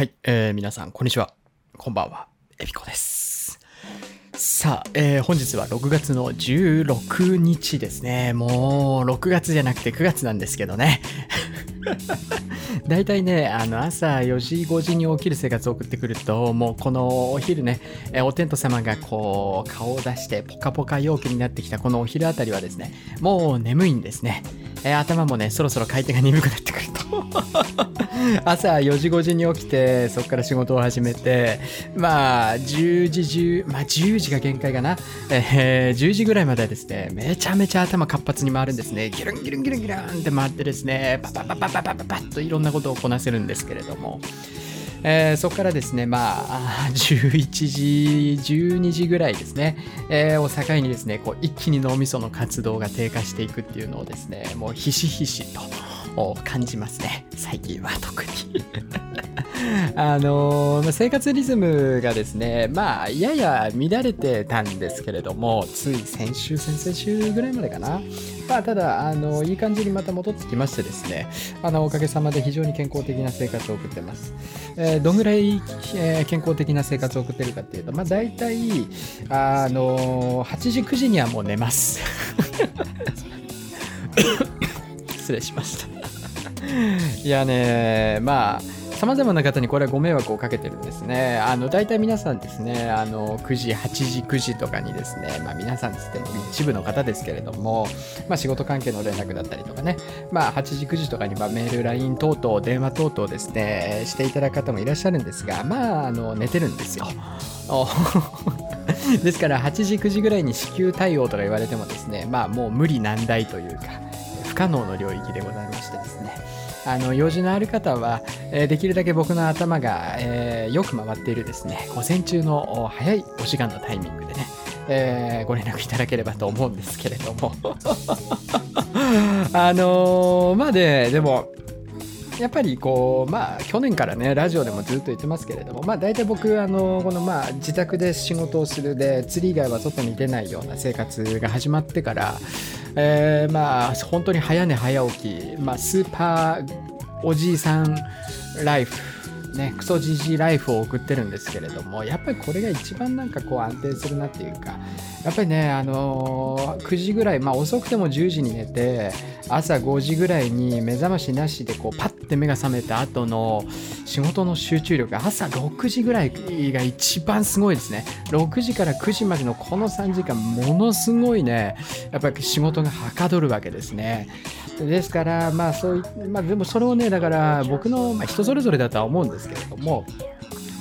はい、えー、皆さん、こんにちは。こんばんは。エビコです。さあ、えー本日は6月の16日ですね。もう、6月じゃなくて9月なんですけどね。大体ね、あの、朝4時、5時に起きる生活を送ってくると、もうこのお昼ね、えお天道様がこう、顔を出して、ポカポカ陽気になってきたこのお昼あたりはですね、もう眠いんですね。えー頭もね、そろそろ回転が鈍くなってくると。朝4時5時に起きてそこから仕事を始めてまあ10時10まあ10時が限界かな、えー10時ぐらいまではですねめちゃめちゃ頭活発に回るんですね。ギュルンギュルンギュルンギュルンって回ってですねパパパパパパパパッといろんなことをこなせるんですけれども。えーそこからですね、まあ、11時、12時ぐらいですね、えーを境にですね、こう一気に脳みその活動が低下していくっていうのをですね、もうひしひしと感じますね、最近は特に。あのー生活リズムがですね、まあ、やや乱れてたんですけれども、つい先週、先々週ぐらいまでかな。まあ、ただ、あのいい感じにまた戻ってきましてですね、あのおかげさまで非常に健康的な生活を送ってます。えーどんぐらい、えー健康的な生活を送ってるかっていうと、まあ、大体、あの8時、9時にはもう寝ます。失礼しました。いやね、まあ、さまざまな方にこれはご迷惑をかけてるんですね。あの、大体皆さんですね、あの、9時、8時、9時とかにですね、まあ皆さんつっても一部の方ですけれども、まあ仕事関係の連絡だったりとかね、まあ8時、9時とかにまメール、LINE 等々、電話等々ですね、していただく方もいらっしゃるんですが、まあ、あの、寝てるんですよ。ですから8時、9時ぐらいに支給対応とか言われてもですね、まあもう無理難題というか、不可能の領域でございましてですね、あの用事のある方は、えーできるだけ僕の頭が、えーよく回っているですね午前中の早いお時間のタイミングでね、えーご連絡いただければと思うんですけれども。あのまあねでもやっぱりこうまあ去年からねラジオでもずっと言ってますけれどもまあ大体僕あのこのまあ自宅で仕事をするで釣り以外は外に出ないような生活が始まってから、えーまあ本当に早寝早起き、まあ、スーパーおじいさんライフ。ね、クソじじいライフを送ってるんですけれどもやっぱりこれが一番なんかこう安定するなっていうかやっぱりね、あのー9時ぐらい、まあ、遅くても10時に寝て朝5時ぐらいに目覚ましなしでこうパッて目が覚めた後の仕事の集中力朝6時ぐらいが一番すごいですね。6時から9時までのこの3時間ものすごいねやっぱり仕事がはかどるわけですね。ですからまあそういまあでもそれをねだから僕の、まあ、人それぞれだとは思うんですけれども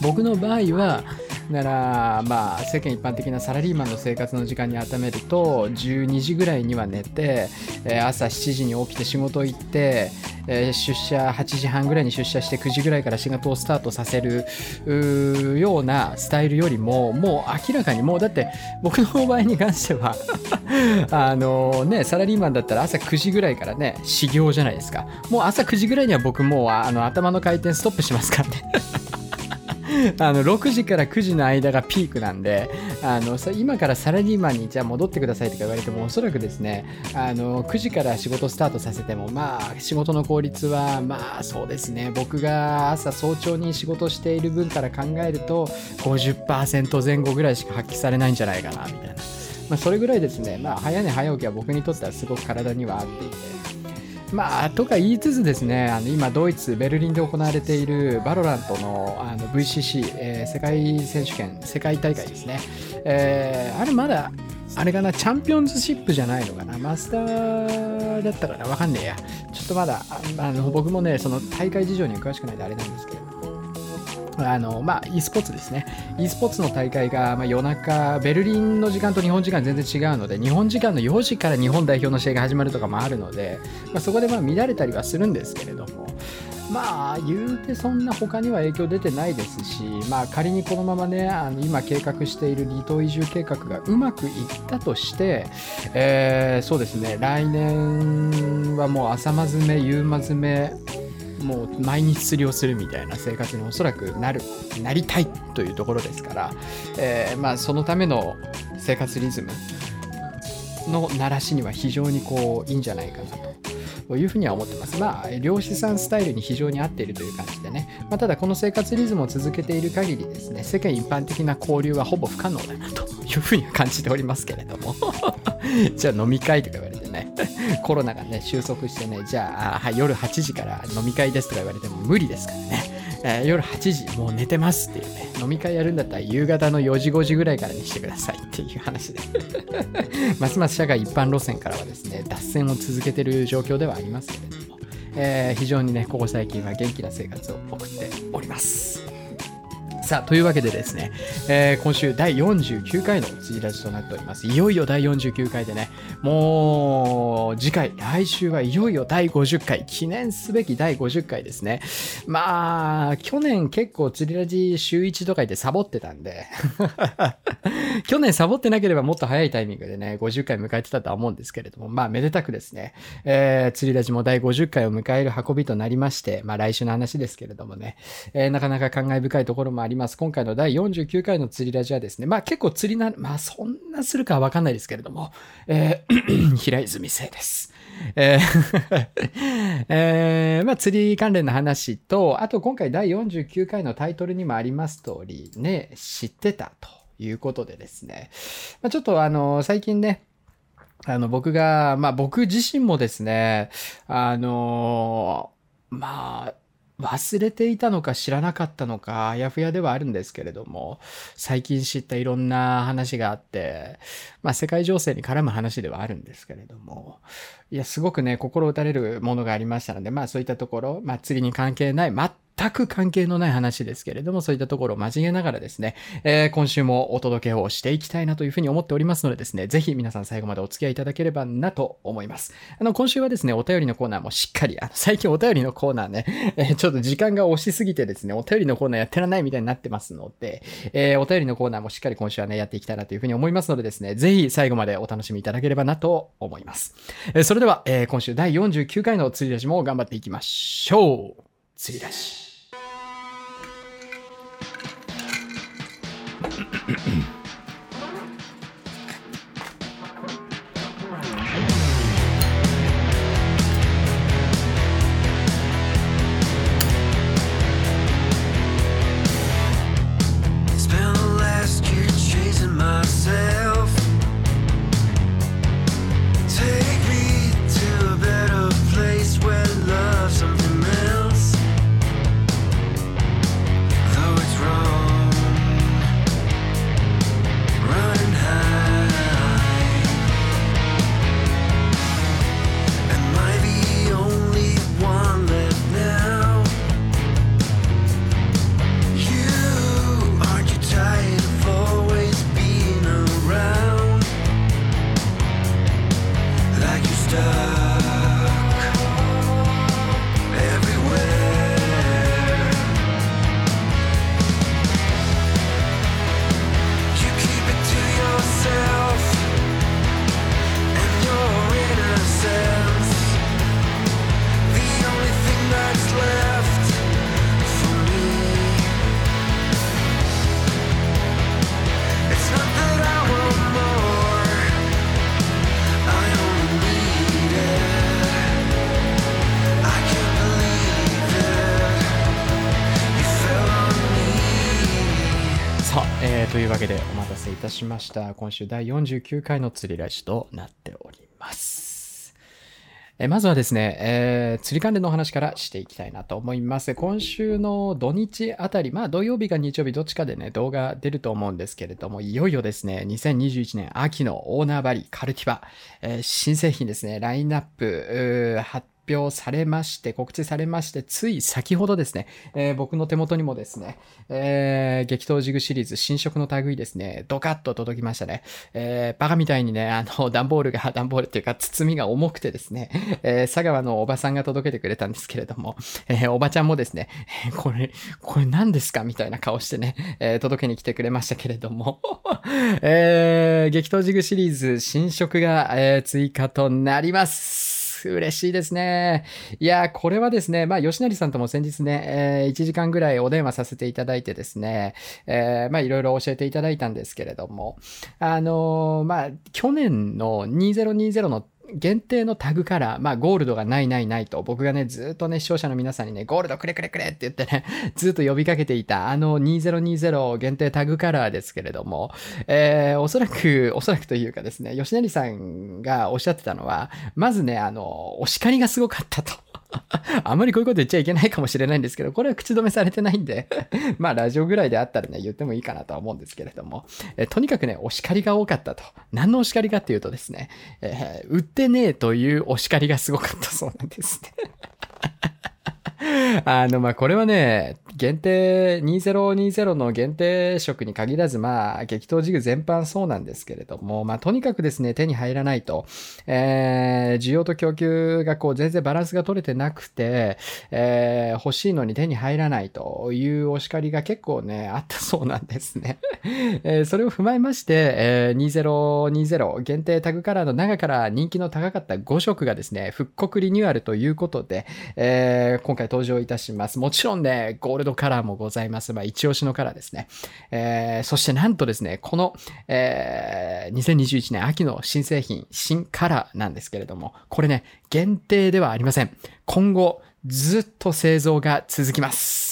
僕の場合はならまあ世間一般的なサラリーマンの生活の時間に当てめると12時ぐらいには寝て、朝7時に起きて仕事行って、出社8時半ぐらいに出社して9時ぐらいから仕事をスタートさせるようなスタイルよりももう明らかにもうだって僕の場合に関しては あのねサラリーマンだったら朝9時ぐらいからね始業じゃないですか。もう朝9時ぐらいには僕もうあの頭の回転ストップしますからね。あの6時から9時の間がピークなんであの今からサラリーマンにじゃあ戻ってくださいとか言われてもおそらくですねあの9時から仕事スタートさせてもまあ仕事の効率はまあそうですね僕が朝早朝に仕事している分から考えると50%前後ぐらいしか発揮されないんじゃないかなみたいな、まあ、それぐらいですねまあ早寝早起きは僕にとってはすごく体には合っていて。まあ、とか言いつつですね、あの今、ドイツ、ベルリンで行われているバロラントのあの VCT、えー世界選手権、世界大会ですね。えーあれまだ、あれかな、チャンピオンズシップじゃないのかな、マスターだったかな、わかんねえや。ちょっとまだ、あの僕もね、その大会事情に詳しくないであれなんですけど。あのまあ、e スポーツですね。e スポーツの大会が、まあ、夜中、ベルリンの時間と日本時間全然違うので、日本時間の4時から日本代表の試合が始まるとかもあるので、まあ、そこでまあ乱れたりはするんですけれども、まあ、言うてそんな他には影響出てないですし、まあ、仮にこのままね、あの今計画している離島移住計画がうまくいったとして、えーそうですね、来年はもう朝間詰め、夕間詰め、もう毎日釣りをするみたいな生活におそらくなるなりたいというところですから、えーまあ、そのための生活リズムの鳴らしには非常にこういいんじゃないかなというふうには思ってます。まあ、漁師さんスタイルに非常に合っているという感じでね、まあ、ただこの生活リズムを続けている限りですね、世間一般的な交流はほぼ不可能だなというふうには感じておりますけれども、じゃあ飲み会とか言われてね、コロナがね、収束してね、じゃあ、夜8時から飲み会ですとか言われても無理ですからね。えー、夜8時、もう寝てますっていうね、飲み会やるんだったら夕方の4時、5時ぐらいからにしてくださいっていう話で ますます社会一般路線からはですね、脱線を続けてる状況ではありますけれども、えー、非常にね、ここ最近は元気な生活を送っております。さあ、というわけでですね、えー、今週第49回の釣りラジとなっております。いよいよ第49回でね、もう次回、来週はいよいよ第50回、記念すべき第50回ですね。まあ、去年結構釣りラジ週1とかでサボってたんで 去年サボってなければもっと早いタイミングでね、50回迎えてたとは思うんですけれども、まあ、めでたくですね、えー、釣りラジも第50回を迎える運びとなりまして、まあ、来週の話ですけれどもね、えー、なかなか感慨深いところもありますます。今回の第49回の釣りラジはですね、まあ結構釣りな、まあそんなするかはわかんないですけれども、えー、平泉聖です。えー えー、まあ釣り関連の話と、あと今回第49回のタイトルにもあります通り、ね、知ってたということでですね、まあ、ちょっとあの、最近ね、あの、僕が、まあ僕自身もですね、あの、まあ、忘れていたのか知らなかったのか、あやふやではあるんですけれども、最近知ったいろんな話があって、まあ世界情勢に絡む話ではあるんですけれども、いや、すごくね、心打たれるものがありましたので、まあそういったところ、まあ釣りに関係ない、全く関係のない話ですけれども、そういったところを交えながらですね、えー、今週もお届けをしていきたいなというふうに思っておりますのでですね、ぜひ皆さん最後までお付き合いいただければなと思います。あの、今週はですね、お便りのコーナーもしっかり、あの、最近お便りのコーナーね、えー、ちょっと時間が押しすぎてですね、お便りのコーナーやってらないみたいになってますので、えー、お便りのコーナーもしっかり今週はね、やっていきたいなというふうに思いますのでですね、ぜひ最後までお楽しみいただければなと思います。え、それれでは、えー、今週第49回の釣り出しも頑張っていきましょう。釣り出し。ました。今週第49回の釣りラジとなっております。えまずはですね、えー、釣り関連のお話からしていきたいなと思います。今週の土日あたり、まあ土曜日か日曜日どっちかでね、動画出ると思うんですけれども、いよいよですね、2021年秋のオーナーバリカルティバ、えー、新製品ですね、ラインナップ、発表されまして、告知されまして、つい先ほどですね、えー、僕の手元にもですね、えー、激闘ジグシリーズ新色の類ですね、ドカッと届きましたね。えー、バカみたいにね、あの、段ボールが、段ボールっていうか、包みが重くてですね、え、佐川のおばさんが届けてくれたんですけれども、え、おばちゃんもですね、え、これ、これ何ですか？みたいな顔してね、え、届けに来てくれましたけれども、えー、激闘ジグシリーズ新色が、え、追加となります。嬉しいですね。いや、これはですね、まあ、吉成さんとも先日ね、えー、1時間ぐらいお電話させていただいてですね、えー、まあ、いろいろ教えていただいたんですけれども、あのー、まあ、去年の2020の限定のタグカラー、まあ、ゴールドがないないないと、僕がね、ずっとね、視聴者の皆さんにね、ゴールドくれくれくれって言ってね、ずっと呼びかけていた、あの2020限定タグカラーですけれども、えー、おそらく、おそらくというかですね、吉成さんがおっしゃってたのは、まずね、あの、お叱りがすごかったと。あんまりこういうこと言っちゃいけないかもしれないんですけど、これは口止めされてないんで まあラジオぐらいであったらね、言ってもいいかなとは思うんですけれども、えとにかくね、お叱りが多かったと。何のお叱りかっていうとですね、えー、売ってねえというお叱りがすごかったそうなんですね あの、まあ、これはね、限定、2020の限定色に限らず、まあ、激闘ジグ全般そうなんですけれども、まあ、とにかくですね、手に入らないと、えー、需要と供給がこう、全然バランスが取れてなくて、えー、欲しいのに手に入らないというお叱りが結構ね、あったそうなんですね。えー、それを踏まえまして、えー、2020限定タグカラーの中から人気の高かった5色がですね、復刻リニューアルということで、えー、今回登場いたします。もちろんね、ゴールドカラーもございます。まあ、一押しのカラーですね。えー、そしてなんとですね、この、えー、2021年秋の新製品、新カラーなんですけれども、これね、限定ではありません。今後、ずっと製造が続きます。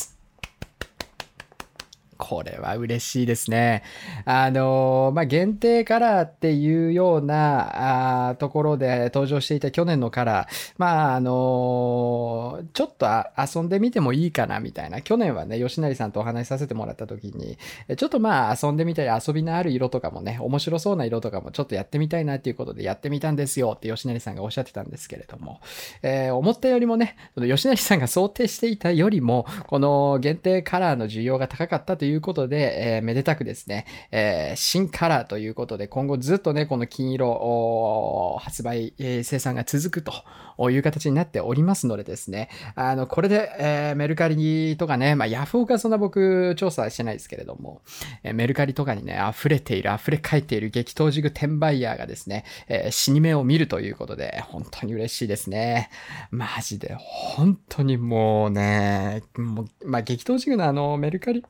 これは嬉しいですね。あの、まあ、限定カラーっていうようなあところで登場していた去年のカラー、まあ、あの、ちょっと遊んでみてもいいかなみたいな。去年はね、吉成さんとお話しさせてもらった時に、ちょっとまあ遊んでみたり遊びのある色とかもね、面白そうな色とかもちょっとやってみたいなっていうことでやってみたんですよって吉成さんがおっしゃってたんですけれども、えー、思ったよりもね、吉成さんが想定していたよりも、この限定カラーの需要が高かったといういうことで、えー、めでたくですね、えー、新カラーということで、今後ずっとね、この金色発売、えー、生産が続くという形になっておりますのでですね、あの、これで、え、メルカリとかね、まあ、ヤフオクはそんな僕調査してないですけれども、え、メルカリとかにね、溢れている、溢れ返っている激闘軸転売ヤーがですね、え、死に目を見るということで、本当に嬉しいですね。マジで、本当にもうね、もう、まあ、激闘軸のあの、メルカリ、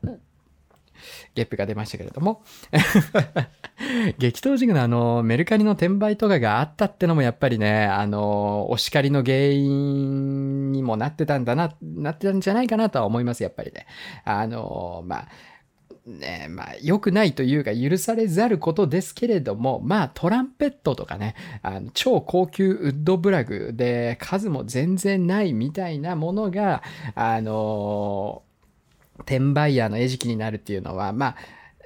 ゲップが出ましたけれども 激闘ジグのあの、メルカリの転売とかがあったってのもやっぱりね、あの、お叱りの原因にもなってたんだな、なってたんじゃないかなとは思います、やっぱりね。あの、まあ、ねまあ、良くないというか許されざることですけれども、まあ、トランペットとかね、あの超高級ウッドブラグで数も全然ないみたいなものが、あの転売ヤーの餌食になるっていうのは、まあ、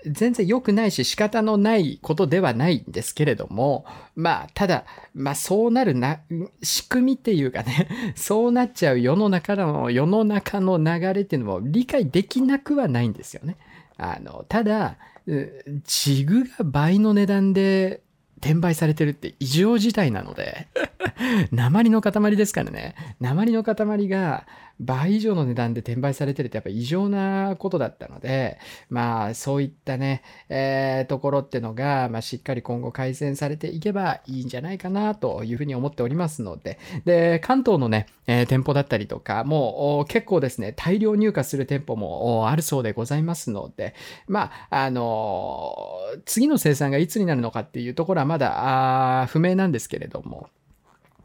全然良くないし仕方のないことではないんですけれども、まあ、ただ、まあそうなるな、仕組みっていうかね、そうなっちゃう世の中の、世の中の流れっていうのも理解できなくはないんですよね。あの、ただ、ジグが倍の値段で転売されてるって異常事態なので 鉛の塊ですからね。鉛の塊が倍以上の値段で転売されてるってやっぱ異常なことだったので、まあそういったね、えー、ところってのが、まあしっかり今後改善されていけばいいんじゃないかなというふうに思っておりますので、で、関東のね、えー、店舗だったりとか、もう結構ですね、大量入荷する店舗もあるそうでございますので、まあ、あのー、次の生産がいつになるのかっていうところはまだ不明なんですけれども、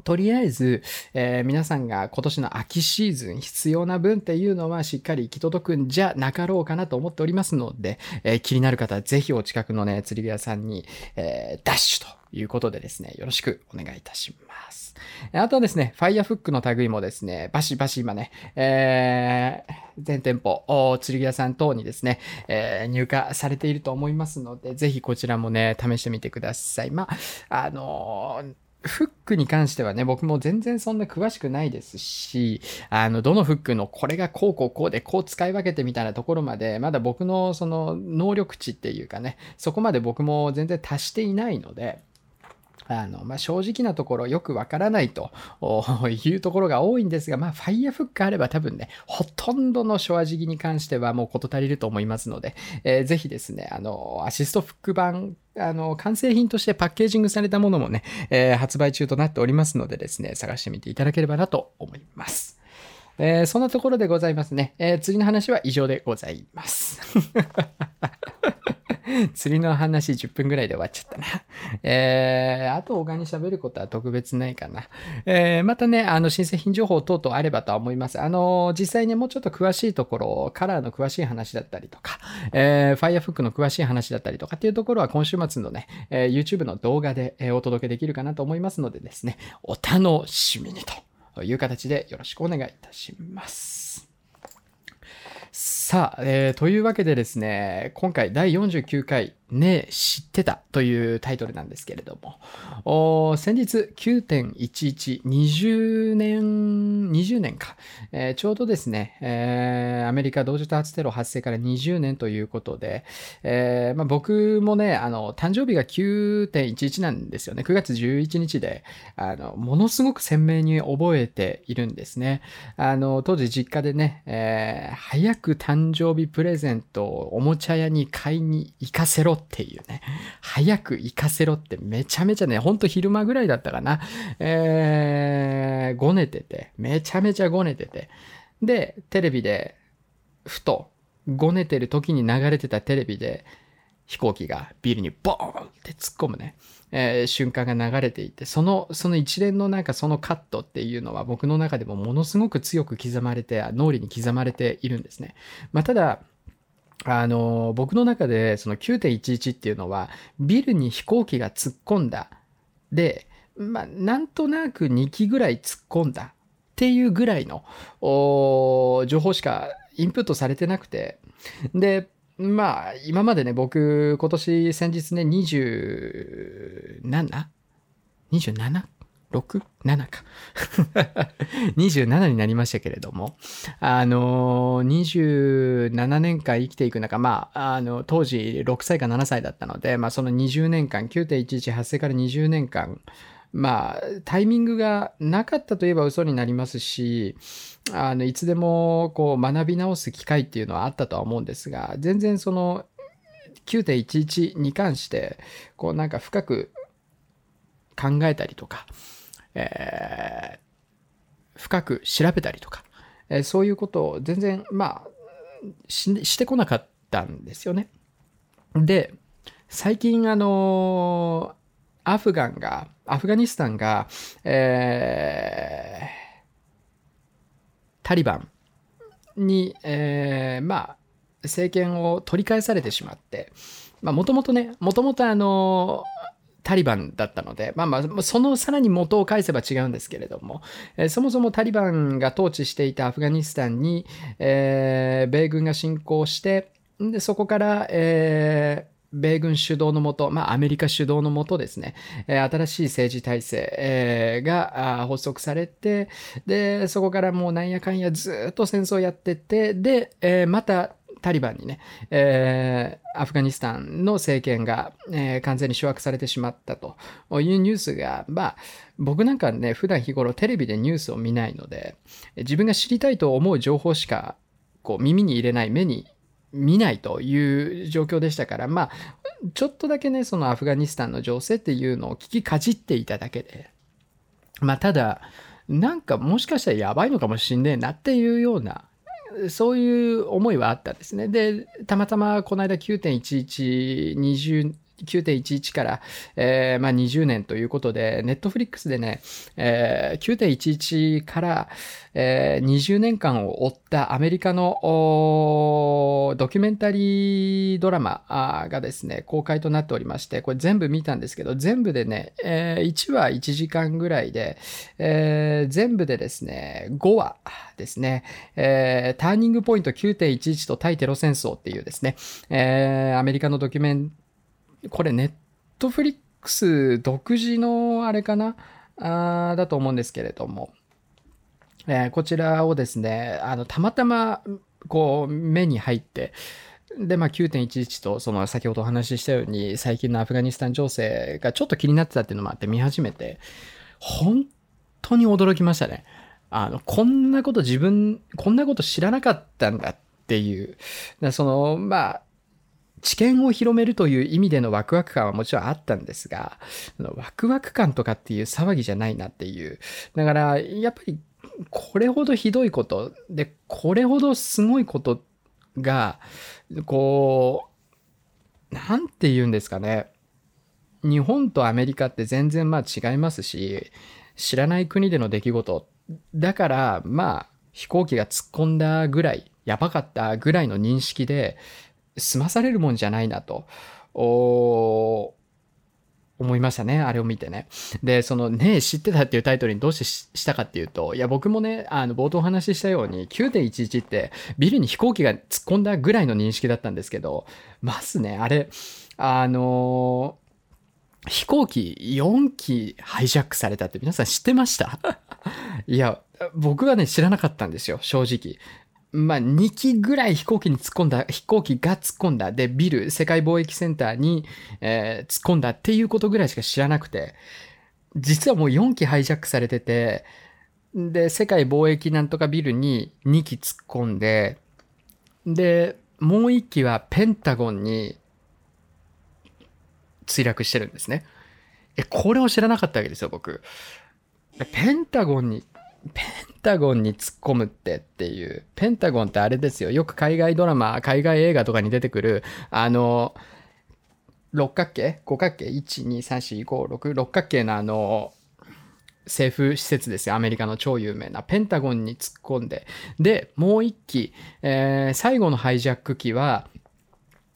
とりあえず、えー、皆さんが今年の秋シーズン必要な分っていうのはしっかり行き届くんじゃなかろうかなと思っておりますので、えー、気になる方はぜひお近くのね、釣り具屋さんに、えー、ダッシュということでですね、よろしくお願いいたします。あとはですね、ファイヤーフックの類もですね、バシバシ今ね、えー、全店舗、釣り具屋さん等にですね、えー、入荷されていると思いますので、ぜひこちらもね、試してみてください。まあ、あのーフックに関してはね、僕も全然そんな詳しくないですし、あの、どのフックのこれがこうこうこうでこう使い分けてみたいなところまで、まだ僕のその能力値っていうかね、そこまで僕も全然達していないので、あの、まあ、正直なところよくわからないと いうところが多いんですが、まあ、ファイヤーフックあれば多分ね、ほとんどの小味に関してはもう事足りると思いますので、えー、ぜひですね、あの、アシストフック版あの、完成品としてパッケージングされたものもね、えー、発売中となっておりますのでですね、探してみていただければなと思います。えー、そんなところでございますね。えー、次の話は以上でございます。釣りの話10分ぐらいで終わっちゃったな。えー、あと他に喋ることは特別ないかな。えー、またね、あの、新製品情報等々あればとは思います。あの、実際にもうちょっと詳しいところ、カラーの詳しい話だったりとか、えー、Firefunk の詳しい話だったりとかっていうところは今週末のね、えー、YouTube の動画で、え、お届けできるかなと思いますのでですね、お楽しみにという形でよろしくお願いいたします。さあ、えー、というわけでですね、今回第49回ね知ってたというタイトルなんですけれども、先日9.11、20年、20年か、えー、ちょうどですね、えー、アメリカ同時多発テロ発生から20年ということで、えーまあ、僕もね、あの、誕生日が9.11なんですよね。9月11日で、あの、ものすごく鮮明に覚えているんですね。あの、当時実家でね、えー、早く誕誕生日プレゼントをおもちゃ屋に買いに行かせろっていうね、早く行かせろってめちゃめちゃね、ほんと昼間ぐらいだったかな、えー、ごねてて、めちゃめちゃごねてて、で、テレビで、ふと、ごねてる時に流れてたテレビで、飛行機がビルにボーンって突っ込むね、えー、瞬間が流れていて、その、その一連のなんかそのカットっていうのは僕の中でもものすごく強く刻まれて、脳裏に刻まれているんですね。まあ、ただ、あの、僕の中でその9.11っていうのは、ビルに飛行機が突っ込んだ。で、まあ、なんとなく2機ぐらい突っ込んだっていうぐらいの情報しかインプットされてなくて、で、まあ、今までね、僕、今年先日ね、27?27? 6?7 か。27になりましたけれども、あの、27年間生きていく中、まあ、あの、当時6歳か7歳だったので、まあ、その20年間、9.11発生から20年間、まあ、タイミングがなかったといえば嘘になりますし、あの、いつでも、こう、学び直す機会っていうのはあったとは思うんですが、全然その、9.11に関して、こう、なんか深く考えたりとか、えー、深く調べたりとか、えー、そういうことを全然、まあし、してこなかったんですよね。で、最近、あのアフガンが、アフガニスタンが、えー、タリバンに、えー、まあ、政権を取り返されてしまって、まあ、もともとね、もともとあのタリバンだったので、まあまあ、そのさらに元を返せば違うんですけれども、えー、そもそもタリバンが統治していたアフガニスタンに、えー、米軍が侵攻して、でそこから、えー米軍主導のもと、まあ、アメリカ主導のもとですね、え新しい政治体制、えが発足されて、で、そこからもうなんやかんやずっと戦争やってて、で、えまたタリバンにね、えー、アフガニスタンの政権が、えー、完全に掌握されてしまったというニュースが、まあ、僕なんかね、普段日頃テレビでニュースを見ないので、自分が知りたいと思う情報しか、こう、耳に入れない、目に見ないという状況でしたから、まあ、ちょっとだけね、そのアフガニスタンの情勢っていうのを聞きかじっていただけで、まあ、ただ、なんかもしかしたらやばいのかもしんねえなっていうようなそういう思いはあったんですね。で、たまたまこの間9.11、20 9.11から、えー、まあ、20年ということで、ネットフリックスでね、えー、9.11から、えー、20年間を追ったアメリカのドキュメンタリードラマがですね、公開となっておりまして、これ全部見たんですけど、全部でね、えー、1話1時間ぐらいで、えー、全部でですね、5話ですね、えー、ターニングポイント9.11と対テロ戦争っていうですね、えー、アメリカのドキュメンタリーこれネットフリックス独自のあれかな？あだと思うんですけれども、えー、こちらをですね、あの、たまたま、こう、目に入って、で、まあ、9.11と、その、先ほどお話ししたように、最近のアフガニスタン情勢がちょっと気になってたっていうのもあって見始めて、本当に驚きましたね。あの、こんなこと自分、こんなこと知らなかったんだっていう。その、まあ、知見を広めるという意味でのワクワク感はもちろんあったんですが、ワクワク感とかっていう騒ぎじゃないなっていう。だから、やっぱり、これほどひどいこと、で、これほどすごいことが、こうなんて言うんですかね。日本とアメリカって全然まあ違いますし、知らない国での出来事。だから、まあ、飛行機が突っ込んだぐらい、やばかったぐらいの認識で、済まされるもんじゃないなと。思いましたね。あれを見てね。で、そのねえ知ってたっていうタイトルにどうしてしたかっていうと、いや、僕もね、あの、冒頭お話ししたように、9.11ってビルに飛行機が突っ込んだぐらいの認識だったんですけど、まずね、あれ、あのー、飛行機4機ハイジャックされたって皆さん知ってました？いや、僕はね、知らなかったんですよ、正直。まあ、2機ぐらい飛行機に突っ込んだ、飛行機が突っ込んだ、で、ビル、世界貿易センターに、えー、突っ込んだっていうことぐらいしか知らなくて、実はもう4機ハイジャックされてて、で、世界貿易なんとかビルに2機突っ込んで、で、もう1機はペンタゴンに墜落してるんですね。え、これを知らなかったわけですよ、僕。ペンタゴンにペンタゴンに突っ込むってっていう。ペンタゴンってあれですよ。よく海外ドラマ、海外映画とかに出てくる、あの、六角形？五角形 ?1、2、3、4、5、6、六角形のあの、政府施設ですよ。アメリカの超有名な。ペンタゴンに突っ込んで。で、もう一機、えー、最後のハイジャック機は、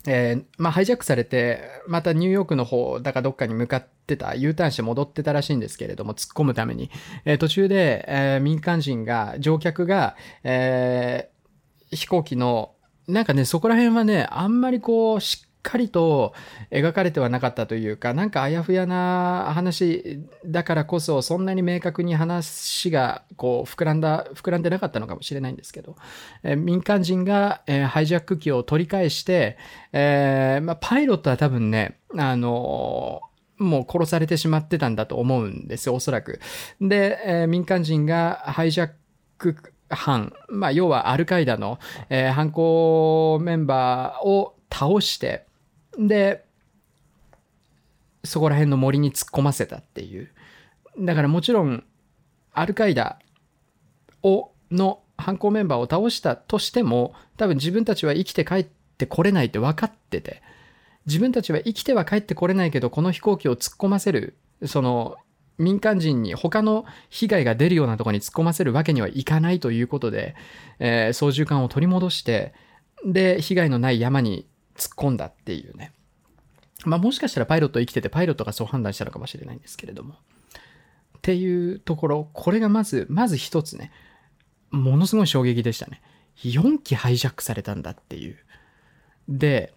えー、まあ、ハイジャックされて、またニューヨークの方だかどっかに向かってた、U ターンして戻ってたらしいんですけれども、突っ込むために。えー、途中で、えー、民間人が、乗客が、え飛行機の、なんかね、そこら辺はね、あんまりこう、しっかりと描かれてはなかったというか、なんかあやふやな話だからこそ、そんなに明確に話がこう膨らんだ、膨らんでなかったのかもしれないんですけど、え、民間人が、え、ハイジャック機を取り返して、えー、まあ、パイロットは多分ね、あのもう殺されてしまってたんだと思うんですよ、おそらく。で、え民間人がハイジャック犯、まあ、要はアルカイダの、えー、犯行メンバーを倒して、で、そこら辺の森に突っ込ませたっていう。だからもちろん、アルカイダを、の犯行メンバーを倒したとしても、多分自分たちは生きて帰ってこれないって分かってて、自分たちは生きては帰ってこれないけど、この飛行機を突っ込ませる、その、民間人に他の被害が出るようなところに突っ込ませるわけにはいかないということで、えー、操縦桿を取り戻して、で、被害のない山に突っ込んだっていうね。まあもしかしたらパイロット生きててパイロットがそう判断したのかもしれないんですけれども。っていうところ、これがまず、まず一つね、ものすごい衝撃でしたね。4機ハイジャックされたんだっていう。で、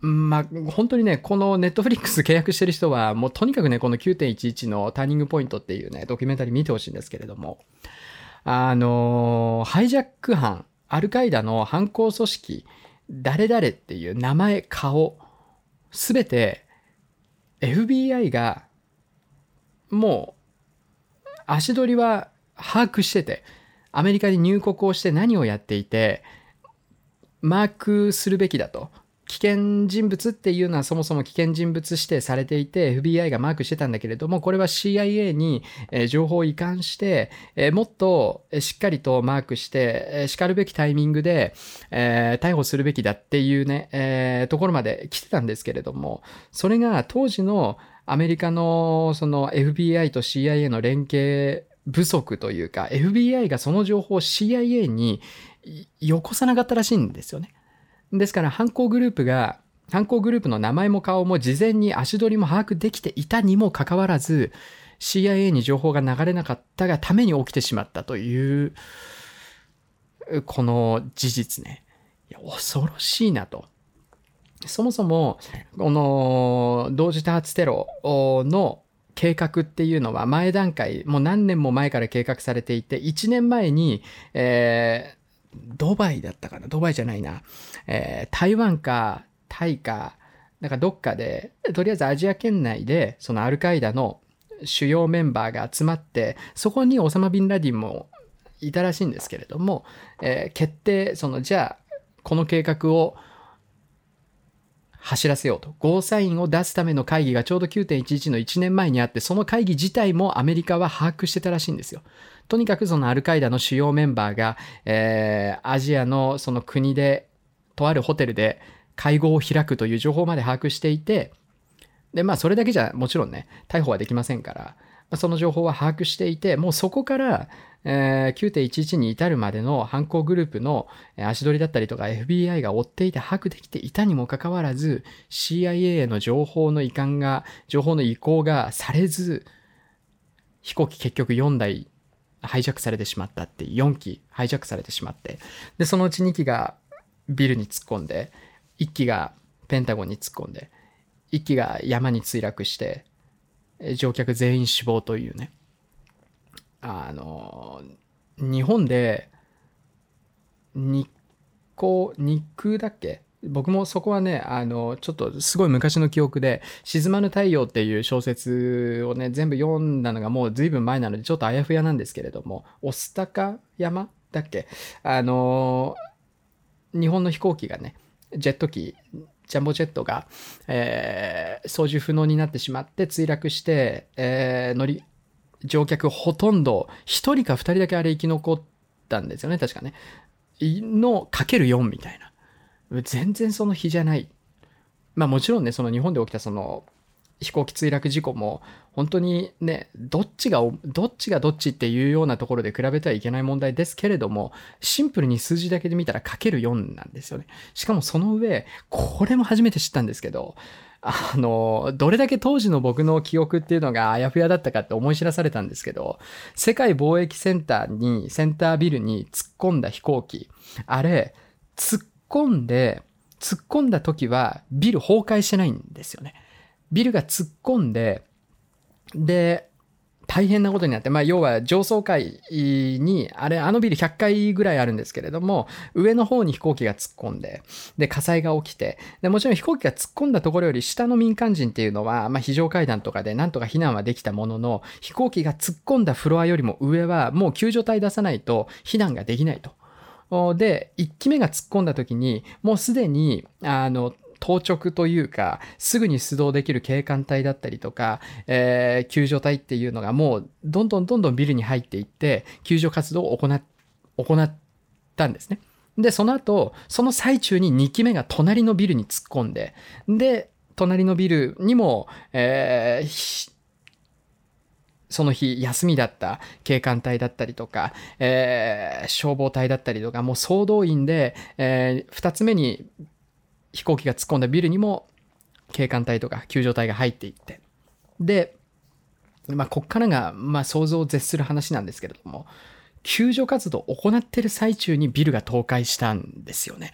まあ、本当にね、このネットフリックス契約してる人は、もうとにかくね、この9.11のターニングポイントっていうね、ドキュメンタリー見てほしいんですけれども、あのハイジャック犯、アルカイダの犯行組織誰々っていう名前、顔、すべて FBI がもう足取りは把握してて、アメリカに入国をして何をやっていて、マークするべきだと。危険人物っていうのはそもそも危険人物指定されていて FBI がマークしてたんだけれどもこれは CIA に情報を移管してもっとしっかりとマークしてしかるべきタイミングで逮捕するべきだっていうねところまで来てたんですけれどもそれが当時のアメリカのその FBI と CIA の連携不足というか FBI がその情報を CIA によこさなかったらしいんですよね。ですから犯行グループが犯行グループの名前も顔も事前に足取りも把握できていたにもかかわらず CIA に情報が流れなかったがために起きてしまったというこの事実ね。恐ろしいなと。そもそもこの同時多発テロの計画っていうのは前段階もう何年も前から計画されていて1年前に、えードバイだったかな？ドバイじゃないな。えー、台湾か、タイか、なんかどっかで、とりあえずアジア圏内で、そのアルカイダの主要メンバーが集まって、そこにオサマ・ビンラディンもいたらしいんですけれども、えー、決定、その、じゃあ、この計画を走らせようと。ゴーサインを出すための会議がちょうど9.11の1年前にあって、その会議自体もアメリカは把握してたらしいんですよ。とにかくそのアルカイダの主要メンバーが、えー、アジアのその国で、とあるホテルで会合を開くという情報まで把握していて、で、まあ、それだけじゃもちろんね、逮捕はできませんから、その情報は把握していて、もうそこから、えー、9.11に至るまでの犯行グループの足取りだったりとか FBI が追っていて把握できていたにもかかわらず CIA への情報の移管が、情報の移行がされず、飛行機結局4台ハイジャックされてしまったって4機ハイジャックされてしまって、で、そのうち2機がビルに突っ込んで、1機がペンタゴンに突っ込んで、1機が山に墜落して、乗客全員死亡というね。あの、日本で、日光、日空だっけ？僕もそこはね、あの、ちょっとすごい昔の記憶で、沈まぬ太陽っていう小説をね、全部読んだのがもう随分前なので、ちょっとあやふやなんですけれども、御巣鷹山だっけ？あの、日本の飛行機がね、ジェット機、ジャンボジェットが、えー、操縦不能になってしまって墜落して、えー、乗り、乗客ほとんど、1人か2人だけあれ生き残ったんですよね、確かね。のかける4みたいな。全然その日じゃない。まあもちろんね、その日本で起きたその飛行機墜落事故も本当にね、どっちが、どっちがどっちっていうようなところで比べてはいけない問題ですけれども、シンプルに数字だけで見たらかける4なんですよね。しかもその上、これも初めて知ったんですけど、あの、どれだけ当時の僕の記憶っていうのがあやふやだったかって思い知らされたんですけど、世界貿易センターに、センタービルに突っ込んだ飛行機、あれ、突っ込んで、突っ込んだ時はビル崩壊してないんですよね。ビルが突っ込んで、で、大変なことになって、まあ、要は上層階に、あれ、あのビル100階ぐらいあるんですけれども、上の方に飛行機が突っ込んで、で、火災が起きて、で、もちろん飛行機が突っ込んだところより下の民間人っていうのは、まあ、非常階段とかでなんとか避難はできたものの、飛行機が突っ込んだフロアよりも上は、もう救助隊出さないと避難ができないと。で、1機目が突っ込んだ時に、もうすでに、あの、当直というか、すぐに出動できる警官隊だったりとか、えー、救助隊っていうのがもう、どんどんどんどんビルに入っていって、救助活動を行行ったんですね。で、その後、その最中に2機目が隣のビルに突っ込んで、で、隣のビルにも、えー、その日休みだった警官隊だったりとか、えー、消防隊だったりとか、もう総動員で、えー、2つ目に飛行機が突っ込んだビルにも警官隊とか救助隊が入っていって、で、まあ、こっからが、まあ、想像を絶する話なんですけれども、救助活動を行っている最中にビルが倒壊したんですよね。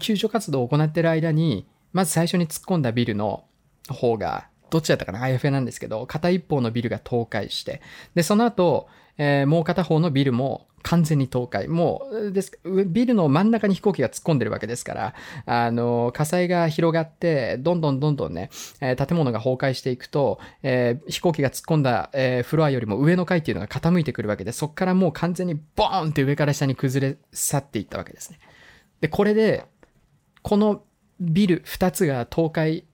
救助活動を行っている間に、まず最初に突っ込んだビルの方がどっちだったかな ?IFA なんですけど、片一方のビルが倒壊して、で、その後、えー、もう片方のビルも完全に倒壊。もう、です、ビルの真ん中に飛行機が突っ込んでるわけですから、あの、火災が広がって、どんどんどんどんね、えー、建物が崩壊していくと、えー、飛行機が突っ込んだ、えー、フロアよりも上の階っていうのが傾いてくるわけで、そこからもう完全にボーンって上から下に崩れ去っていったわけですね。で、これで、このビル2つが倒壊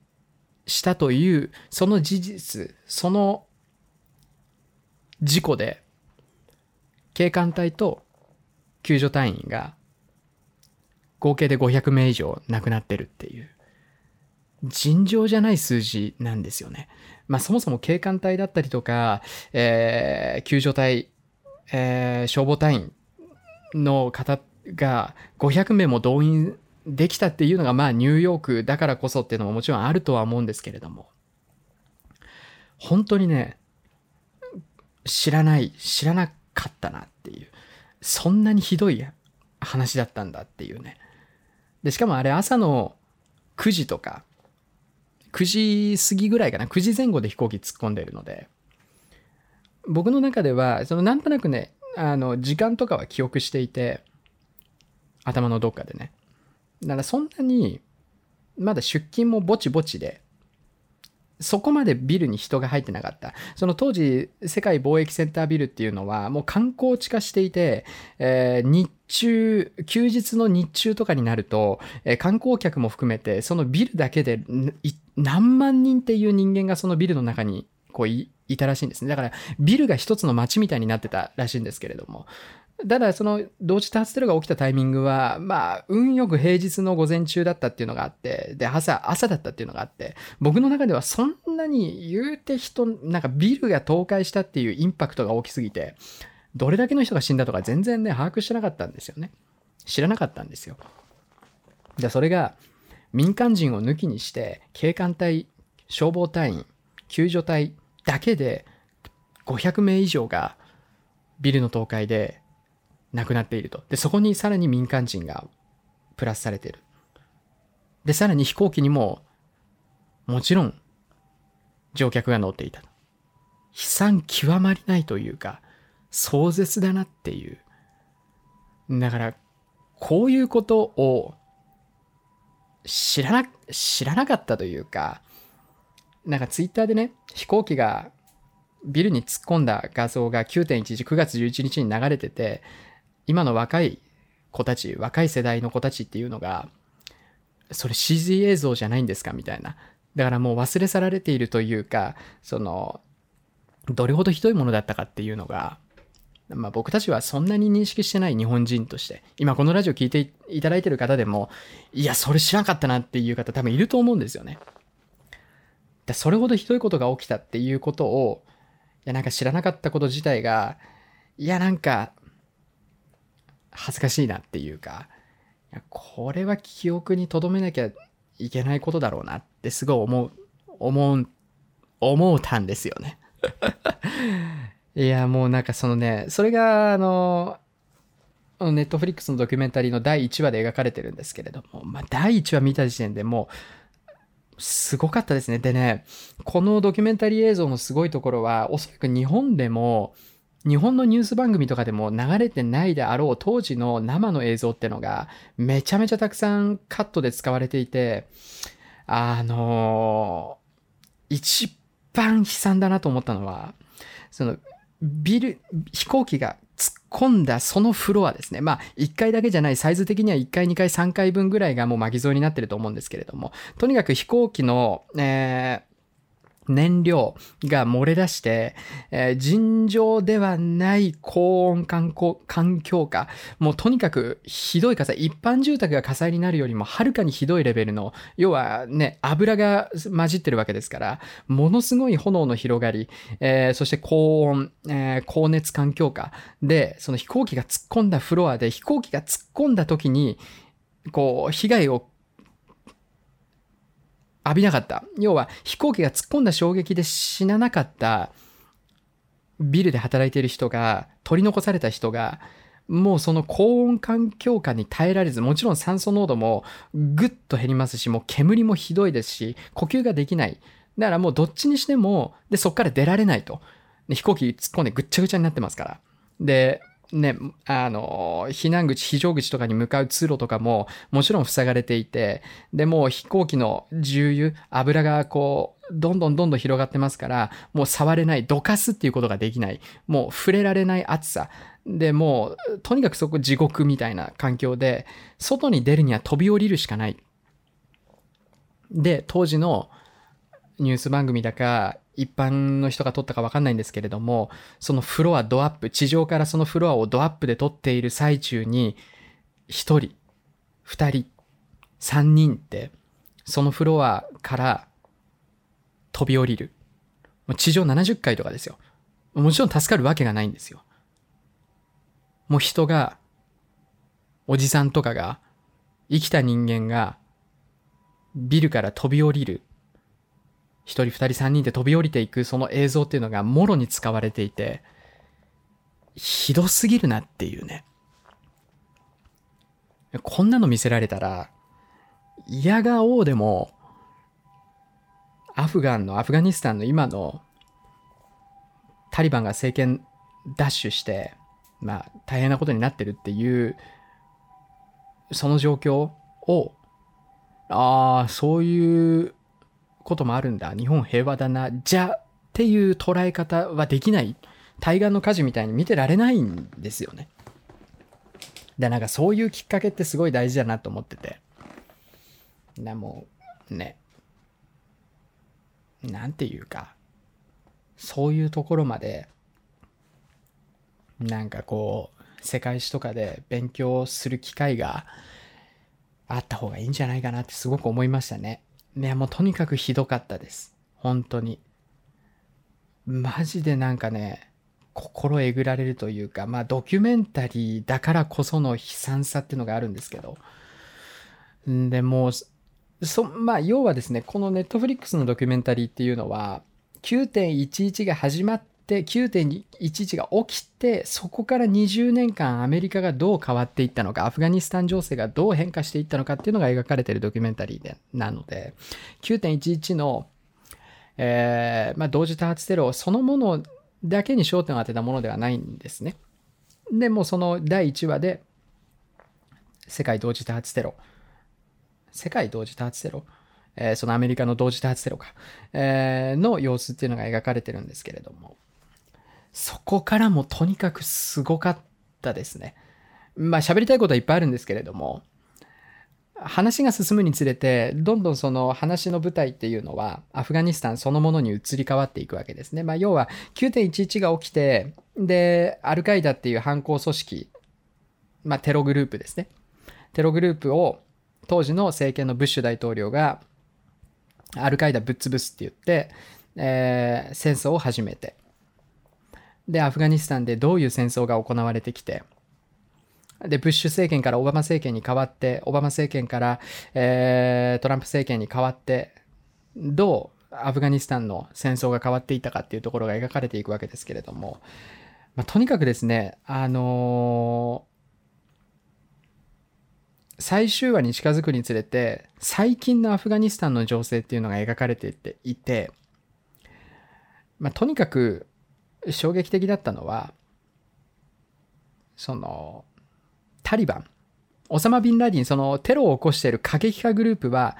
したという、その事実、その事故で、警官隊と救助隊員が合計で500名以上亡くなってるっていう、尋常じゃない数字なんですよね。まあそもそも警官隊だったりとか、えー、救助隊、えー、消防隊員の方が500名も動員できたっていうのがまあニューヨークだからこそっていうのももちろんあるとは思うんですけれども。本当にね知らない知らなかったなっていう。そんなにひどい話だったんだっていうね。でしかもあれ朝の9時とか9時過ぎぐらいかな。9時前後で飛行機突っ込んでるので。僕の中ではそのなんとなくねあの時間とかは記憶していて頭のどっかでね。だからそんなに、まだ出勤もぼちぼちで、そこまでビルに人が入ってなかった。その当時、世界貿易センタービルっていうのはもう観光地化していて、えー、日中、休日の日中とかになると、えー、観光客も含めて、そのビルだけで何万人っていう人間がそのビルの中にこういいたらしいんですね。だからビルが一つの街みたいになってたらしいんですけれども、ただその同時多発テロが起きたタイミングはまあ運よく平日の午前中だったっていうのがあってで朝朝だったっていうのがあって僕の中ではそんなに言うて人なんかビルが倒壊したっていうインパクトが大きすぎてどれだけの人が死んだとか全然ね把握してなかったんですよね。知らなかったんですよ。でそれが民間人を抜きにして警官隊消防隊員救助隊だけで500名以上がビルの倒壊で亡くなっていると。で、そこにさらに民間人がプラスされている。で、さらに飛行機にも、もちろん、乗客が乗っていた。悲惨極まりないというか、壮絶だなっていう。だから、こういうことを知らな、知らなかったというか、なんかツイッターでね、飛行機がビルに突っ込んだ画像が9.11、9月11日に流れてて、今の若い子たち、若い世代の子たちっていうのが、それ CG 映像じゃないんですかみたいな。だからもう忘れ去られているというか、その、どれほどひどいものだったかっていうのが、まあ僕たちはそんなに認識してない日本人として、今このラジオ聞いていただいてる方でも、いや、それ知らなかったなっていう方多分いると思うんですよね。だそれほどひどいことが起きたっていうことを、いや、なんか知らなかったこと自体が、いや、なんか、恥ずかしいなっていうか、これは記憶に留めなきゃいけないことだろうなってすごい思う、思う、思うたんですよね。いや、もうなんかそのね、それが、あの、ネットフリックスのドキュメンタリーの第1話で描かれてるんですけれども、まあ、第1話見た時点でもう、すごかったですね。でね、このドキュメンタリー映像のすごいところは、おそらく日本でも、日本のニュース番組とかでも流れてないであろう当時の生の映像ってのがめちゃめちゃたくさんカットで使われていて、あのー、一番悲惨だなと思ったのは、そのビル、飛行機が突っ込んだそのフロアですね。まあ、1階だけじゃない、サイズ的には1階、2階、3階分ぐらいがもう巻き添えになってると思うんですけれども、とにかく飛行機の、えー燃料が漏れ出して、えー、尋常ではない高温環境下、もうとにかくひどい火災、一般住宅が火災になるよりもはるかにひどいレベルの、要はね、油が混じってるわけですから、ものすごい炎の広がり、えー、そして高温、えー、高熱環境下で、その飛行機が突っ込んだフロアで飛行機が突っ込んだ時に、こう、被害を浴びなかった。要は飛行機が突っ込んだ衝撃で死ななかったビルで働いている人が、取り残された人が、もうその高温環境下に耐えられず、もちろん酸素濃度もぐっと減りますし、もう煙もひどいですし、呼吸ができない。だからもうどっちにしても、で、そこから出られないと。飛行機突っ込んでぐっちゃぐちゃになってますから。で、ね、あの、避難口、非常口とかに向かう通路とかも、もちろん塞がれていて、で、もう飛行機の重油、油がこう、どんどんどんどん広がってますから、もう触れない、どかすっていうことができない、もう触れられない暑さ。で、もう、とにかくそこ地獄みたいな環境で、外に出るには飛び降りるしかない。で、当時のニュース番組だか、一般の人が撮ったかわかんないんですけれども、そのフロアドアップ、地上からそのフロアをドアップで撮っている最中に、一人、二人、三人って、そのフロアから飛び降りる。地上70階とかですよ。もちろん助かるわけがないんですよ。もう人が、おじさんとかが、生きた人間が、ビルから飛び降りる一人二人三人で飛び降りていくその映像っていうのがもろに使われていて、ひどすぎるなっていうね。こんなの見せられたら、嫌がおうでも、アフガンの、アフガニスタンの今のタリバンが政権奪取して、まあ大変なことになってるっていう、その状況を、ああ、そういうこともあるんだ。日本平和だな。じゃっていう捉え方はできない。対岸の火事みたいに見てられないんですよね。で、なんかそういうきっかけってすごい大事だなと思ってて。な、もう、ね。なんていうか、そういうところまで、なんかこう、世界史とかで勉強する機会があった方がいいんじゃないかなってすごく思いましたね。ね、もうとにかくひどかったです。本当に。マジでなんかね、心えぐられるというか、まあドキュメンタリーだからこその悲惨さっていうのがあるんですけど。んで、もう、そ、まあ要はですね、このネットフリックスのドキュメンタリーっていうのは、9.11が始まって9.11が起きてそこから20年間アメリカがどう変わっていったのかアフガニスタン情勢がどう変化していったのかっていうのが描かれているドキュメンタリーでなので9.11の、えーまあ、同時多発テロそのものだけに焦点を当てたものではないんですね。でもその第1話で世界同時多発テロ。世界同時多発テロ？えー、そのアメリカの同時多発テロか、えー、の様子っていうのが描かれてるんですけれども、そこからもとにかくすごかったですね。まあ喋りたいことはいっぱいあるんですけれども、話が進むにつれて、どんどんその話の舞台っていうのは、アフガニスタンそのものに移り変わっていくわけですね。まあ、要は、9.11が起きて、で、アルカイダっていう犯行組織、まあ、テログループですね。テログループを、当時の政権のブッシュ大統領が、アルカイダぶっ潰すって言って、えー、戦争を始めて、で、アフガニスタンでどういう戦争が行われてきて、で、ブッシュ政権からオバマ政権に変わって、オバマ政権から、えー、トランプ政権に変わって、どうアフガニスタンの戦争が変わっていったかっていうところが描かれていくわけですけれども、まあ、とにかくですね、あのー、最終話に近づくにつれて、最近のアフガニスタンの情勢っていうのが描かれていて、まあ、とにかく衝撃的だったのは、その、タリバン、オサマ・ビンラディン、そのテロを起こしている過激派グループは、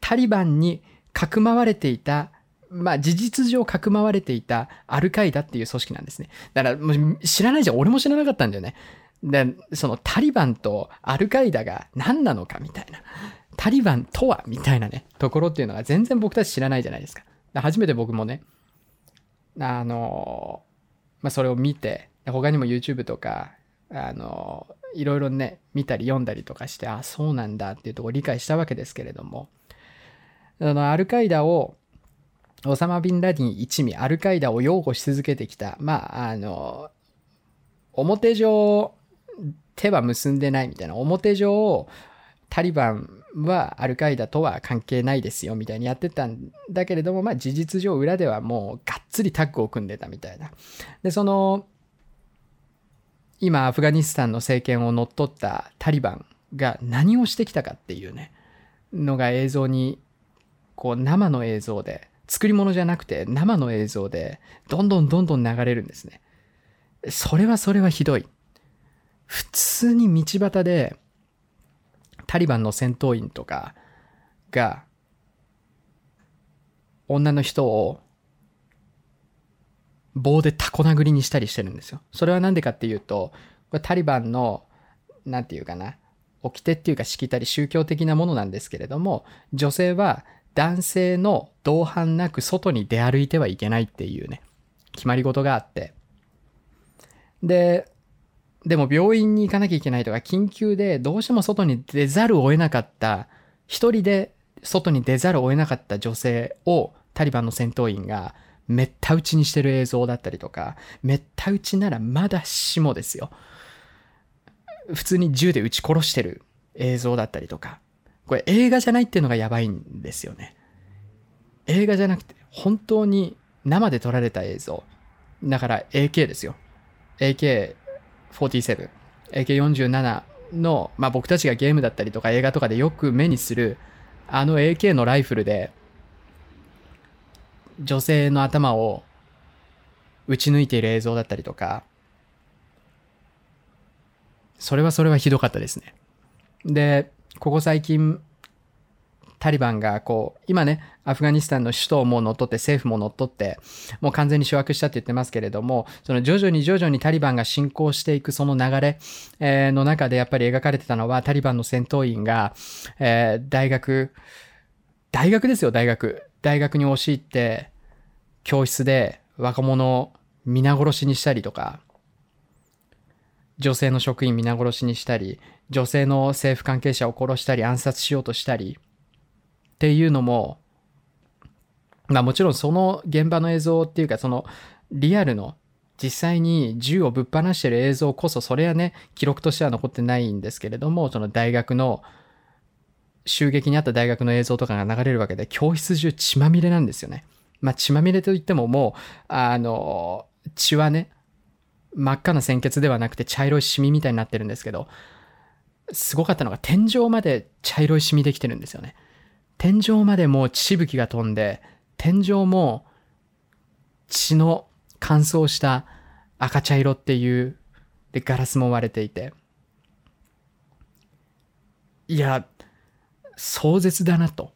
タリバンにかくまわれていた、まあ事実上かくまわれていたアルカイダっていう組織なんですね。だからもう知らないじゃん。俺も知らなかったんだよね。で、そのタリバンとアルカイダが何なのかみたいな。タリバンとはみたいなね、ところっていうのが全然僕たち知らないじゃないですか。初めて僕もね、あの、まあ、それを見て、他にも YouTube とか、あの、いろいろね、見たり読んだりとかして、あ、そうなんだっていうとこ理解したわけですけれども、あの、アルカイダを、オサマ・ビンラディン一味、アルカイダを擁護し続けてきた、まあ、あの、表上、手は結んでないみたいな、表上、タリバンはアルカイダとは関係ないですよみたいにやってたんだけれども、まあ事実上裏ではもうがっつりタッグを組んでたみたいな。で、その、今アフガニスタンの政権を乗っ取ったタリバンが何をしてきたかっていうね、のが映像に、こう生の映像で、作り物じゃなくて生の映像で、どんどんどんどん流れるんですね。それはそれはひどい。普通に道端で、タリバンの戦闘員とかが、女の人を棒でタコ殴りにしたりしてるんですよ。それは何でかっていうと、これタリバンの、なんていうかな、掟っていうかしきたり宗教的なものなんですけれども、女性は男性の同伴なく外に出歩いてはいけないっていうね、決まり事があって。で、でも病院に行かなきゃいけないとか、緊急でどうしても外に出ざるを得なかった、一人で外に出ざるを得なかった女性をタリバンの戦闘員がめった打ちにしてる映像だったりとか、めった打ちならまだしもですよ。普通に銃で撃ち殺してる映像だったりとか。これ映画じゃないっていうのがやばいんですよね。映画じゃなくて、本当に生で撮られた映像。だから AK ですよ。AK 47、AK47 の、まあ、僕たちがゲームだったりとか映画とかでよく目にする、あの AK のライフルで、女性の頭を撃ち抜いている映像だったりとか、それはそれはひどかったですね。で、ここ最近、タリバンがこう、今ね、アフガニスタンの首都をもう乗っ取って、政府も乗っ取って、もう完全に掌握したって言ってますけれども、その徐々に徐々にタリバンが進行していくその流れ、えー、の中でやっぱり描かれてたのは、タリバンの戦闘員が、えー、大学、大学ですよ、大学。大学に押し入って、教室で若者を皆殺しにしたりとか、女性の職員皆殺しにしたり、女性の政府関係者を殺したり暗殺しようとしたり、っていうのも、まあもちろんその現場の映像っていうかそのリアルの実際に銃をぶっ放してる映像こそそれはね記録としては残ってないんですけれどもその大学の襲撃にあった大学の映像とかが流れるわけで教室中血まみれなんですよね。まあ血まみれといってももうあの血はね真っ赤な鮮血ではなくて茶色いシミみたいになってるんですけどすごかったのが天井まで茶色いシミできてるんですよね。天井までも血しぶきが飛んで天井も血の乾燥した赤茶色っていうでガラスも割れていて。いや壮絶だなと。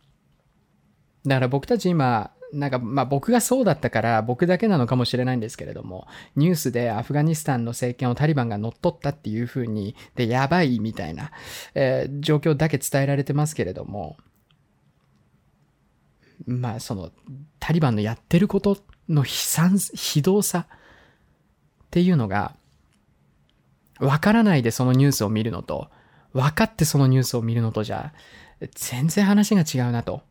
だから僕たち今なんかまあ僕がそうだったから僕だけなのかもしれないんですけれどもニュースでアフガニスタンの政権をタリバンが乗っ取ったっていう風にでやばいみたいな、えー、状況だけ伝えられてますけれどもまあそのタリバンのやってることの悲惨、非道さっていうのが、わからないでそのニュースを見るのと、分かってそのニュースを見るのとじゃ、全然話が違うなと。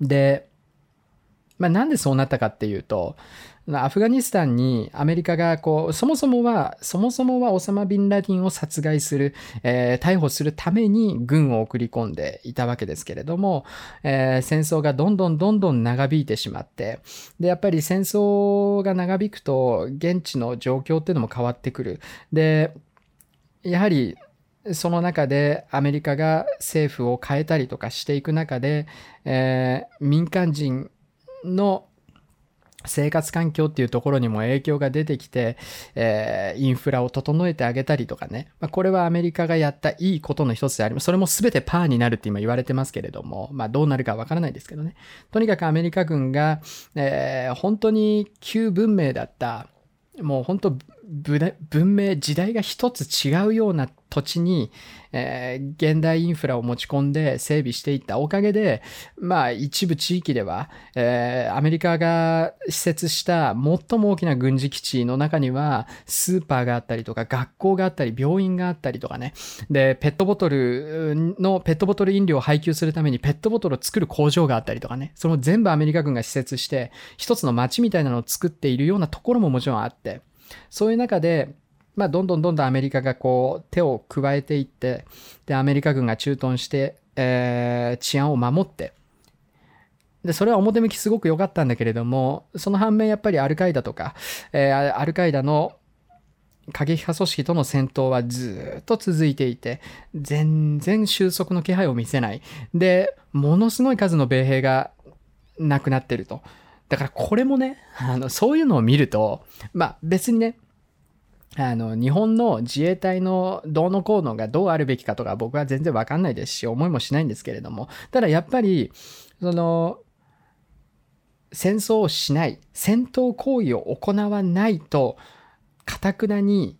で、まあなんでそうなったかっていうと、アフガニスタンにアメリカがこう、そもそもは、そもそもはオサマ・ビンラディンを殺害する、えー、逮捕するために軍を送り込んでいたわけですけれども、えー、戦争がどんどんどんどん長引いてしまって、で、やっぱり戦争が長引くと、現地の状況っていうのも変わってくる。で、やはり、その中でアメリカが政府を変えたりとかしていく中で、えー、民間人の生活環境っていうところにも影響が出てきて、えー、インフラを整えてあげたりとかね、まあ、これはアメリカがやったいいことの一つであります。それも全てパーになるって今言われてますけれども、まあどうなるかわからないですけどね。とにかくアメリカ軍が、えー、本当に旧文明だった、もう本当文明、時代が一つ違うような土地に、えー、現代インフラを持ち込んで整備していったおかげで、まあ一部地域では、えー、アメリカが施設した最も大きな軍事基地の中には、スーパーがあったりとか、学校があったり、病院があったりとかね。で、ペットボトルの、ペットボトル飲料を配給するためにペットボトルを作る工場があったりとかね。その全部アメリカ軍が施設して、一つの街みたいなのを作っているようなところももちろんあって、そういう中で、まあ、どんどんどんどんアメリカがこう手を加えていって、で、アメリカ軍が駐屯して、えー、治安を守って、で、それは表向きすごく良かったんだけれども、その反面やっぱりアルカイダとか、えー、アルカイダの過激派組織との戦闘はずっと続いていて、全然収束の気配を見せない。で、ものすごい数の米兵が亡くなってると。だからこれもね、あの、そういうのを見ると、まあ別にね、あの、日本の自衛隊のどうのこうのがどうあるべきかとか僕は全然わかんないですし、思いもしないんですけれども、ただやっぱり、その、戦争をしない、戦闘行為を行わないと、かたくなに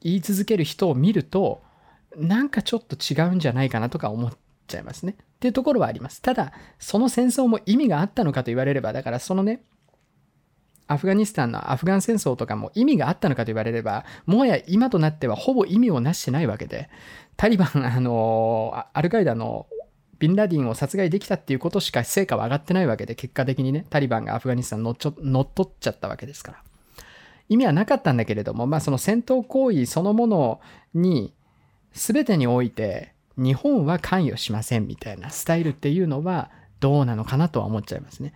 言い続ける人を見ると、なんかちょっと違うんじゃないかなとか思っちゃいますね。っていうところはあります。ただ、その戦争も意味があったのかと言われれば、だからそのね、アフガニスタンのアフガン戦争とかも意味があったのかと言われれば、もはや今となってはほぼ意味をなしてないわけで、タリバン、あの、アルカイダのビンラディンを殺害できたっていうことしか成果は上がってないわけで、結果的にね、タリバンがアフガニスタン乗っちょ乗っ取っちゃったわけですから。意味はなかったんだけれども、まあその戦闘行為そのものに、全てにおいて、日本は関与しませんみたいなスタイルっていうのはどうなのかなとは思っちゃいますね。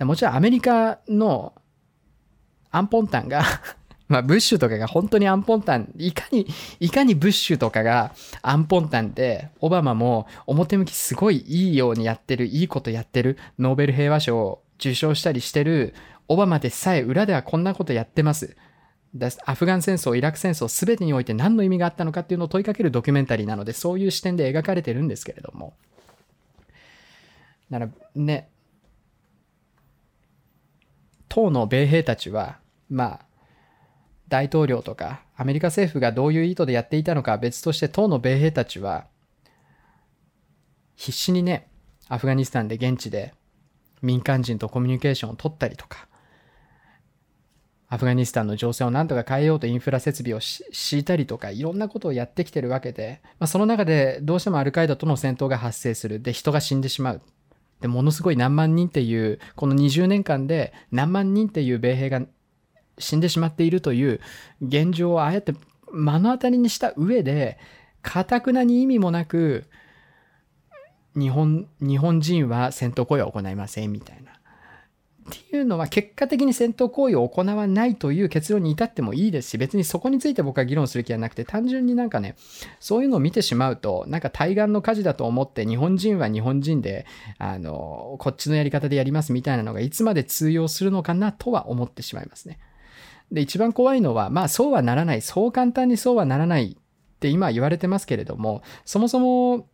もちろんアメリカのアンポンタンが まあ、ブッシュとかが本当にアンポンタン、いかに、いかにブッシュとかがアンポンタンで、オバマも表向きすごいいいようにやってる、いいことやってる、ノーベル平和賞を受賞したりしてる、オバマでさえ裏ではこんなことやってます。アフガン戦争、イラク戦争、すべてにおいて何の意味があったのかっていうのを問いかけるドキュメンタリーなので、そういう視点で描かれてるんですけれども。なら、ね、当の米兵たちは、まあ、大統領とかアメリカ政府がどういう意図でやっていたのかは別として当の米兵たちは必死にねアフガニスタンで現地で民間人とコミュニケーションを取ったりとかアフガニスタンの情勢をなんとか変えようとインフラ設備を敷いたりとかいろんなことをやってきてるわけで、まあ、その中でどうしてもアルカイダとの戦闘が発生する。で人が死んでしまう。でものすごい何万人っていうこの20年間で何万人っていう米兵が死んでしまっているという現状をああやって目の当たりにした上でかたくなに意味もなく日本日本人は戦闘行為は行いませんみたいな。っていうのは結果的に戦闘行為を行わないという結論に至ってもいいですし別にそこについて僕は議論する気はなくて単純になんかねそういうのを見てしまうとなんか対岸の火事だと思って日本人は日本人であのこっちのやり方でやりますみたいなのがいつまで通用するのかなとは思ってしまいますね。で一番怖いのはまあそうはならないそう簡単にそうはならないって今言われてますけれどもそもそも、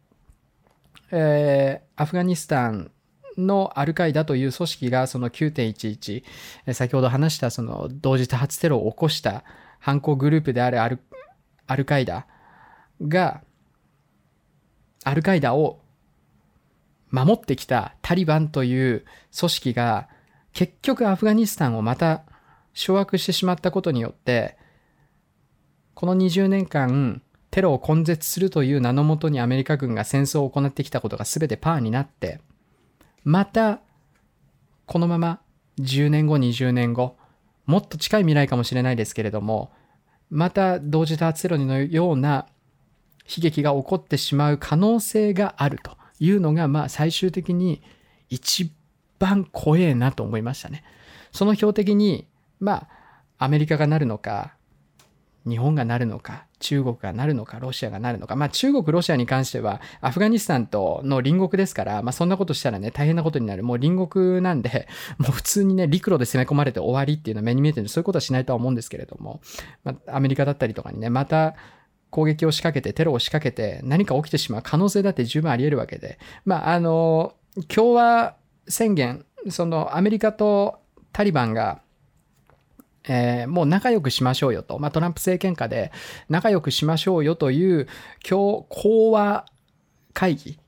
えー、アフガニスタンのアルカイダという組織がその9.11、先ほど話したその同時多発テロを起こした犯行グループであるアルアルカイダが、アルカイダを守ってきたタリバンという組織が結局アフガニスタンをまた掌握してしまったことによって、この20年間テロを根絶するという名のもとにアメリカ軍が戦争を行ってきたことが全てパーになって、また、このまま10年後、20年後、もっと近い未来かもしれないですけれども、また同時多発テロのような悲劇が起こってしまう可能性があるというのが、まあ最終的に一番怖えなと思いましたね。その標的に、まあアメリカがなるのか、日本がなるのか、中国がなるのか、ロシアがなるのか。まあ中国、ロシアに関してはアフガニスタンとの隣国ですから、まあそんなことしたらね、大変なことになる。もう隣国なんで、もう普通にね、陸路で攻め込まれて終わりっていうのは目に見えてるんで、そういうことはしないとは思うんですけれども、まあアメリカだったりとかにね、また攻撃を仕掛けて、テロを仕掛けて、何か起きてしまう可能性だって十分あり得るわけで、まああの、共和宣言、そのアメリカとタリバンがえー、もう仲良くしましょうよと、まあ、トランプ政権下で仲良くしましょうよという共講和会議、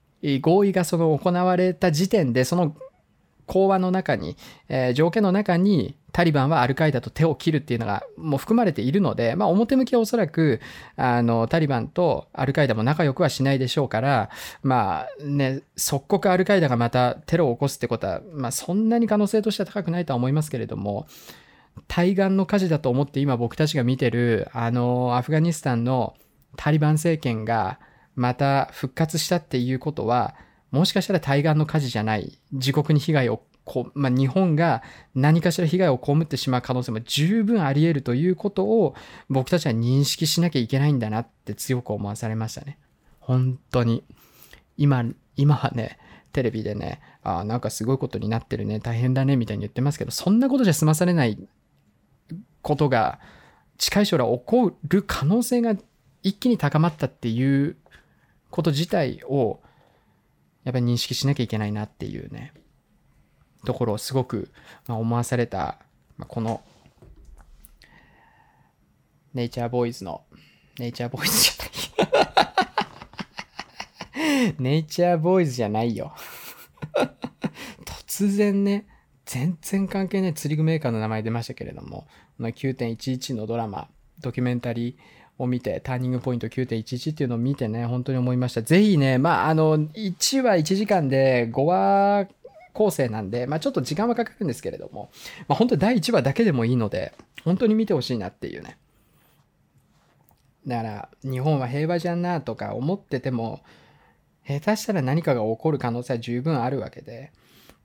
合意がその行われた時点で、その講和の中に、えー、条件の中にタリバンはアルカイダと手を切るっていうのがもう含まれているので、まあ表向きはおそらく、あの、タリバンとアルカイダも仲良くはしないでしょうから、まあね、即刻アルカイダがまたテロを起こすってことは、まあそんなに可能性としては高くないとは思いますけれども、対岸の火事だと思って今僕たちが見てる、あの、アフガニスタンのタリバン政権がまた復活したっていうことは、もしかしたら対岸の火事じゃない、自国に被害をこ、まあ、日本が何かしら被害を被ってしまう可能性も十分あり得るということを僕たちは認識しなきゃいけないんだなって強く思わされましたね。本当に。今、今はね、テレビでね、あなんかすごいことになってるね、大変だね、みたいに言ってますけど、そんなことじゃ済まされないことが近い将来起こる可能性が一気に高まったっていうこと自体をやっぱり認識しなきゃいけないなっていうね。ところをすごく思わされたこのネイチャーボーイズのネイチャーボーイズじゃない。ネイチャーボーイズじゃないよ。突然ね全然関係ない釣り具メーカーの名前出ましたけれども、9.11のドラマ、ドキュメンタリーを見て、ターニングポイント9.11っていうのを見てね、本当に思いました。ぜひね、まあ、あの、1話1時間で5話構成なんで、まあ、ちょっと時間はかかるんですけれども、まあ、本当に第1話だけでもいいので、本当に見てほしいなっていうね。だから、日本は平和じゃんなとか思ってても、下手したら何かが起こる可能性は十分あるわけで、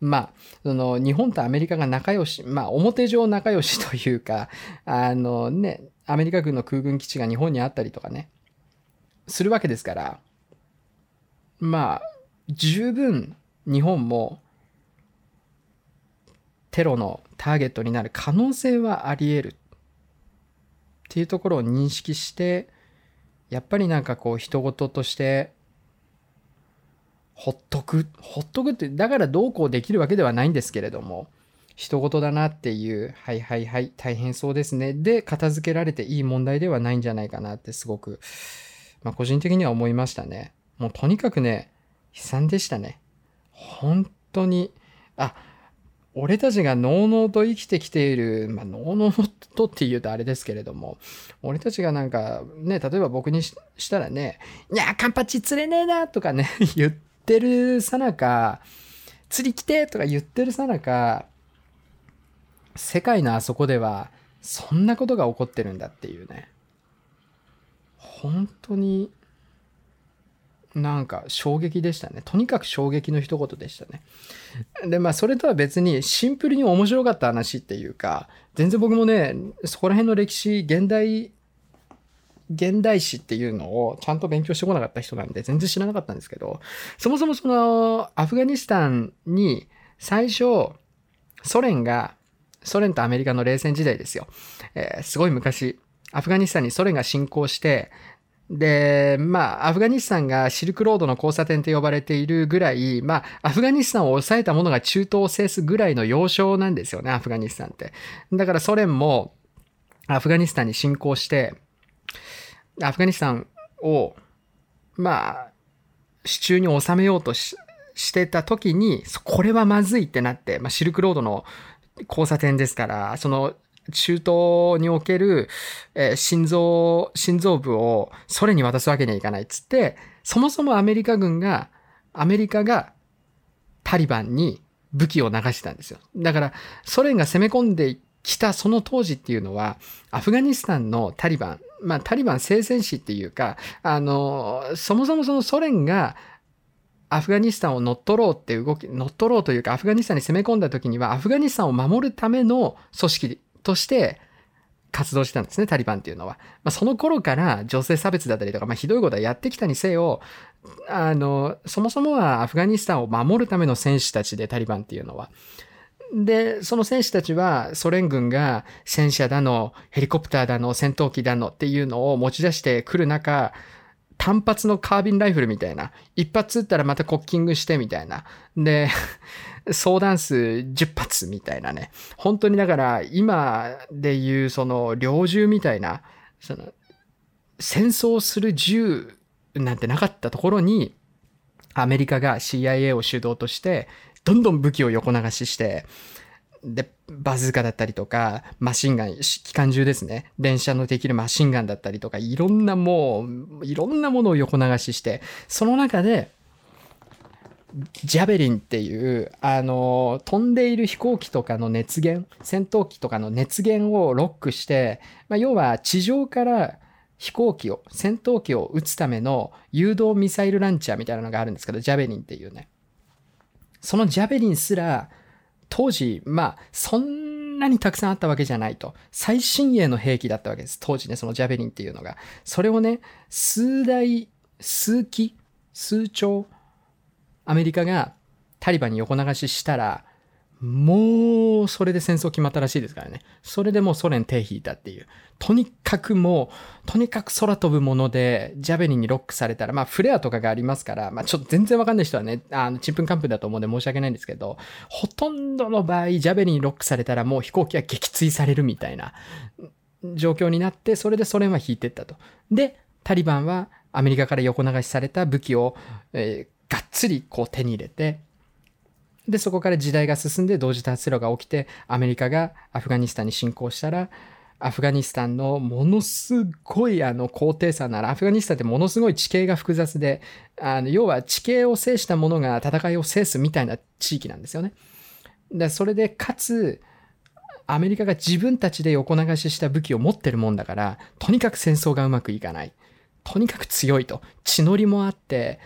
まあ、その日本とアメリカが仲良し、まあ表上仲良しというか、あのね、アメリカ軍の空軍基地が日本にあったりとかね、するわけですから、まあ、十分日本もテロのターゲットになる可能性はあり得る。っていうところを認識して、やっぱりなんかこう人事としてほっとく、ほっとくって、だからどうこうできるわけではないんですけれども、人事だなっていう、はいはいはい、大変そうですね。で、片付けられていい問題ではないんじゃないかなってすごく、まあ個人的には思いましたね。もうとにかくね、悲惨でしたね。本当に、あ、俺たちがのうのうと生きてきている、まあ、のうのうとって言うとあれですけれども、俺たちがなんか、ね、例えば僕にしたらね、いや、カンパチ釣れねえなとかね、言っててるさなか、釣り来てとか言ってるさなか、世界のあそこでは、そんなことが起こってるんだっていうね。本当に、なんか衝撃でしたね。とにかく衝撃の一言でしたね。で、まあそれとは別にシンプルに面白かった話っていうか、全然僕もね、そこら辺の歴史、現代、現代史っていうのをちゃんと勉強してこなかった人なんで全然知らなかったんですけど、そもそもそのアフガニスタンに最初ソ連が、ソ連とアメリカの冷戦時代ですよ。えー、すごい昔、アフガニスタンにソ連が侵攻して、で、まあ、アフガニスタンがシルクロードの交差点と呼ばれているぐらい、まあ、アフガニスタンを抑えたものが中東を制すぐらいの要衝なんですよね、アフガニスタンって。だからソ連もアフガニスタンに侵攻して、アフガニスタンを、まあ、手中に収めようとししてた時に、これはまずいってなって、まあ、シルクロードの交差点ですから、その中東における、えー、心臓、心臓部をソ連に渡すわけにはいかないっつって、そもそもアメリカ軍が、アメリカがタリバンに武器を流してたんですよ。だから、ソ連が攻め込んできたその当時っていうのは、アフガニスタンのタリバン、まあ、タリバン聖戦士っていうか、あの、そもそもそのソ連がアフガニスタンを乗っ取ろうって動き、乗っ取ろうというか、アフガニスタンに攻め込んだ時には、アフガニスタンを守るための組織として活動したんですね、タリバンっていうのは。まあ、その頃から女性差別だったりとか、まあ、ひどいことはやってきたにせよ、あの、そもそもはアフガニスタンを守るための戦士たちで、タリバンっていうのは。で、その戦士たちはソ連軍が戦車だの、ヘリコプターだの、戦闘機だのっていうのを持ち出してくる中、単発のカービンライフルみたいな。一発撃ったらまたコッキングしてみたいな。で、相談数10発みたいなね。本当にだから今で言うその猟銃みたいな、その戦争する銃なんてなかったところに、アメリカが CIA を主導として、どんどん武器を横流しして、で、バズーカだったりとか、マシンガン、機関銃ですね。連射のできるマシンガンだったりとか、いろんなもう、いろんなものを横流しして、その中で、ジャベリンっていう、あの、飛んでいる飛行機とかの熱源、戦闘機とかの熱源をロックして、まあ、要は地上から飛行機を、戦闘機を撃つための誘導ミサイルランチャーみたいなのがあるんですけど、ジャベリンっていうね。そのジャベリンすら、当時、まあ、そんなにたくさんあったわけじゃないと。最新鋭の兵器だったわけです。当時ね、そのジャベリンっていうのが。それをね、数台、数機、数兆、アメリカがタリバンに横流ししたら、もうそれで戦争決まったらしいですからね。それでもうソ連手引いたっていう。とにかくもう、とにかく空飛ぶもので、ジャベリンにロックされたら、まあフレアとかがありますから、まあちょっと全然わかんない人はね、あの、ちんぷんかんぷんだと思うんで申し訳ないんですけど、ほとんどの場合、ジャベリンにロックされたらもう飛行機は撃墜されるみたいな状況になって、それでソ連は引いてったと。で、タリバンはアメリカから横流しされた武器を、えーがっつりこう手に入れて、で、そこから時代が進んで同時多発テロが起きて、アメリカがアフガニスタンに侵攻したら、アフガニスタンのものすごいあの高低差なら、アフガニスタンってものすごい地形が複雑で、あの要は地形を制したものが戦いを制すみたいな地域なんですよね。で、それでかつ、アメリカが自分たちで横流しした武器を持ってるもんだから、とにかく戦争がうまくいかない。とにかく強いと。血のりもあって、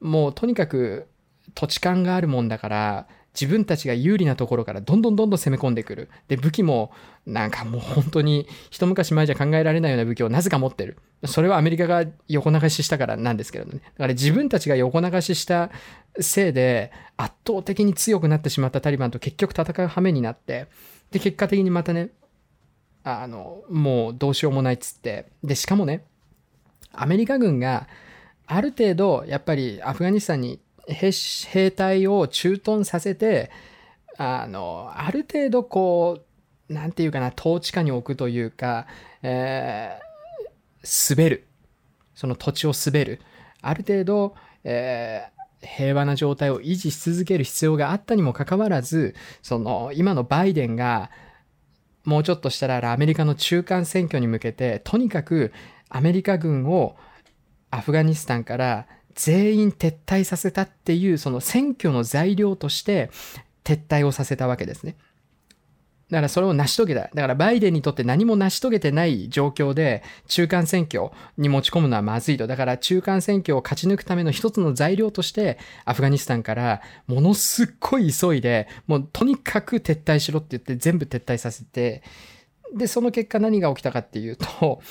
もうとにかく土地勘があるもんだから自分たちが有利なところからどんどんどんどん攻め込んでくる。で、武器もなんかもう本当に一昔前じゃ考えられないような武器をなぜか持ってる。それはアメリカが横流ししたからなんですけどね。だから自分たちが横流ししたせいで圧倒的に強くなってしまったタリバンと結局戦う羽目になって、で、結果的にまたね、あの、もうどうしようもないっつって、で、しかもね、アメリカ軍がある程度、やっぱりアフガニスタンに兵隊を駐屯させて、あの、ある程度こう、なんていうかな、統治下に置くというか、えー、滑る。その土地を滑る。ある程度、えー、平和な状態を維持し続ける必要があったにもかかわらず、その今のバイデンがもうちょっとしたらアメリカの中間選挙に向けて、とにかくアメリカ軍をアフガニスタンから全員撤退させたっていう、その選挙の材料として撤退をさせたわけですね。だからそれを成し遂げた。だからバイデンにとって何も成し遂げてない状況で中間選挙に持ち込むのはまずいと。だから中間選挙を勝ち抜くための一つの材料としてアフガニスタンからものすっごい急いでもうとにかく撤退しろって言って全部撤退させてで、その結果何が起きたかっていうと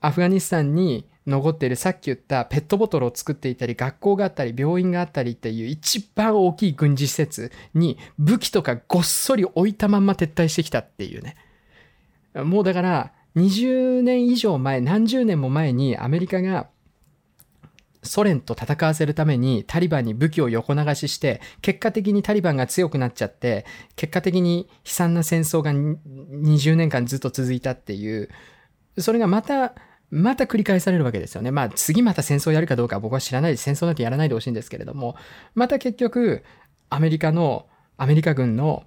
アフガニスタンに残っているさっき言ったペットボトルを作っていたり学校があったり病院があったりっていう一番大きい軍事施設に武器とかごっそり置いたまんま撤退してきたっていうね。もうだから20年以上前何十年も前にアメリカがソ連と戦わせるためにタリバンに武器を横流しして結果的にタリバンが強くなっちゃって結果的に悲惨な戦争が20年間ずっと続いたっていうそれがまたまた繰り返されるわけですよね。まあ次また戦争やるかどうか僕は知らないで戦争なんてやらないでほしいんですけれども、また結局アメリカの、アメリカ軍の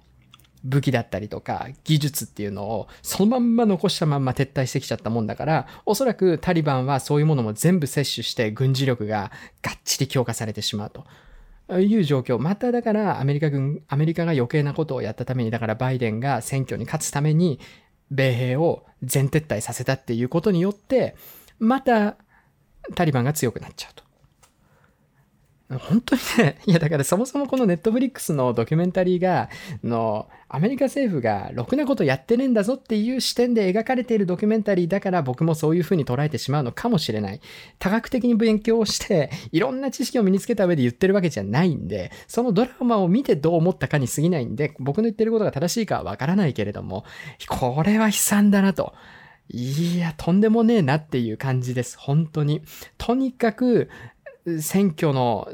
武器だったりとか技術っていうのをそのまんま残したまんま撤退してきちゃったもんだからおそらくタリバンはそういうものも全部摂取して軍事力ががっちり強化されてしまうという状況まただからアメリカ軍アメリカが余計なことをやったためにだからバイデンが選挙に勝つために米兵を全撤退させたっていうことによって、またタリバンが強くなっちゃうと。本当にね、いやだからそもそもこのネットフリックスのドキュメンタリーが、の、アメリカ政府がろくなことやってねえんだぞっていう視点で描かれているドキュメンタリーだから僕もそういう風に捉えてしまうのかもしれない。多角的に勉強をして、いろんな知識を身につけた上で言ってるわけじゃないんで、そのドラマを見てどう思ったかに過ぎないんで、僕の言ってることが正しいかはわからないけれども、これは悲惨だなと。いや、とんでもねえなっていう感じです。本当に。とにかく、選挙の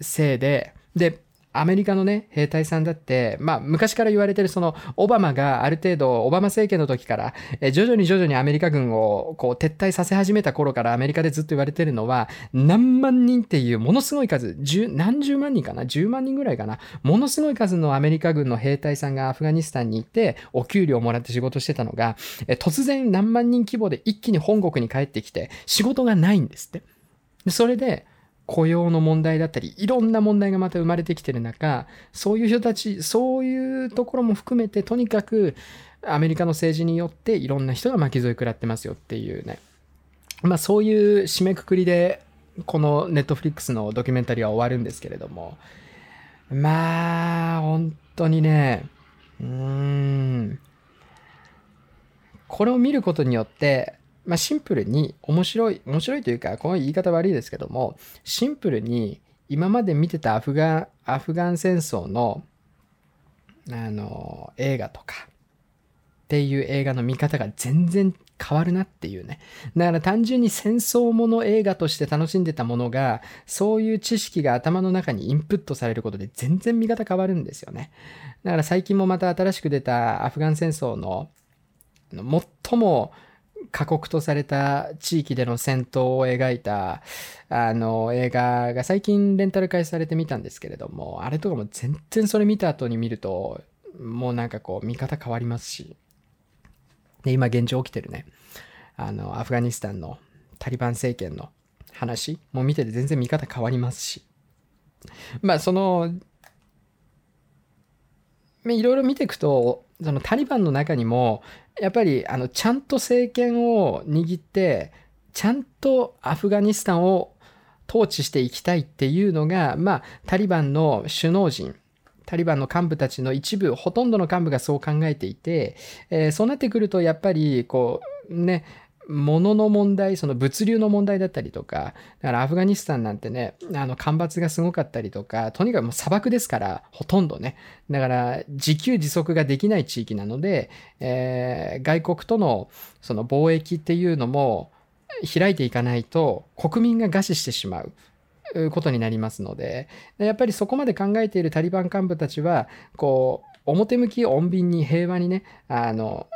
せいで、で、アメリカのね、兵隊さんだって、まあ、昔から言われてるその、オバマがある程度、オバマ政権の時から、え徐々に徐々にアメリカ軍をこう撤退させ始めた頃からアメリカでずっと言われてるのは、何万人っていうものすごい数、十、何十万人かな ?10 万人ぐらいかな？ものすごい数のアメリカ軍の兵隊さんがアフガニスタンに行って、お給料をもらって仕事してたのが、え突然何万人規模で一気に本国に帰ってきて、仕事がないんですって。それで、雇用の問題だったり、いろんな問題がまた生まれてきてる中、そういう人たち、そういうところも含めて、とにかくアメリカの政治によっていろんな人が巻き添え食らってますよっていうね。まあそういう締めくくりで、このネットフリックスのドキュメンタリーは終わるんですけれども、まあ、本当にね、うーん、これを見ることによって、まあ、シンプルに面白い、面白いというか、この言い方悪いですけども、シンプルに今まで見てたアフガン、アフガン戦争の、あの、映画とか、っていう映画の見方が全然変わるなっていうね。だから単純に戦争もの映画として楽しんでたものが、そういう知識が頭の中にインプットされることで全然見方変わるんですよね。だから最近もまた新しく出たアフガン戦争の最も過酷とされた地域での戦闘を描いたあの映画が最近レンタル化されてみたんですけれどもあれとかも全然それ見た後に見るともうなんかこう見方変わりますし。で今現状起きてるね。あのアフガニスタンのタリバン政権の話も見てて全然見方変わりますし。まあそのいろいろ見ていくとそのタリバンの中にもやっぱりあのちゃんと政権を握ってちゃんとアフガニスタンを統治していきたいっていうのが、まあ、タリバンの首脳陣タリバンの幹部たちの一部ほとんどの幹部がそう考えていて、えー、そうなってくるとやっぱりこうね物の問題、その物流の問題だったりとか、だからアフガニスタンなんてね、あの干ばつがすごかったりとか、とにかくもう砂漠ですから、ほとんどね。だから自給自足ができない地域なので、えー、外国とのその貿易っていうのも開いていかないと国民が餓死してしまう。ことになりますので、やっぱりそこまで考えているタリバン幹部たちは、こう、表向き穏便に平和にね、あの、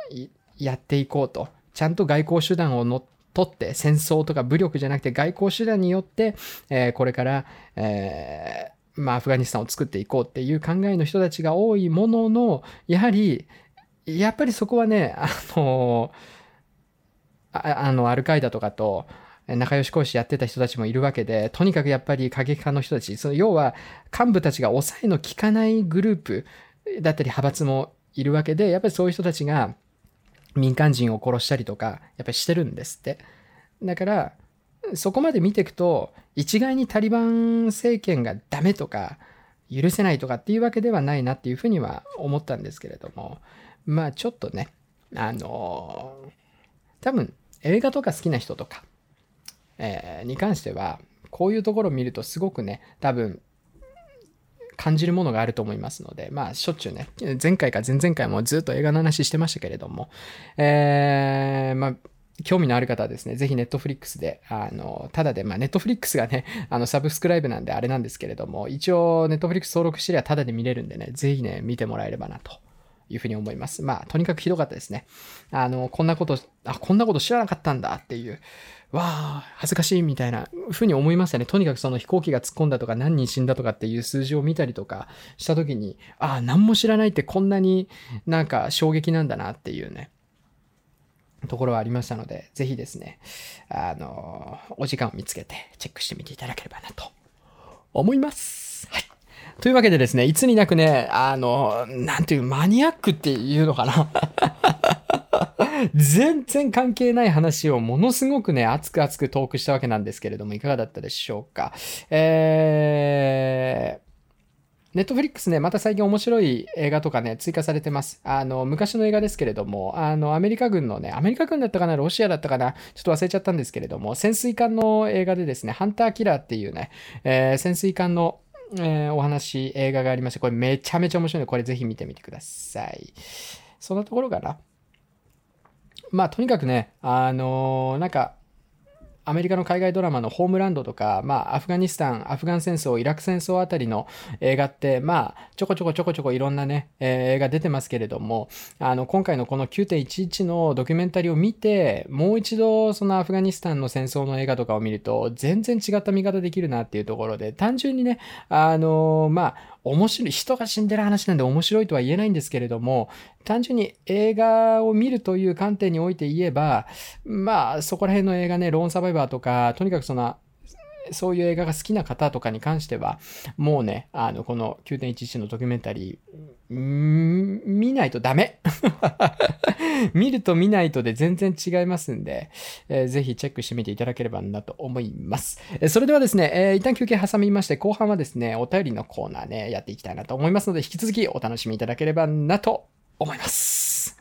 やっていこうと。ちゃんと外交手段をの取って戦争とか武力じゃなくて外交手段によって、えー、これから、えー、まあ、アフガニスタンを作っていこうっていう考えの人たちが多いものの、やはり、やっぱりそこはね、あのああの、アルカイダとかと、仲良し講師やってた人たちもいるわけで、とにかくやっぱり過激派の人たち、その要は幹部たちが抑えの効かないグループだったり派閥もいるわけで、やっぱりそういう人たちが民間人を殺したりとか、やっぱりしてるんですって。だから、そこまで見ていくと、一概にタリバン政権がダメとか、許せないとかっていうわけではないなっていうふうには思ったんですけれども、まあちょっとね、あの多分映画とか好きな人とか、えー、に関しては、こういうところを見るとすごくね、多分感じるものがあると思いますので、まあ、しょっちゅうね、前回か前々回もずっと映画の話してましたけれども、えー、まあ、興味のある方はですね、ぜひネットフリックスで、あの、ただで、まあ、ネットフリックスがね、あの、サブスクライブなんであれなんですけれども、一応、ネットフリックス登録してりゃただで見れるんでね、ぜひね、見てもらえればなと。いうふうに思います。まあ、とにかくひどかったですね。あの、こんなこと、あ、こんなこと知らなかったんだっていう、わあ、恥ずかしいみたいなふうに思いましたね。とにかくその飛行機が突っ込んだとか何人死んだとかっていう数字を見たりとかした時に、ああ、何も知らないってこんなになんか衝撃なんだなっていうね、ところはありましたので、ぜひですね、あの、お時間を見つけてチェックしてみていただければなと思います。はい。というわけでですね、いつになくね、あの、なんていうマニアックっていうのかな全然関係ない話をものすごくね、熱く熱くトークしたわけなんですけれども、いかがだったでしょうか。えー、ネットフリックスね、また最近面白い映画とかね、追加されてます。あの、昔の映画ですけれども、あの、アメリカ軍のね、アメリカ軍だったかな、ロシアだったかな、ちょっと忘れちゃったんですけれども、潜水艦の映画でですね、ハンターキラーっていうね、えー、潜水艦の、えー、お話、映画がありまして、これめちゃめちゃ面白いので、これぜひ見てみてください。そんなところかな。まあ、とにかくね、あのー、なんか、アメリカの海外ドラマのホームランドとか、まあ、アフガニスタン、アフガン戦争、イラク戦争あたりの映画って、まあ、ちょこちょこちょこちょこいろんなね、えー、映画出てますけれども、あの、今回のこの9.11のドキュメンタリーを見て、もう一度そのアフガニスタンの戦争の映画とかを見ると、全然違った見方できるなっていうところで、単純にね、あのー、まあ、面白い、人が死んでる話なんで面白いとは言えないんですけれども、単純に映画を見るという観点において言えば、まあ、そこら辺の映画ね、ローンサバイバーとか、とにかくその、そういう映画が好きな方とかに関しては、もうね、あの、この9.11のドキュメンタリー、見ないとダメ 見ると見ないとで全然違いますんで、えー、ぜひチェックしてみていただければなと思います。え、それではですね、えー、一旦休憩挟みまして、後半はですね、お便りのコーナーね、やっていきたいなと思いますので、引き続きお楽しみいただければなと思います。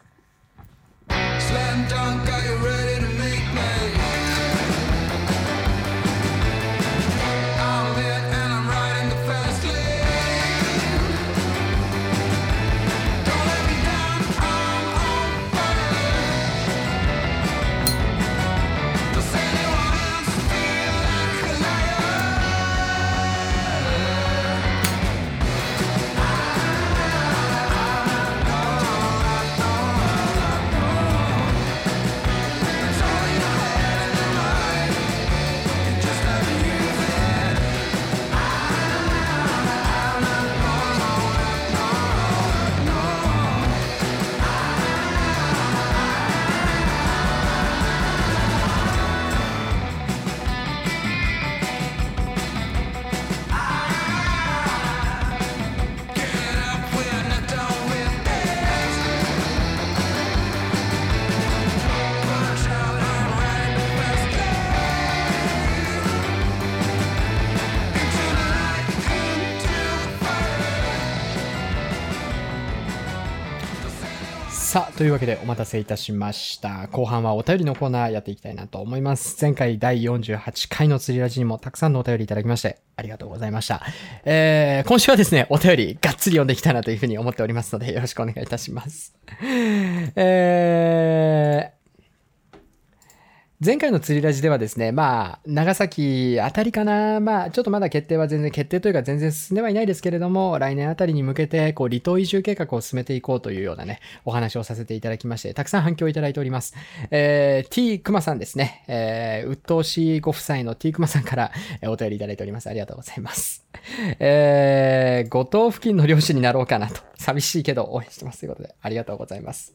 さあ、というわけでお待たせいたしました。後半はお便りのコーナーやっていきたいなと思います。前回第48回の釣りラジにもたくさんのお便りいただきまして、ありがとうございました。えー、今週はですね、お便りがっつり読んでいきたいなというふうに思っておりますので、よろしくお願いいたします。えー、前回の釣りラジではですね、まあ、長崎あたりかな、まあ、ちょっとまだ決定は全然、決定というか全然進んではいないですけれども、来年あたりに向けて、こう、離島移住計画を進めていこうというようなね、お話をさせていただきまして、たくさん反響いただいております。えー、t くまさんですね、えー、鬱陶しいご夫妻の t くまさんからお便りいただいております。ありがとうございます。えー、五島付近の漁師になろうかなと。寂しいけど応援してますということで、ありがとうございます。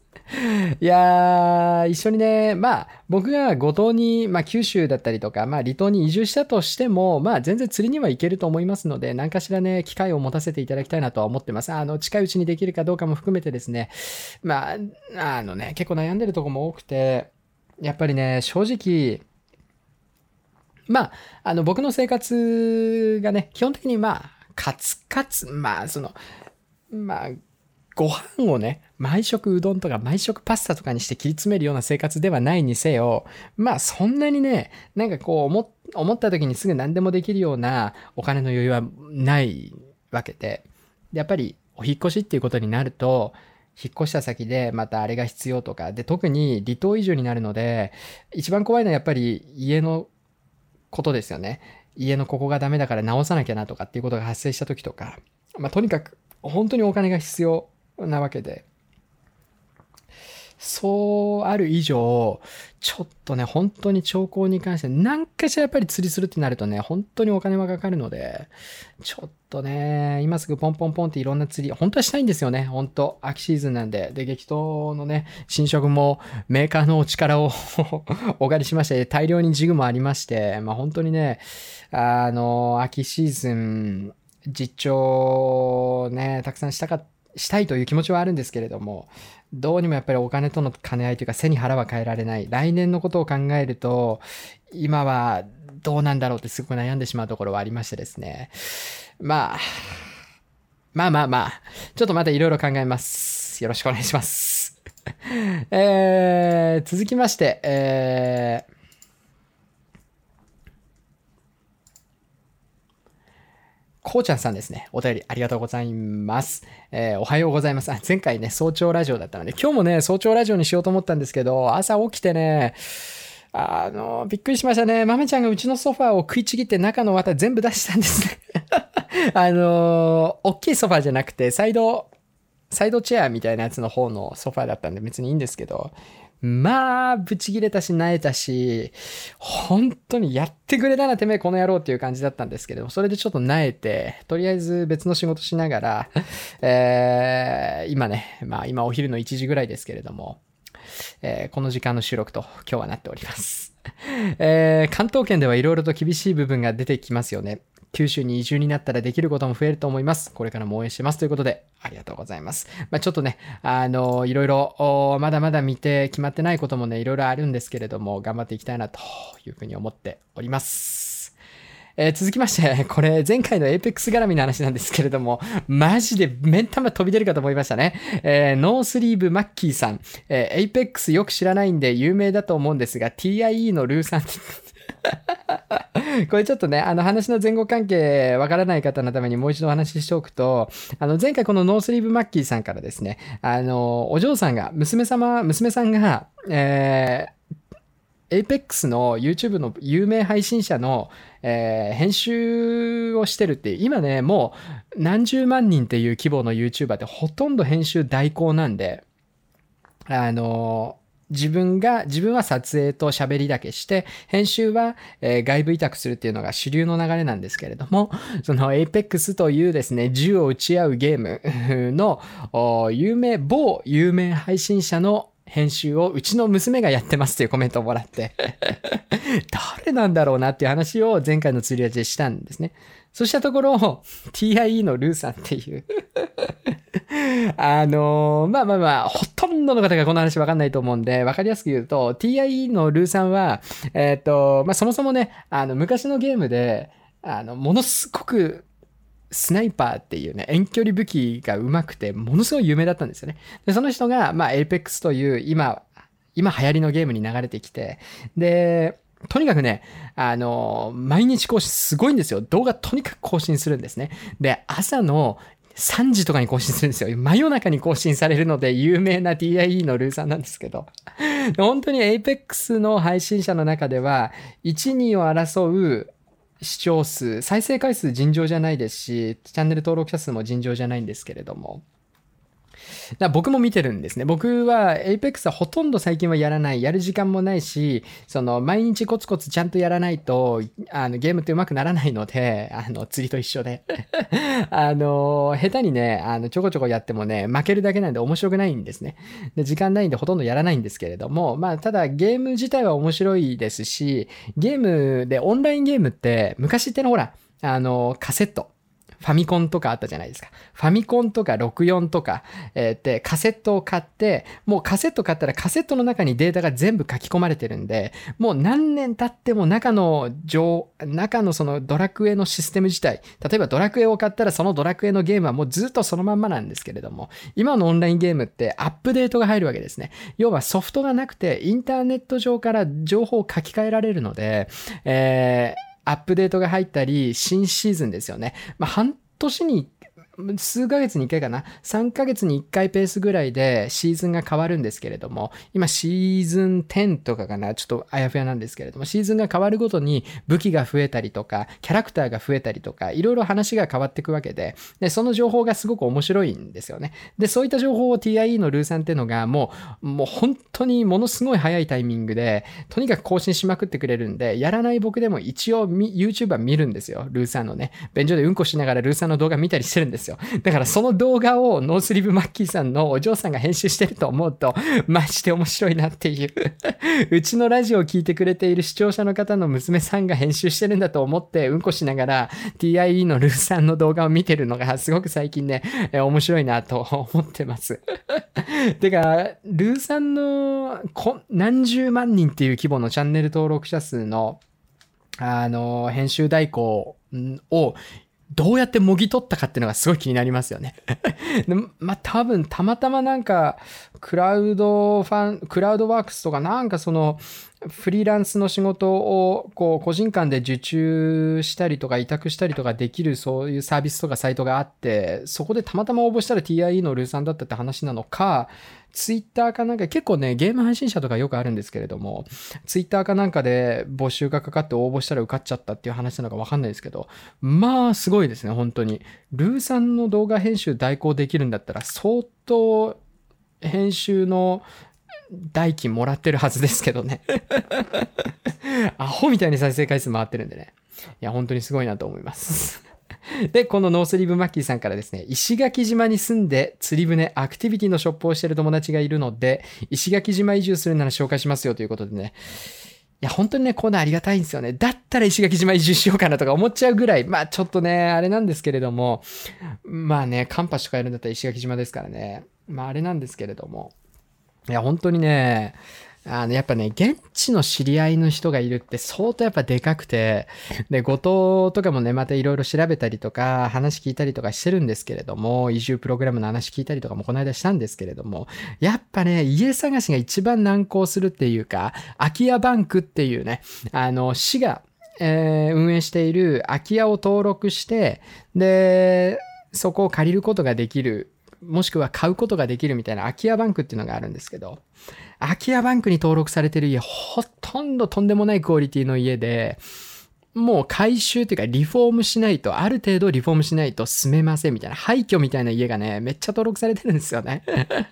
いやー、一緒にね、まあ、僕が五島に、まあ、九州だったりとか、まあ、離島に移住したとしても、まあ、全然釣りには行けると思いますので、何かしらね、機会を持たせていただきたいなとは思ってます。あの、近いうちにできるかどうかも含めてですね、まあ、あのね、結構悩んでるとこも多くて、やっぱりね、正直、まあ、あの、僕の生活がね、基本的にまあ、カツカツ、まあ、その、まあ、ご飯をね、毎食うどんとか毎食パスタとかにして切り詰めるような生活ではないにせよ、まあそんなにね、なんかこう思った時にすぐ何でもできるようなお金の余裕はないわけで、やっぱりお引っ越しっていうことになると、引っ越した先でまたあれが必要とか、で、特に離島移住になるので、一番怖いのはやっぱり家のことですよね。家のここがダメだから直さなきゃなとかっていうことが発生した時とか、まあとにかく本当にお金が必要なわけで、そうある以上、ちょっとね、本当に兆候に関して、何かしらやっぱり釣りするってなるとね、本当にお金はかかるので、ちょっとね、今すぐポンポンポンっていろんな釣り、本当はしたいんですよね、本当秋シーズンなんで。で、激闘のね、新色もメーカーのお力を お借りしまして、大量にジグもありまして、まあ本当にね、あの、秋シーズン、実調ね、たくさんしたか、したいという気持ちはあるんですけれども、どうにもやっぱりお金との兼ね合いというか背に腹は変えられない。来年のことを考えると、今はどうなんだろうってすごく悩んでしまうところはありましてですね。まあ、まあまあまあ、ちょっとまたいろいろ考えます。よろしくお願いします。えー、続きまして、えー、こうちゃんさんですね。お便りありがとうございます。えー、おはようございます。あ、前回ね、早朝ラジオだったので、今日もね、早朝ラジオにしようと思ったんですけど、朝起きてね、あの、びっくりしましたね。豆ちゃんがうちのソファーを食いちぎって中の綿全部出したんですね。あの、大きいソファーじゃなくて、サイド、サイドチェアみたいなやつの方のソファーだったんで別にいいんですけど、まあ、ブチ切れたし、萎えたし、本当にやってくれたな、てめえ、この野郎っていう感じだったんですけども、それでちょっと萎えて、とりあえず別の仕事しながら、えー、今ね、まあ今お昼の1時ぐらいですけれども、えー、この時間の収録と今日はなっております。えー、関東圏ではいろいろと厳しい部分が出てきますよね。九州に移住になったらできることも増えると思います。これからも応援してます。ということで、ありがとうございます。まあ、ちょっとね、あの、いろいろ、まだまだ見て決まってないこともね、いろいろあるんですけれども、頑張っていきたいなというふうに思っております。えー、続きまして、これ前回の Apex 絡みの話なんですけれども、マジで目ん玉飛び出るかと思いましたね。えー、ノースリーブマッキーさん、えー、Apex よく知らないんで有名だと思うんですが、TIE のルーさん これちょっとね、あの話の前後関係わからない方のためにもう一度お話ししておくと、あの前回このノースリーブマッキーさんからですね、あの、お嬢さんが、娘様、娘さんが、えー、Apex の YouTube の有名配信者の、えー、編集をしてるって、今ね、もう何十万人っていう規模の YouTuber ってほとんど編集代行なんで、あの、自分が、自分は撮影と喋りだけして、編集は、えー、外部委託するっていうのが主流の流れなんですけれども、その Apex というですね、銃を撃ち合うゲーム の、有名、某有名配信者の編集をうちの娘がやってますというコメントをもらって 誰なんだろうなっていう話を前回の釣り味でしたんですね。そうしたところ、TIE のルーさんっていう あのー、まあまあまあ、ほとんどの方がこの話わかんないと思うんで、わかりやすく言うと、TIE のルーさんは、えっ、ー、と、まあそもそもね、あの、昔のゲームで、あの、ものすごくスナイパーっていうね、遠距離武器が上手くて、ものすごい有名だったんですよね。で、その人が、まあ、Apex という、今、今流行りのゲームに流れてきて、で、とにかくね、あの、毎日更新すごいんですよ。動画とにかく更新するんですね。で、朝の3時とかに更新するんですよ。真夜中に更新されるので有名な TIE のルーさんなんですけど。本当に Apex の配信者の中では、1、2を争う視聴数、再生回数尋常じゃないですし、チャンネル登録者数も尋常じゃないんですけれども。だ僕も見てるんですね。僕は Apex はほとんど最近はやらない。やる時間もないし、その毎日コツコツちゃんとやらないと、あのゲームって上手くならないので、あの釣りと一緒で。あの、下手にね、あのちょこちょこやってもね、負けるだけなんで面白くないんですね。で、時間ないんでほとんどやらないんですけれども、まあ、ただゲーム自体は面白いですし、ゲームでオンラインゲームって昔ってのほら、あの、カセット。ファミコンとかあったじゃないですか。ファミコンとか64とか、えー、で、カセットを買って、もうカセット買ったらカセットの中にデータが全部書き込まれてるんで、もう何年経っても中の上、中のそのドラクエのシステム自体、例えばドラクエを買ったらそのドラクエのゲームはもうずっとそのまんまなんですけれども、今のオンラインゲームってアップデートが入るわけですね。要はソフトがなくてインターネット上から情報を書き換えられるので、えーアップデートが入ったり、新シーズンですよね。まあ、半年に数ヶ月に1回かな ?3 ヶ月に1回ペースぐらいでシーズンが変わるんですけれども、今シーズン10とかかな？ちょっとあやふやなんですけれども、シーズンが変わるごとに武器が増えたりとか、キャラクターが増えたりとか、いろいろ話が変わっていくわけで、で、その情報がすごく面白いんですよね。で、そういった情報を TIE のルーさんっていうのがもう、もう本当にものすごい早いタイミングで、とにかく更新しまくってくれるんで、やらない僕でも一応 YouTube 見るんですよ。ルーさんのね。便所でうんこしながらルーさんの動画見たりしてるんですよ。だからその動画をノースリーブマッキーさんのお嬢さんが編集してると思うと、マジで面白いなっていううちのラジオを聞いてくれている視聴者の方の娘さんが編集してるんだと思って、うんこしながら TIE のルーさんの動画を見てるのがすごく最近ね、え面白いなと思ってます てか、ルーさんの何十万人っていう規模のチャンネル登録者数のあの、編集代行をどうやってもぎ取ったかっていうのがすごい気になりますよね。まあ、多分、たまたまなんか、クラウドファン、クラウドワークスとかなんかその、フリーランスの仕事をこう個人間で受注したりとか委託したりとかできるそういうサービスとかサイトがあってそこでたまたま応募したら TIE のルーさんだったって話なのかツイッターかなんか結構ねゲーム配信者とかよくあるんですけれどもツイッターかなんかで募集がかかって応募したら受かっちゃったっていう話なのかわかんないですけどまあすごいですね本当に。ルーさんの動画編集代行できるんだったら相当編集の代金もらってるはずですけどね アホみたいに再生回数回ってるんでね。いや、本当にすごいなと思います で、このノースリーブマッキーさんからですね、石垣島に住んで釣り船アクティビティのショップをしてる友達がいるので、石垣島移住するなら紹介しますよということでね。いや、本当にね、コーナーありがたいんですよね。だったら石垣島移住しようかなとか思っちゃうぐらい、まあちょっとね、あれなんですけれども、まあね、カンパシとかやるんだったら石垣島ですからね。まああれなんですけれども、いや、本当にね、あの、やっぱね、現地の知り合いの人がいるって相当やっぱでかくて、で、後藤とかもね、またいろいろ調べたりとか、話聞いたりとかしてるんですけれども、移住プログラムの話聞いたりとかもこの間したんですけれども、やっぱね、家探しが一番難航するっていうか、空き家バンクっていうね、あの、市が、えー、運営している空き家を登録して、で、そこを借りることができるもしくは買うことができるみたいな空き家バンクっていうのがあるんですけど、空き家バンクに登録されてる家、ほとんどとんでもないクオリティの家で、もう改修っていうかリフォームしないと、ある程度リフォームしないと住めませんみたいな、廃墟みたいな家がね、めっちゃ登録されてるんですよね。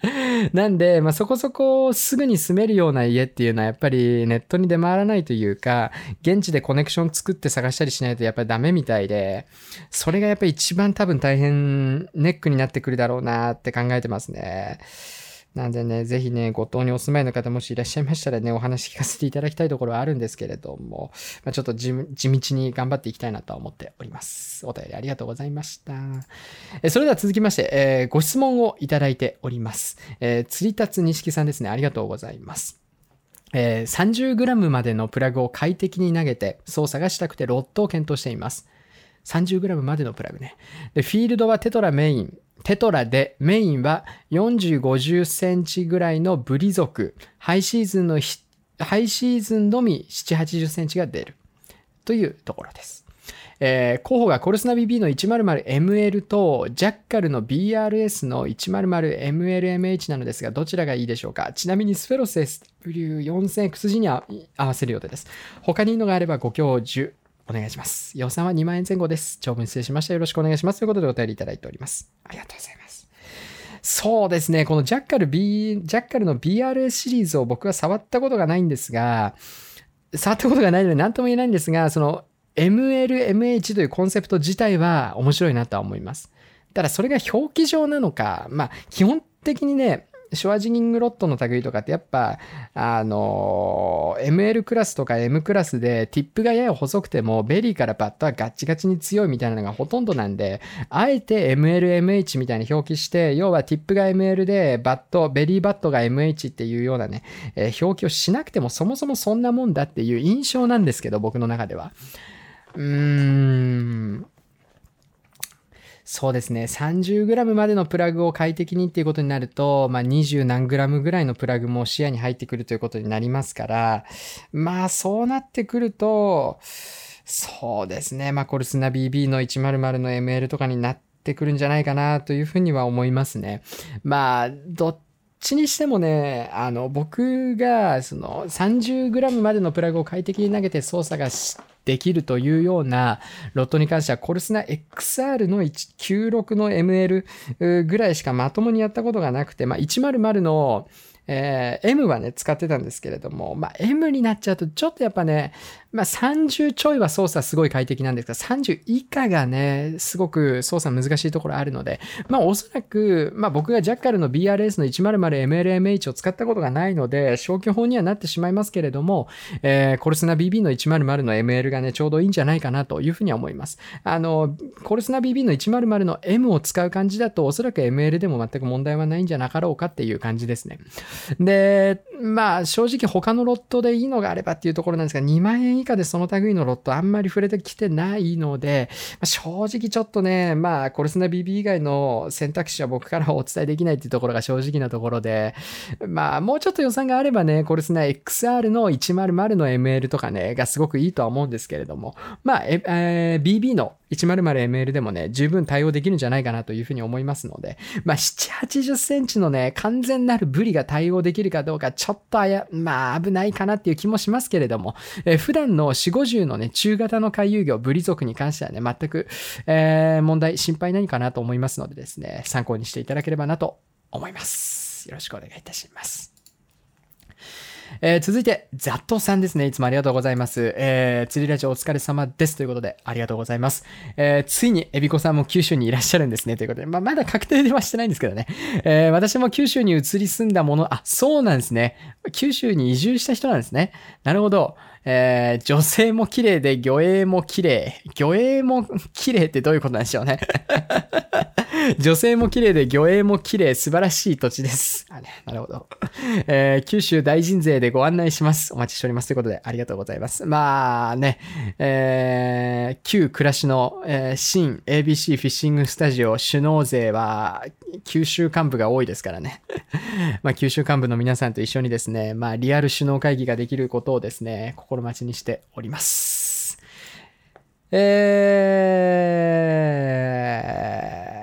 なんで、まあ、そこそこすぐに住めるような家っていうのはやっぱりネットに出回らないというか、現地でコネクション作って探したりしないとやっぱりダメみたいで、それがやっぱり一番多分大変ネックになってくるだろうなって考えてますね。なんでね、ぜひね、五島にお住まいの方もしいらっしゃいましたらね、お話聞かせていただきたいところはあるんですけれども、まあ、ちょっと地道に頑張っていきたいなと思っております。お便りありがとうございました。えそれでは続きまして、えー、ご質問をいただいております。えー、釣り立つ錦さんですね、ありがとうございます。えー、30g までのプラグを快適に投げて操作がしたくてロットを検討しています。30g までのプラグね。で、フィールドはテトラメイン、テトラでメインは40、50センチぐらいのブリ族。ハイシーズンのハイシーズンのみ7、80センチが出る。というところです。えー、候補がコルスナ BB の 100ML と、ジャッカルの BRS の 100MLMH なのですが、どちらがいいでしょうかちなみにスフェロス SW4000XG に合わせる予定です。他にいいのがあればご教授お願いします。予算は2万円前後です。長文失礼しました。よろしくお願いします。ということでお便りいただいております。ありがとうございます。そうですね。このジャッカル B、ジャッカルの BRS シリーズを僕は触ったことがないんですが、触ったことがないので何とも言えないんですが、その MLMH というコンセプト自体は面白いなとは思います。ただそれが表記上なのか、まあ基本的にね、ショアジギングロッドの類とかってやっぱ、あの、ML クラスとか M クラスでティップがやや細くてもベリーからバットはガッチガチに強いみたいなのがほとんどなんで、あえて MLMH みたいに表記して、要はティップが ML でバット、ベリーバットが MH っていうようなね、えー、表記をしなくてもそもそもそんなもんだっていう印象なんですけど、僕の中では。うーん。そうですね。30g までのプラグを快適にっていうことになると、まあ、20何 g ぐらいのプラグも視野に入ってくるということになりますから、まあ、そうなってくると、そうですね。まあ、コルスナ BB の100の ML とかになってくるんじゃないかなというふうには思いますね。まあ、どっちにしてもね、あの、僕が、その、30g までのプラグを快適に投げて操作ができるというようなロットに関しては、コルスナ XR の96の ML ぐらいしかまともにやったことがなくて、まあ、100のえー、M はね、使ってたんですけれども、まあ、M になっちゃうと、ちょっとやっぱね、まあ、30ちょいは操作すごい快適なんですが、30以下がね、すごく操作難しいところあるので、まあ、おそらく、まあ、僕がジャッカルの BRS の 100MLMH を使ったことがないので、消去法にはなってしまいますけれども、えー、コルスナ BB の100の ML がね、ちょうどいいんじゃないかなというふうには思います。あの、コルスナ BB の100の M を使う感じだと、おそらく ML でも全く問題はないんじゃなかろうかっていう感じですね。で、まあ、正直他のロットでいいのがあればっていうところなんですが、2万円以下でその類のロットあんまり触れてきてないので、正直ちょっとね、まあ、コルスナ BB 以外の選択肢は僕からはお伝えできないっていうところが正直なところで、まあ、もうちょっと予算があればね、コルスナ XR の100の ML とかね、がすごくいいとは思うんですけれども、まあ、えー、BB の 100ML でもね、十分対応できるんじゃないかなというふうに思いますので、まあ、7、80センチのね、完全なるブリが対応できるかどうか、ちょっとあや、まあ、危ないかなっていう気もしますけれども、えー、普段の4、50のね、中型の回遊魚、ブリ族に関してはね、全く、えー、問題、心配ないかなと思いますのでですね、参考にしていただければなと思います。よろしくお願いいたします。えー、続いて、ザットさんですね。いつもありがとうございます。えー、釣りラジオお疲れ様です。ということで、ありがとうございます。えー、ついに、エビコさんも九州にいらっしゃるんですね。ということで、ま、まだ確定ではしてないんですけどね。えー、私も九州に移り住んだもの、あ、そうなんですね。九州に移住した人なんですね。なるほど。えー、女性も綺麗で魚影も綺麗。魚影も綺麗ってどういうことなんでしょうね。女性も綺麗で魚影も綺麗、素晴らしい土地です。あね、なるほど。えー、九州大臣勢でご案内します。お待ちしております。ということで、ありがとうございます。まあね、えー、旧暮らしの、えー、新 ABC フィッシングスタジオ首脳勢は、九州幹部が多いですからね。まあ、九州幹部の皆さんと一緒にですね、まあ、リアル首脳会議ができることをですね、心待ちにしております。えー、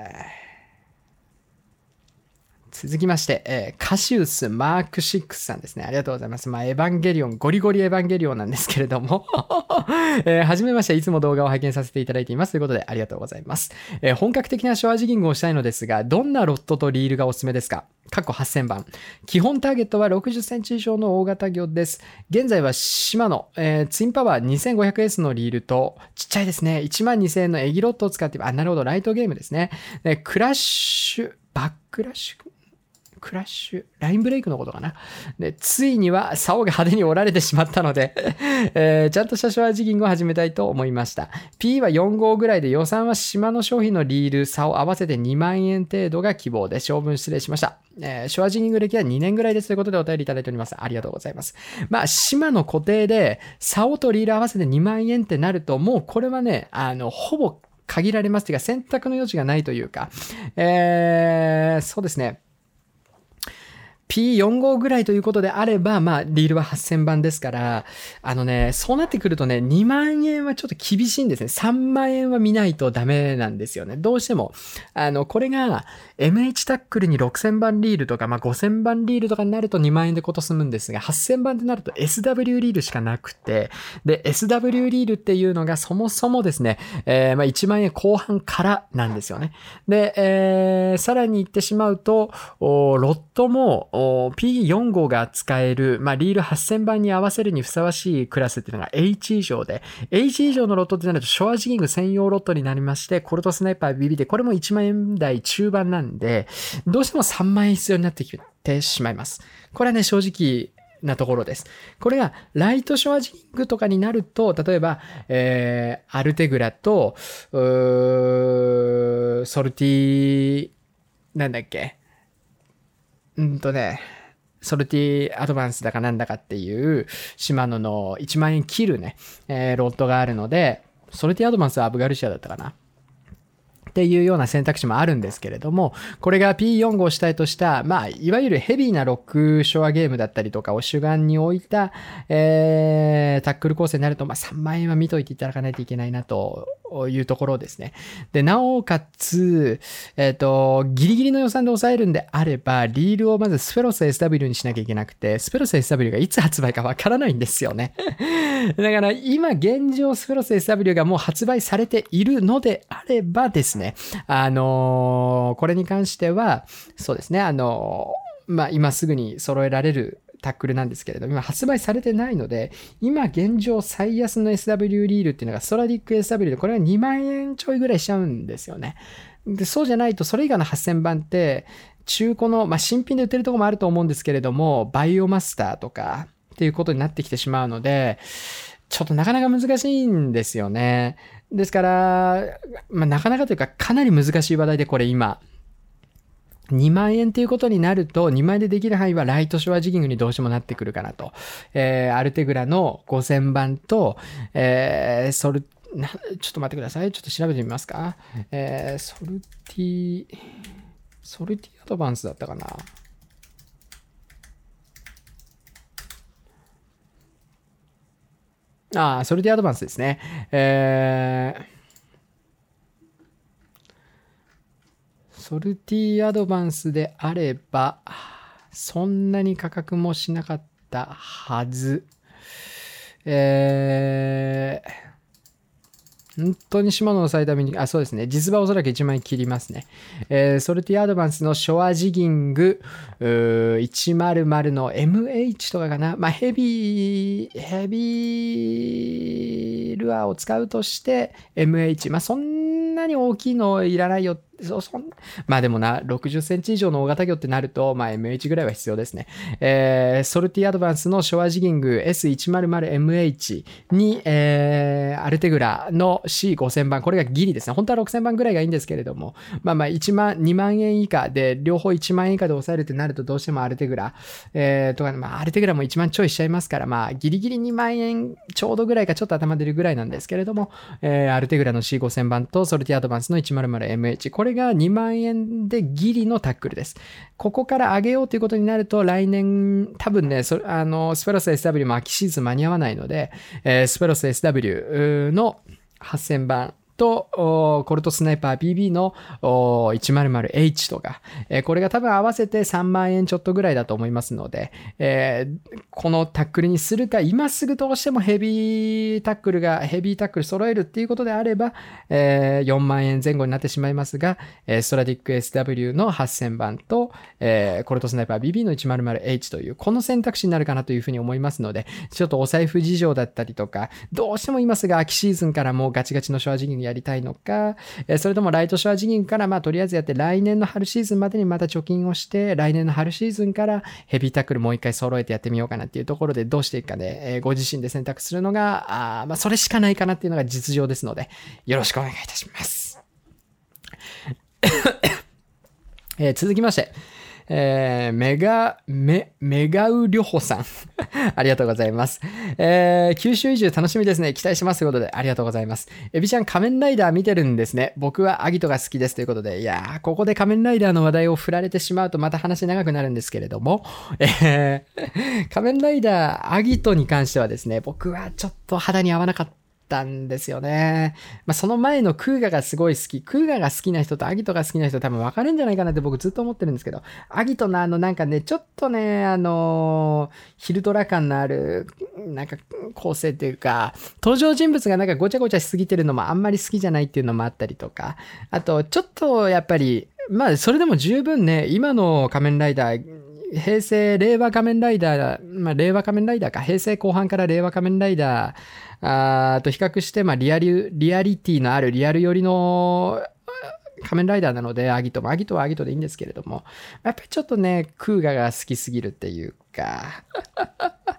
続きまして、えー、カシウスマーク6さんですね。ありがとうございます。まあ、エヴァンゲリオン、ゴリゴリエヴァンゲリオンなんですけれども えー、はじめまして、いつも動画を拝見させていただいています。ということで、ありがとうございます。えー、本格的なショアジギングをしたいのですが、どんなロッドとリールがおすすめですか？過去8000番。基本ターゲットは60センチ以上の大型魚です。現在は島の、えー、ツインパワー 2500S のリールと、ちっちゃいですね。12000円のエギロッドを使って、あ、なるほど、ライトゲームですね。クラッシュ、バックラッシュ？クラッシュ、ラインブレイクのことかな。で、ついには竿が派手に折られてしまったので えー、ちゃんとしたショアジギングを始めたいと思いました。P は4号ぐらいで予算は島の商品のリール、竿合わせて2万円程度が希望で、勝負失礼しました。えー、ショアジギング歴は2年ぐらいですということでお便りいただいております。ありがとうございます。まあ、島の固定で、竿とリール合わせて2万円ってなると、もうこれはね、あの、ほぼ限られますというか、選択の余地がないというか、えー、そうですね。P45 ぐらいということであれば、まあ、リールは8000番ですから、あのね、そうなってくるとね、2万円はちょっと厳しいんですね。3万円は見ないとダメなんですよね。どうしても。あの、これが MH タックルに6000番リールとか、まあ、5000番リールとかになると2万円でこと済むんですが、8000番ってなると SW リールしかなくて、で、SW リールっていうのがそもそもですね、えー、まあ、1万円後半からなんですよね。で、えー、さらに言ってしまうと、ロットも P4 号が使える、まあ、リール8000番に合わせるにふさわしいクラスっていうのが H 以上で、H 以上のロットってなると、ショアジギング専用ロットになりまして、コルトスナイパー BB で、これも1万円台中盤なんで、どうしても3万円必要になってきてしまいます。これはね、正直、なところです。これがライトショアジギングとかになると、例えば、えー、アルテグラと、ソルティ、なんだっけ？うんとね、ソルティアドバンスだかなんだかっていうシマノの1万円切るね、えー、ロットがあるので、ソルティアドバンスはアブガルシアだったかな。っていうような選択肢もあるんですけれども、これが P4 号主体とした、まあ、いわゆるヘビーなロックショアゲームだったりとかを主眼に置いた、えー、タックル構成になると、まあ、3万円は見といていただかないといけないなというところですね。で、なおかつ、えっ、ー、と、ギリギリの予算で抑えるんであれば、リールをまずスフェロス SW にしなきゃいけなくて、スフェロス SW がいつ発売かわからないんですよね。だから今現状スフェロス SW がもう発売されているのであればですね、ねあのー、これに関しては、そうですね、あのー、まあ、今すぐに揃えられるタックルなんですけれど、今発売されてないので、今現状最安の SW リールっていうのがストラディック SW で、これは2万円ちょいぐらいしちゃうんですよね。で、そうじゃないと、それ以外の8000番って、中古の、まあ、新品で売ってるとこもあると思うんですけれども、バイオマスターとかっていうことになってきてしまうので、ちょっとなかなか難しいんですよね。ですから、まあ、なかなかというかかなり難しい話題でこれ今、2万円ということになると、2万円でできる範囲はライトショアジギングにどうしてもなってくるかなと。えー、アルテグラの5000番と、えー、ソル、なちょっと待ってください。ちょっと調べてみますか。えー、ソルティ、ソルティアドバンスだったかな。ああ、ソルティアドバンスですね。えー、ソルティアドバンスであれば、そんなに価格もしなかったはず。えー、本当に島の抑えために、あ、そうですね。実はおそらく1枚切りますね。えー、ソルティアドバンスのショアジギング、100の MH とかかな。まあ、ヘビー、ヘビールアーを使うとして MH。まあ、そんなに大きいのいらないよってそそんまあでもな、60センチ以上の大型魚ってなると、まあ MH ぐらいは必要ですね。えー、ソルティアドバンスのショアジギング S100MH に、えー、アルテグラの C5000 番、これがギリですね。本当は6000番ぐらいがいいんですけれども、まあまあ1万、2万円以下で、両方1万円以下で抑えるってなるとどうしてもアルテグラ、えー、とか、まあアルテグラも1万ちょいしちゃいますから、まあギリギリ2万円ちょうどぐらいかちょっと頭出るぐらいなんですけれども、えー、アルテグラの C5000 番とソルティアドバンスの 100MH、これれが2万円でギリのタックルです。ここから上げようということになると、来年、多分ね、そあのスペロス SW も秋シーズン間に合わないので、えー、スペロス SW の8000番と、コルトスナイパー BB の 100H とか、えこれが多分合わせて3万円ちょっとぐらいだと思いますので、え、このタックルにするか、今すぐどうしてもヘビータックルが、ヘビータックル揃えるっていうことであれば、え、4万円前後になってしまいますが、えストラディック SW の8000番と、え、コルトスナイパー BB の 100H という、この選択肢になるかなというふうに思いますので、ちょっとお財布事情だったりとか、どうしてもいますが、秋シーズンからもうガチガチのショアジギングややりたいのか、えそれともライトショアジギングからまあとりあえずやって来年の春シーズンまでにまた貯金をして、来年の春シーズンからヘビータックルもう一回揃えてやってみようかなっていうところでどうしていくかで、えご自身で選択するのが、あまあそれしかないかなっていうのが実情ですので、よろしくお願いいたします。え、続きまして、えー、メガ、メ、メガウリョホさん。ありがとうございます。えー、九州移住楽しみですね。期待しますということで、ありがとうございます。エビちゃん仮面ライダー見てるんですね。僕はアギトが好きですということで、いやー、ここで仮面ライダーの話題を振られてしまうとまた話長くなるんですけれども、えー、仮面ライダーアギトに関してはですね、僕はちょっと肌に合わなかったたんですよね。まあ、その前のクーガがすごい好き。クーガが好きな人とアギトが好きな人多分分かるんじゃないかなって僕ずっと思ってるんですけど、アギトのあのなんかね、ちょっとね、あのー、ヒルドラ感のある、なんか構成っていうか、登場人物がなんかごちゃごちゃしすぎてるのもあんまり好きじゃないっていうのもあったりとか、あと、ちょっとやっぱり、まあ、それでも十分ね、今の仮面ライダー、平成、令和仮面ライダー、まあ、令和仮面ライダーか、平成後半から令和仮面ライダー、あと比較して、まあ、リアリ、リアリティのあるリアル寄りの仮面ライダーなので、アギトも、アギトはアギトでいいんですけれども、やっぱりちょっとね、クーガが好きすぎるっていうか、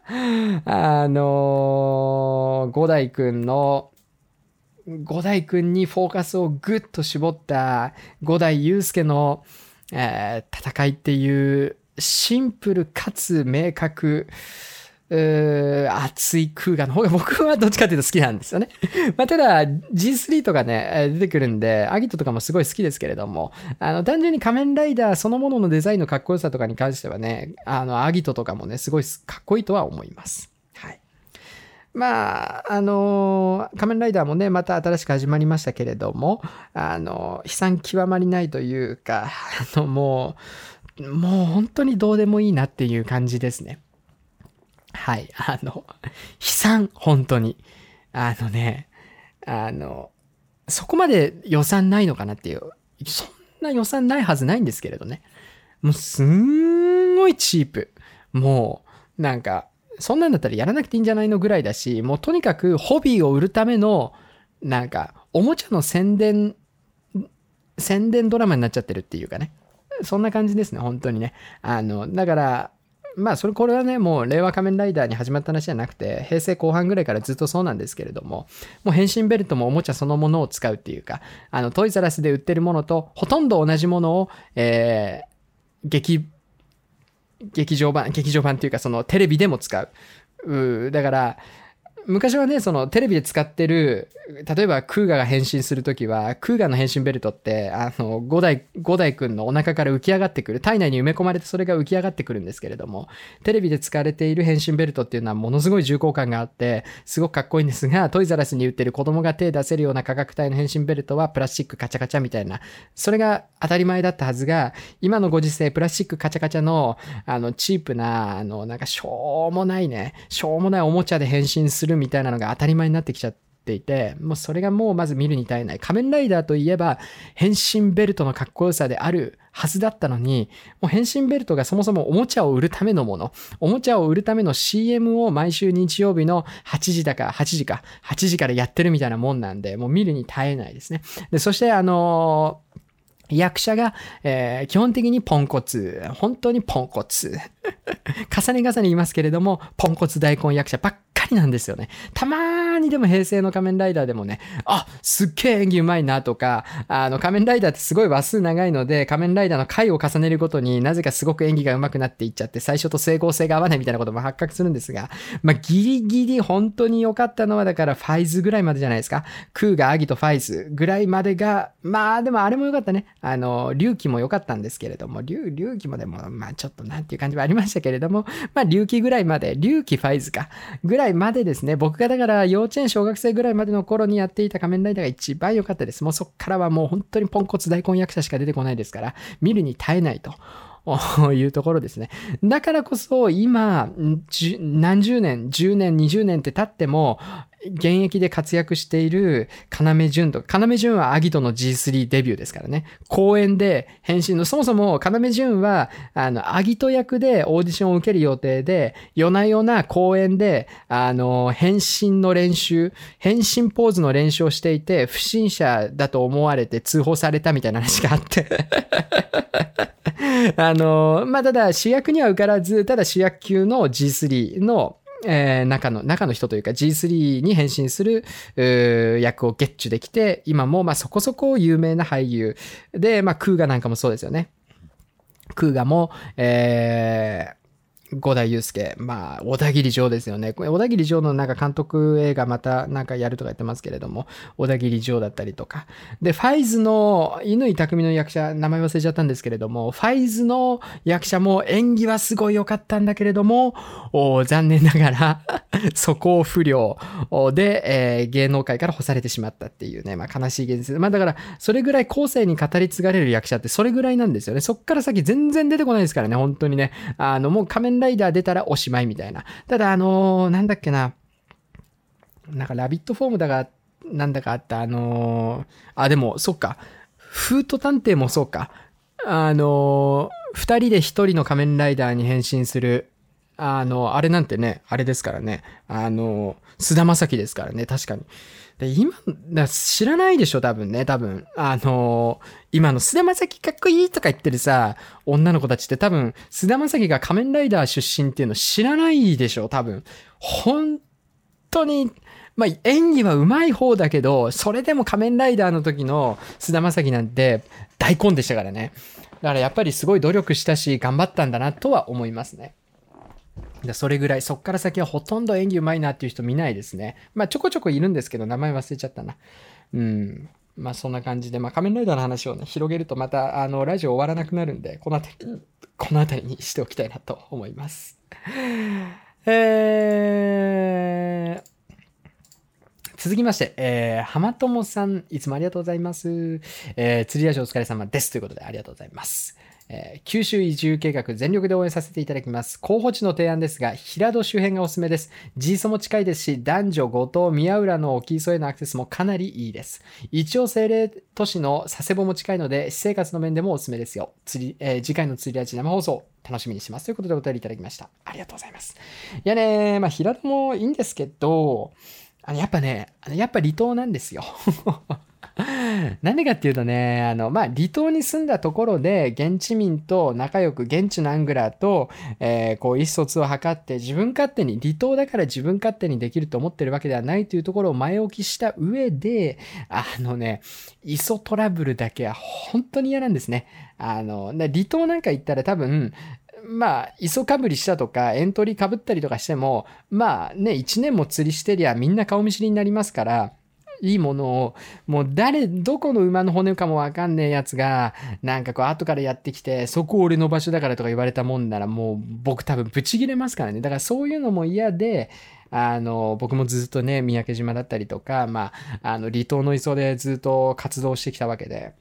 あのー、五代くんの、五代くんにフォーカスをぐっと絞った五代祐介の、えー、戦いっていうシンプルかつ明確、熱い空ガの方が僕はどっちかっていうと好きなんですよね。まあ、ただ G3 とかね、出てくるんで、アギトとかもすごい好きですけれども、あの、単純に仮面ライダーそのもののデザインのかっこよさとかに関してはね、あの、アギトとかもね、すごいかっこいいとは思います。はい。まあ、あの仮面ライダーもね、また新しく始まりましたけれども、あの悲惨極まりないというか、あの、もう、もう本当にどうでもいいなっていう感じですね。はい。あの、悲惨、本当に。あのね、あの、そこまで予算ないのかなっていう。そんな予算ないはずないんですけれどね。もうすんごいチープ。もう、なんか、そんなんだったらやらなくていいんじゃないのぐらいだし、もうとにかくホビーを売るための、なんか、おもちゃの宣伝、宣伝ドラマになっちゃってるっていうかね。そんな感じですね、本当にね。あの、だから、まあそれこれはねもう令和仮面ライダーに始まった話じゃなくて平成後半ぐらいからずっとそうなんですけれどももう変身ベルトもおもちゃそのものを使うっていうかあのトイザラスで売ってるものとほとんど同じものを、えー、劇劇場版劇場版っていうかそのテレビでも使ううだから昔はね、そのテレビで使ってる、例えばクーガが変身するときは、クーガの変身ベルトって、あの、五代、五代くんのお腹から浮き上がってくる、体内に埋め込まれてそれが浮き上がってくるんですけれども、テレビで使われている変身ベルトっていうのはものすごい重厚感があって、すごくかっこいいんですが、トイザラスに売ってる子供が手出せるような価格帯の変身ベルトはプラスチックカチャカチャみたいな、それが当たり前だったはずが、今のご時世、プラスチックカチャカチャの、あの、チープな、あの、なんかしょうもないね、しょうもないおもちゃで変身するみたいなのが当たり前になってきちゃっていて、もうそれがもうまず見るに耐えない。仮面ライダーといえば、変身ベルトのかっこよさであるはずだったのに、もう変身ベルトがそもそもおもちゃを売るためのもの、おもちゃを売るための CM を毎週日曜日の8時だか、8時か、8時からやってるみたいなもんなんで、もう見るに耐えないですね。で、そしてあのー役者が、えー、基本的にポンコツ。本当にポンコツ。重ね重ね言いますけれども、ポンコツ大根役者ばっりなんですよね。たまーにでも平成の仮面ライダーでもね、あ、すっげえ演技うまいなとか、あの仮面ライダーってすごい話数長いので、仮面ライダーの回を重ねるごとになぜかすごく演技が上手くなっていっちゃって、最初と整合性が合わないみたいなことも発覚するんですが、まあ、ギリギリ本当に良かったのはだからファイズぐらいまでじゃないですか。クーがアギとファイズぐらいまでが、まあでもあれも良かったね。あの、隆起も良かったんですけれども、隆起もでも、まあちょっとなんていう感じはありましたけれども、まあ隆起ぐらいまで、隆起ファイズか、ぐらいまでまですね、僕がだから幼稚園小学生ぐらいまでの頃にやっていた仮面ライダーが一番良かったです。もうそっからはもう本当にポンコツ大根役者しか出てこないですから、見るに耐えないと。いうところですね。だからこそ今、何十年、10年、20年って経っても、現役で活躍している要潤とか、要潤はアギトの G3 デビューですからね。公演で変身の、そもそも要潤は、あの、アギト役でオーディションを受ける予定で、夜な夜な公演で、あの、変身の練習、変身ポーズの練習をしていて、不審者だと思われて通報されたみたいな話があって あの、まあ、ただ主役には受からず、ただ主役級の G3 のえー、中の、中の人というか G3 に変身する役をゲッチュできて、今もまあそこそこ有名な俳優で、まあクーガなんかもそうですよね。クーガも、えー、五代祐介。まあ、小田切城ですよね。これ小田切城のなんか監督映画またなんかやるとか言ってますけれども、小田切城だったりとか。で、ファイズの、乾匠の役者、名前忘れちゃったんですけれども、ファイズの役者も演技はすごい良かったんだけれども、残念ながら 素行不良で、えー、芸能界から干されてしまったっていうね、まあ悲しい現実。まあだから、それぐらい後世に語り継がれる役者ってそれぐらいなんですよね。そっから先全然出てこないですからね、本当にね。あの、もう仮面ライダー出たらおしまいみたいな。ただ、あのー、なんだっけな。なんか、ラビットフォームだが、なんだかあった、あのー、あ、でも、そっか。フート探偵もそうか。あのー、二人で一人の仮面ライダーに変身する、あの、あれなんてね、あれですからね。あの、菅田将暉ですからね、確かに。で、今、知らないでしょ、多分ね、多分。あのー、今の菅田将暉かっこいいとか言ってるさ、女の子たちって多分、菅田将暉が仮面ライダー出身っていうの知らないでしょ、多分。本当に、まあ、演技は上手い方だけど、それでも仮面ライダーの時の菅田将暉なんて大根でしたからね。だからやっぱりすごい努力したし、頑張ったんだなとは思いますね。でそれぐらい、そっから先はほとんど演技うまいなっていう人見ないですね。まあちょこちょこいるんですけど、名前忘れちゃったな。うん。まあそんな感じで、まあ仮面ライダーの話をね、広げるとまた、あの、ラジオ終わらなくなるんで、この辺り、この辺りにしておきたいなと思います。えー、続きまして、えー、浜友さん、いつもありがとうございます。えー、釣りラジオお疲れ様です。ということで、ありがとうございます。えー、九州移住計画全力で応援させていただきます。候補地の提案ですが、平戸周辺がおすすめです。G ソも近いですし、男女、五島、宮浦の沖磯へのアクセスもかなりいいです。一応政令都市の佐世保も近いので、私生活の面でもおすすめですよ。釣り、えー、次回の釣り味生放送、楽しみにします。ということでお便りいただきました。ありがとうございます。いやね、まあ、平戸もいいんですけど、あの、やっぱね、やっぱ離島なんですよ。なんでかっていうとね、あの、まあ、離島に住んだところで、現地民と仲良く、現地のアングラーと、えー、こう、意思疎通を図って、自分勝手に、離島だから自分勝手にできると思ってるわけではないというところを前置きした上で、あのね、磯トラブルだけは本当に嫌なんですね。あの、離島なんか行ったら多分、まあ、磯かぶりしたとか、エントリーかぶったりとかしても、まあね、1年も釣りしてりゃみんな顔見知りになりますから、いいものを、もう誰、どこの馬の骨かもわかんねえやつが、なんかこう後からやってきて、そこ俺の場所だからとか言われたもんなら、もう僕多分ブチギレますからね。だからそういうのも嫌で、あの、僕もずっとね、三宅島だったりとか、まあ、あの、離島の磯でずっと活動してきたわけで、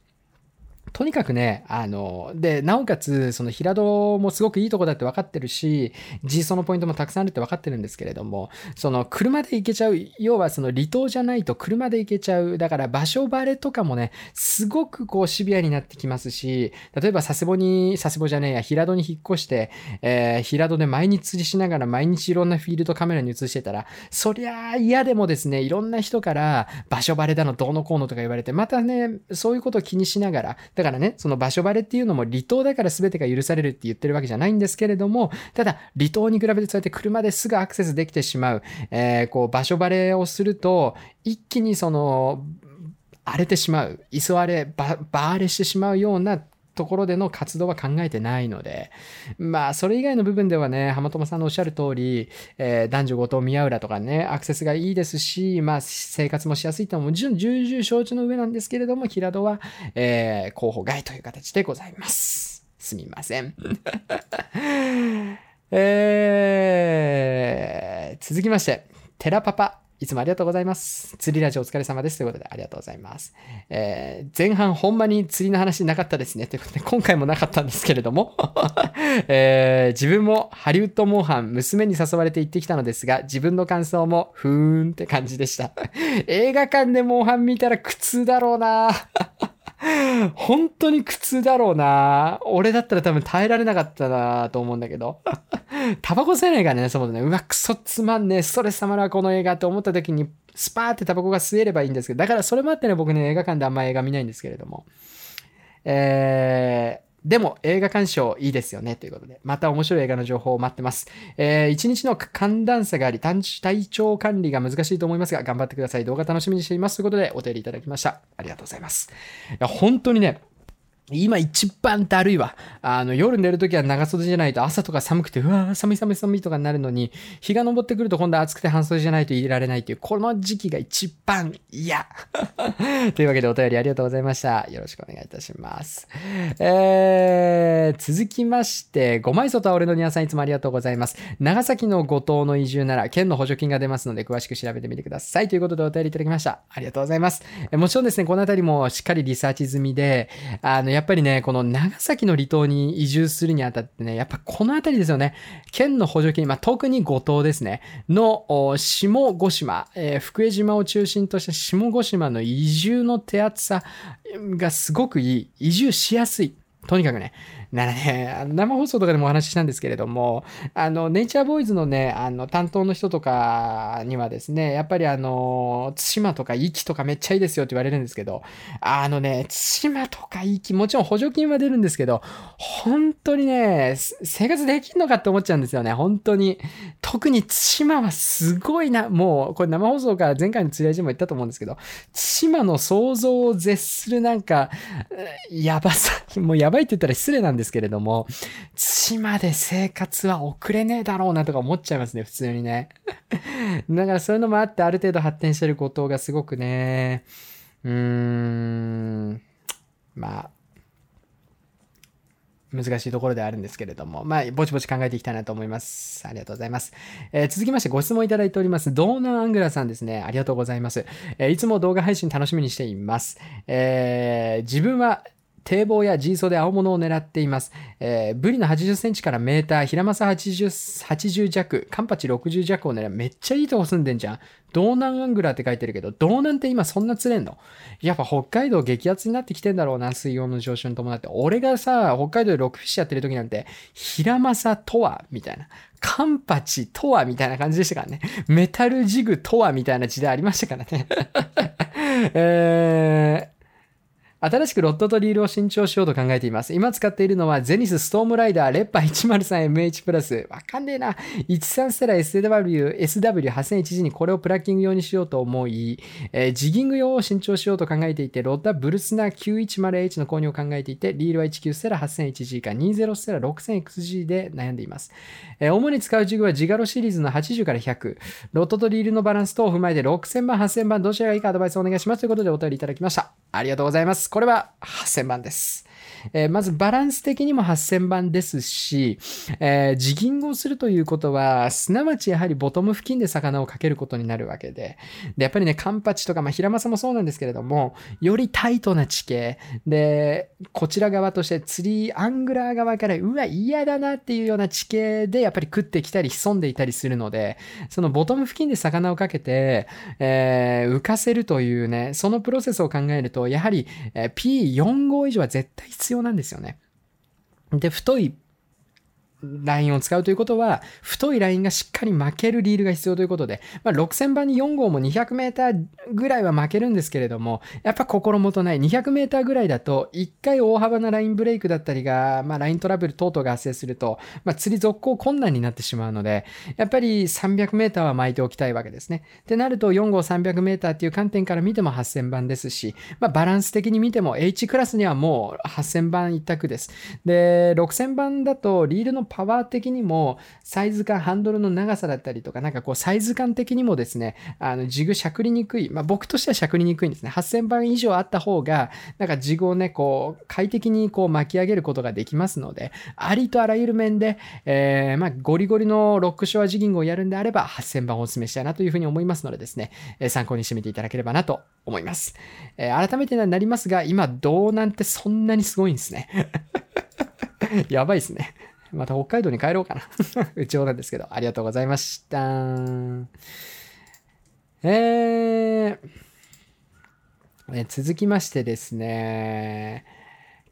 とにかくね、あの、で、なおかつ、その平戸もすごくいいとこだって分かってるし、G ソのポイントもたくさんあるって分かってるんですけれども、その車で行けちゃう、要はその離島じゃないと車で行けちゃう、だから場所バレとかもね、すごくこうシビアになってきますし、例えば佐世保に、佐世保じゃねえや、平戸に引っ越して、えー、平戸で毎日釣りしながら毎日いろんなフィールドカメラに映してたら、そりゃ嫌でもですね、いろんな人から場所バレだの、どうのこうのとか言われて、またね、そういうことを気にしながら、だからね、その場所バレっていうのも離島だから全てが許されるって言ってるわけじゃないんですけれども、ただ離島に比べてそうやって車ですぐアクセスできてしまう、えー、こう場所バレをすると、一気にその、荒れてしまう、居座れ、バーレしてしまうようなところでの活動は考えてないので、まあ、それ以外の部分ではね、浜友さんのおっしゃる通り、えー、男女ごと宮浦とかね、アクセスがいいですし、まあ、生活もしやすいとも重々承知の上なんですけれども、平戸は、えー、候補外という形でございます。すみません。えー、続きまして、テラパパいつもありがとうございます。釣りラジオお疲れ様です。ということでありがとうございます。えー、前半ほんまに釣りの話なかったですね。ということで今回もなかったんですけれども、えー、自分もハリウッドモンハン娘に誘われて行ってきたのですが、自分の感想もふーんって感じでした。映画館でモンハン見たら苦痛だろうな本当に苦痛だろうな俺だったら多分耐えられなかったなと思うんだけど。タバコ吸えないからね、そもそもね。うわ、くそつまんねえ、ストレスたまるわ、この映画って思った時に、スパーってタバコが吸えればいいんですけど、だからそれもあってね、僕ね、映画館であんま映画見ないんですけれども。えー、でも映画鑑賞いいですよねということで、また面白い映画の情報を待ってます。えー、一日の寒暖差があり、体調管理が難しいと思いますが、頑張ってください。動画楽しみにしています。ということで、お便りいただきました。ありがとうございます。いや、本当にね、今一番だるいわ。あの、夜寝るときは長袖じゃないと朝とか寒くて、うわー寒い寒い寒いとかになるのに、日が昇ってくると今度暑くて半袖じゃないと入れられないっていう、この時期が一番嫌。というわけでお便りありがとうございました。よろしくお願いいたします。えー、続きまして、ご枚外は俺のニワさんいつもありがとうございます。長崎の五島の移住なら、県の補助金が出ますので、詳しく調べてみてください。ということでお便りいただきました。ありがとうございます。えもちろんですね、このあたりもしっかりリサーチ済みで、あの、やっぱりね、この長崎の離島に移住するにあたってね、やっぱこの辺りですよね。県の補助金、まあ、特に五島ですね、の下五島、えー福江島を中心とした下五島の移住の手厚さがすごくいい。移住しやすい。とにかくね。ならね、生放送とかでもお話ししたんですけれども、あの、ネイチャーボーイズのね、あの、担当の人とかにはですね、やっぱりあの、対馬とか壱岐とかめっちゃいいですよって言われるんですけど、あのね、対馬とか壱岐、もちろん補助金は出るんですけど、本当にね、生活できんのかって思っちゃうんですよね、本当に。特に対馬はすごいな、もう、これ生放送から前回の釣り合いでも言ったと思うんですけど、対馬の想像を絶するなんか、やばさ、もうやばいって言ったら失礼なんですですけれども、対馬で生活は送れねえだろうなとか思っちゃいますね、普通にね。だからそういうのもあって、ある程度発展してることがすごくね、うーん、まあ、難しいところであるんですけれども、まあ、ぼちぼち考えていきたいなと思います。ありがとうございます。えー続きましてご質問いただいております。ドーナーアングラさんですね。ありがとうございます。えーいつも動画配信楽しみにしています。えー自分は堤防や G ソで青物を狙っています。えーブリの80センチからメーター、ヒラマサ 80, 80弱、カンパチ60弱を狙う。めっちゃいいとこ住んでんじゃん。道南アングラーって書いてるけど、道南って今そんな釣れんの？やっぱ北海道激アツになってきてんだろうな、水温の上昇に伴って。俺がさ、北海道でロックフィッシュやってる時なんて、ヒラマサとは、みたいな。カンパチとは、みたいな感じでしたからね。メタルジグとは、みたいな時代ありましたからね。えー新しくロッドとリールを新調しようと考えています。今使っているのはゼニスストームライダーレッパ 103MH プラス。わかんねえな。13ステラ SW、SW8001G にこれをプラッキング用にしようと思い、えージギング用を新調しようと考えていて、ロッドはブルスナ 910H の購入を考えていて、リールは19ステラ 8001G か20ステラ 6000XG で悩んでいます。えー主に使うジグはジガロシリーズの80から100。ロッドとリールのバランス等を踏まえて6000番、8000番、どちらがいいかアドバイスをお願いしますということでお便りいただきました。ありがとうございます。これは8000万です。えーまずバランス的にも8000番ですし、えージギングをするということは、すなわちやはりボトム付近で魚をかけることになるわけで、で、やっぱりね、カンパチとか、まあ、ヒラマサもそうなんですけれども、よりタイトな地形で、こちら側として釣りアングラー側から、うわ、嫌だなっていうような地形で、やっぱり食ってきたり潜んでいたりするので、そのボトム付近で魚をかけて、えー浮かせるというね、そのプロセスを考えると、やはり、え P4 号以上は絶対必要要なんですよね。で、太いラインを使うということは、太いラインがしっかり巻けるリールが必要ということで、まあ、6000番に4号も200メーターぐらいは巻けるんですけれども、やっぱ心もとない200メーターぐらいだと、1回大幅なラインブレイクだったりが、まあ、ライントラブル等々が発生すると、まあ、釣り続行困難になってしまうので、やっぱり300メーターは巻いておきたいわけですね。ってなると、4号300メーターっていう観点から見ても8000番ですし、まあ、バランス的に見ても H クラスにはもう8000番一択です。で、6000番だとリールのパワー的にもサイズ感、ハンドルの長さだったりとか、なんかこうサイズ感的にもですね、あのジグしゃくりにくい。まあ僕としてはしゃくりにくいんですね。8000番以上あった方が、なんかジグをね、こう快適にこう巻き上げることができますので、ありとあらゆる面で、えーまあゴリゴリのロックショアジギングをやるんであれば8000番をお勧めしたいなというふうに思いますのでですね、え参考にしてみていただければなと思います。えー改めてになりますが、今、道南ってそんなにすごいんですね。やばいですね。また北海道に帰ろうかな。うちなんですけど、ありがとうございました。えーえ続きましてですね、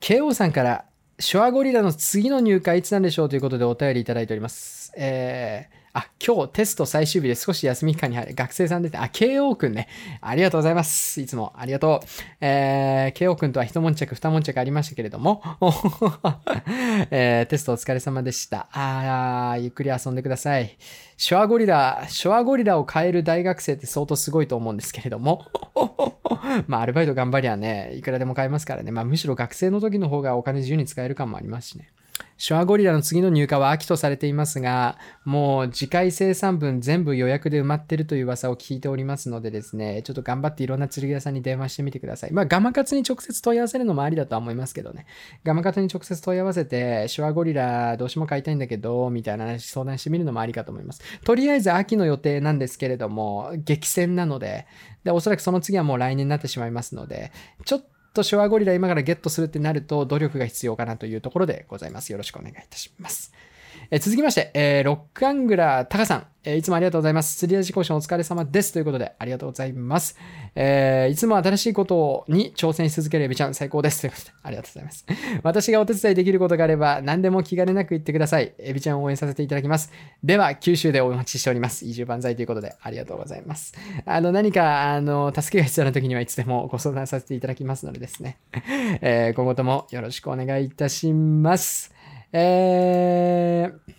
KO さんから、ショアゴリラの次の入会いつなんでしょうということでお便りいただいております。えーあ、今日テスト最終日で少し休み期間に入る学生さん出て、あ、KO くんね。ありがとうございます。いつもありがとう。えー、KO くんとは一悶着二悶着ありましたけれども、えーテストお疲れ様でした。あー、ゆっくり遊んでください。ショアゴリラ、ショアゴリラを変える大学生って相当すごいと思うんですけれども、まあ、アルバイト頑張りゃね、いくらでも買えますからね。まあ、むしろ学生の時の方がお金自由に使える感もありますしね。シュアゴリラの次の入荷は秋とされていますが、もう次回生産分全部予約で埋まってるという噂を聞いておりますのでですね、ちょっと頑張っていろんな釣り屋さんに電話してみてください。まあ、ガマカツに直接問い合わせるのもありだとは思いますけどね。ガマカツに直接問い合わせて、シュアゴリラどうしても買いたいんだけど、みたいな話相談してみるのもありかと思います。とりあえず秋の予定なんですけれども、激戦なので、で、おそらくその次はもう来年になってしまいますので、ちょっととシュアゴリラ今からゲットするってなると努力が必要かなというところでございます。よろしくお願いいたします。え続きまして、えー、ロックアングラータカさん、えー、いつもありがとうございます。釣り味講師お疲れ様です。ということで、ありがとうございます。えー、いつも新しいことに挑戦し続けるエビちゃん最高です。ということで、ありがとうございます。私がお手伝いできることがあれば、何でも気兼ねなく言ってください。エビちゃんを応援させていただきます。では、九州でお待ちしております。移住万歳ということで、ありがとうございます。あの、何か、あの、助けが必要な時にはいつでもご相談させていただきますのでですね、えー、今後ともよろしくお願いいたします。えー、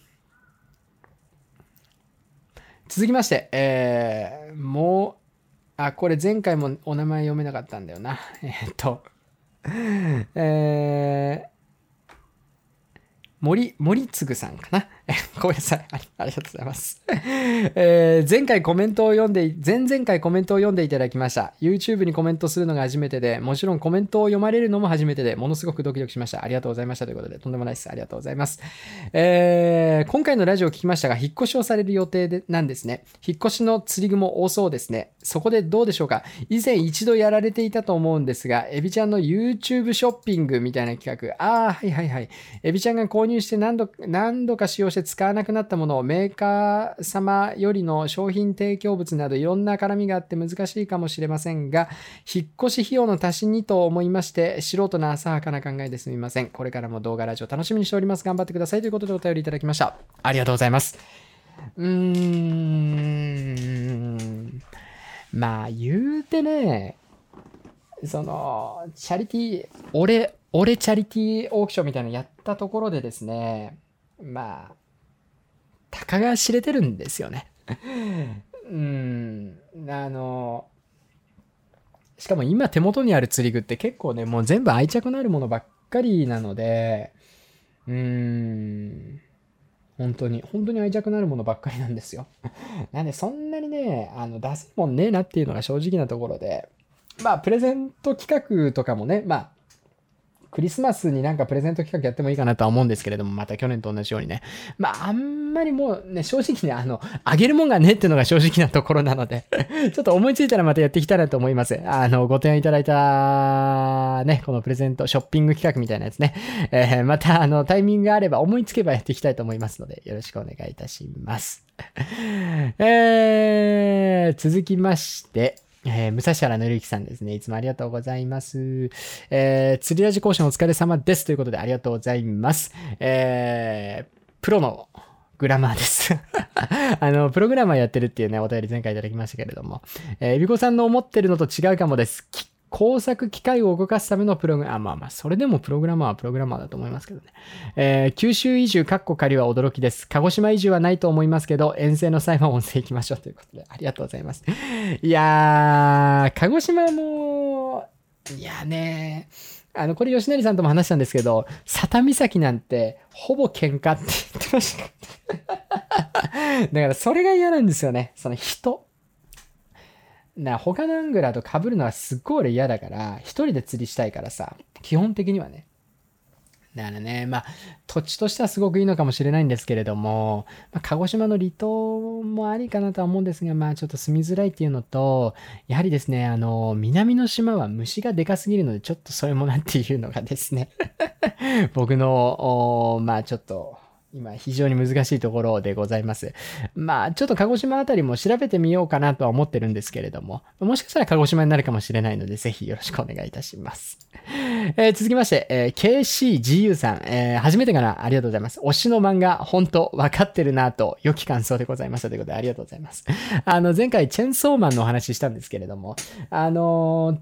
続きまして、えー、もう、あ、これ前回もお名前読めなかったんだよな。えー、っと、えー、森、森次さんかな。ごめんなさいあ。りがとうございます。えー、前回コメントを読んで、前々回コメントを読んでいただきました。YouTube にコメントするのが初めてで、もちろんコメントを読まれるのも初めてで、ものすごくドキドキしました。ありがとうございました。ということで、とんでもないです。ありがとうございます。えー、今回のラジオを聞きましたが、引っ越しをされる予定でなんですね。引っ越しの釣り具も多そうですね。そこでどうでしょうか？以前一度やられていたと思うんですが、エビちゃんの YouTube ショッピングみたいな企画。ああ、はいはいはい。エビちゃんが購入して何度、何度か使用して使わなくなったものをメーカー様よりの商品提供物などいろんな絡みがあって難しいかもしれませんが、引っ越し費用の足しにと思いまして、素人な浅はかな考えですみません。これからも動画ラジオ楽しみにしております。頑張ってくださいということでお便りいただきました。ありがとうございます。うーん。まあ、言うてね、その、チャリティー、俺、俺チャリティーオークションみたいなのやったところでですね、まあ、たかが知れてるんですよね。うん、あの、しかも今手元にある釣り具って結構ね、もう全部愛着のあるものばっかりなので、うーん、本当に、本当に愛着のあるものばっかりなんですよ。なんでそんなにね、あの、出せもんねえなっていうのが正直なところで、まあ、プレゼント企画とかもね、まあ、クリスマスになんかプレゼント企画やってもいいかなとは思うんですけれども、また去年と同じようにね。まあ、あんまりもうね、正直ね、あの、あげるもんがねっていうのが正直なところなので ちょっと思いついたらまたやっていきたいなと思います。あの、ご提案いただいた、ね、このプレゼント、ショッピング企画みたいなやつね。えー、また、あの、タイミングがあれば思いつけばやっていきたいと思いますので、よろしくお願いいたします。えー、続きまして、えー、武蔵原のりゆきさんですね。いつもありがとうございます。えー、釣りラジ講師のお疲れ様です。ということでありがとうございます。えー、プロのグラマーです あの、プログラマーやってるっていうね、お便り前回いただきましたけれども、えー、エビコさんの思ってるのと違うかもです。工作機械を動かすためのプログラマー、まあまあそれでもプログラマーはプログラマーだと思いますけどね。えー、九州移住、カッコ仮は驚きです。鹿児島移住はないと思いますけど、遠征の際は温泉行きましょうということで、ありがとうございます。いやー、鹿児島も、いやねあの、これ吉成さんとも話したんですけど、佐多岬なんて、ほぼ喧嘩って言ってました。だからそれが嫌なんですよね。その人。な他のアングラーと被るのはすっごい俺嫌だから、一人で釣りしたいからさ、基本的にはね。だからね、まあ、土地としてはすごくいいのかもしれないんですけれども、まあ、鹿児島の離島もありかなとは思うんですが、まあ、ちょっと住みづらいっていうのと、やはりですね、あの、南の島は虫がでかすぎるので、ちょっとそれもなっていうのがですね僕の、まあ、ちょっと、今非常に難しいところでございます。まあ、ちょっと鹿児島あたりも調べてみようかなとは思ってるんですけれども、もしかしたら鹿児島になるかもしれないので、ぜひよろしくお願いいたします。えー、続きまして、えー、KCGU さん、えー、初めてからありがとうございます。推しの漫画、本当分かってるなと、良き感想でございましたということでありがとうございます。あの、前回チェンソーマンのお話ししたんですけれども、あの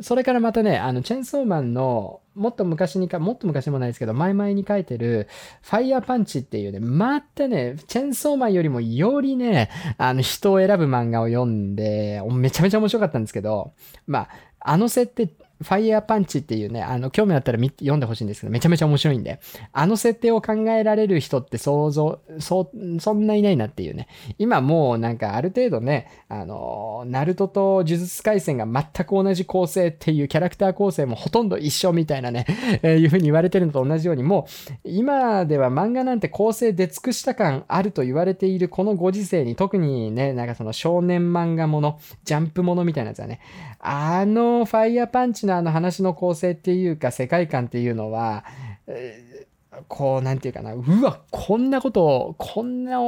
それからまたね、あの、チェンソーマンの、もっと昔にか、もっと昔もないですけど、前々に書いてる、ファイヤーパンチっていうね、またね、チェンソーマンよりもよりね、あの、人を選ぶ漫画を読んで、めちゃめちゃ面白かったんですけど、まあ、あの設定ファイヤーパンチっていうね、あの、興味あったら読んでほしいんですけど、めちゃめちゃ面白いんで、あの設定を考えられる人って想像、そ、そんないないなっていうね。今もうなんかある程度ね、あの、ナルトと呪術廻戦が全く同じ構成っていうキャラクター構成もほとんど一緒みたいなね、えー、いう風に言われてるのと同じように、もう、今では漫画なんて構成出尽くした感あると言われているこのご時世に、特にね、なんかその少年漫画もの、ジャンプものみたいなやつはね、あのファイヤーパンチののあの話の構成っていうか世界観っていうのは、え、こう、なんていうかな、うわ、こんなことを、こんな、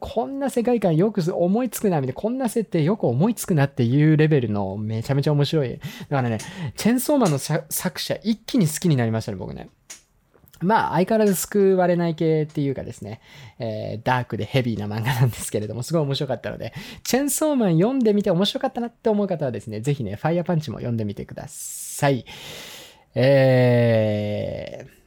こんな世界観よく思いつくな、みたいな、こんな設定よく思いつくなっていうレベルのめちゃめちゃ面白い。だからね、チェンソーマンの作者一気に好きになりましたね、僕ね。まあ、相変わらず救われない系っていうかですね、えー、ダークでヘビーな漫画なんですけれども、すごい面白かったので、チェンソーマン読んでみて面白かったなって思う方はですね、ぜひね、ファイヤーパンチも読んでみてください。さい。えー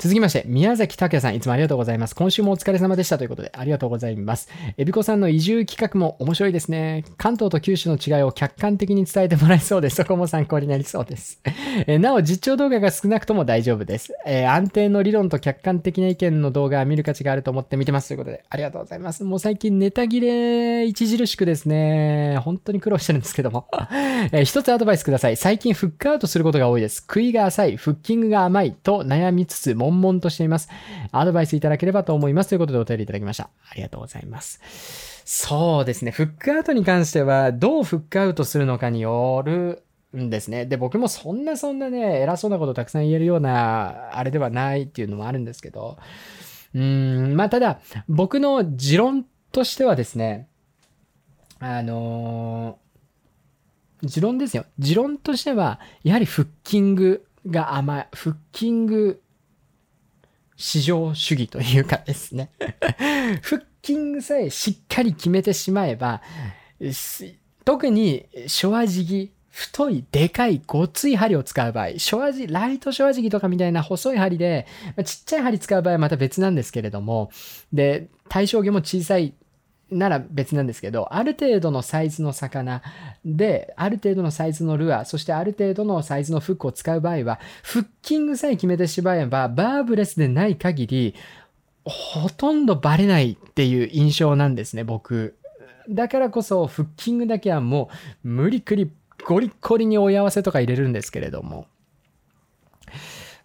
続きまして、宮崎拓也さん、いつもありがとうございます。今週もお疲れ様でしたということで、ありがとうございます。えびこさんの移住企画も面白いですね。関東と九州の違いを客観的に伝えてもらえそうです。そこも参考になりそうです。えなお、実況動画が少なくとも大丈夫です。えー、安定の理論と客観的な意見の動画は見る価値があると思って見てます。ということで、ありがとうございます。もう最近ネタ切れ著しくですね、本当に苦労してるんですけども。えー、一つアドバイスください。最近フックアウトすることが多いです。食いが浅い、フッキングが甘いと悩みつつ、悶々としています。アドバイスいただければと思います。ということでお便りいただきました。ありがとうございます。そうですね。フックアウトに関しては、どうフックアウトするのかによるんですね。で、僕もそんなそんなね、偉そうなことたくさん言えるような、あれではないっていうのもあるんですけど、うーん、まあ、ただ、僕の持論としてはですね、あのー、持論ですよ。持論としては、やはりフッキングが甘い。フッキング市場主義というかですね。フッキングさえしっかり決めてしまえば、特に昭和時期、太い、でかい、ごつい針を使う場合、昭和時、ライト昭和時期とかみたいな細い針で、ちっちゃい針使う場合はまた別なんですけれども、で、対象魚も小さいなら別なんですけど、ある程度のサイズの魚で、ある程度のサイズのルアー、そしてある程度のサイズのフックを使う場合は、フッキングさえ決めてしまえば、バーブレスでない限り、ほとんどバレないっていう印象なんですね、僕。だからこそ、フッキングだけはもう、無理くり、ゴリッゴリに追い合わせとか入れるんですけれども。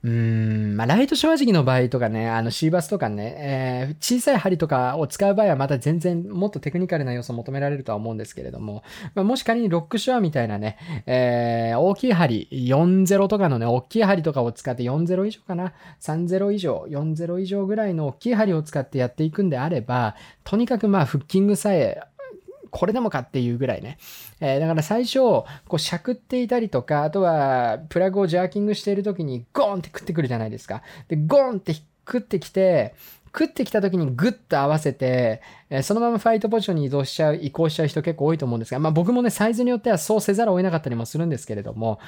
うん、まあ、ライト正直の場合とかね、あの、シーバスとかね、えー、小さい針とかを使う場合はまた全然もっとテクニカルな要素を求められるとは思うんですけれども、まあ、もし仮にロックショアみたいなね、えー、大きい針、40とかのね、大きい針とかを使って40以上かな、30以上、40以上ぐらいの大きい針を使ってやっていくんであれば、とにかくまあ、フッキングさえこれでもかっていうぐらいね。えー、だから最初、こう、しゃくっていたりとか、あとは、プラグをジャーキングしている時に、ゴーンって食ってくるじゃないですか。で、ゴーンって食ってきて、食ってきた時にグッと合わせて、え、そのままファイトポジションに移動しちゃう、移行しちゃう人結構多いと思うんですが、まあ僕もね、サイズによってはそうせざるを得なかったりもするんですけれども、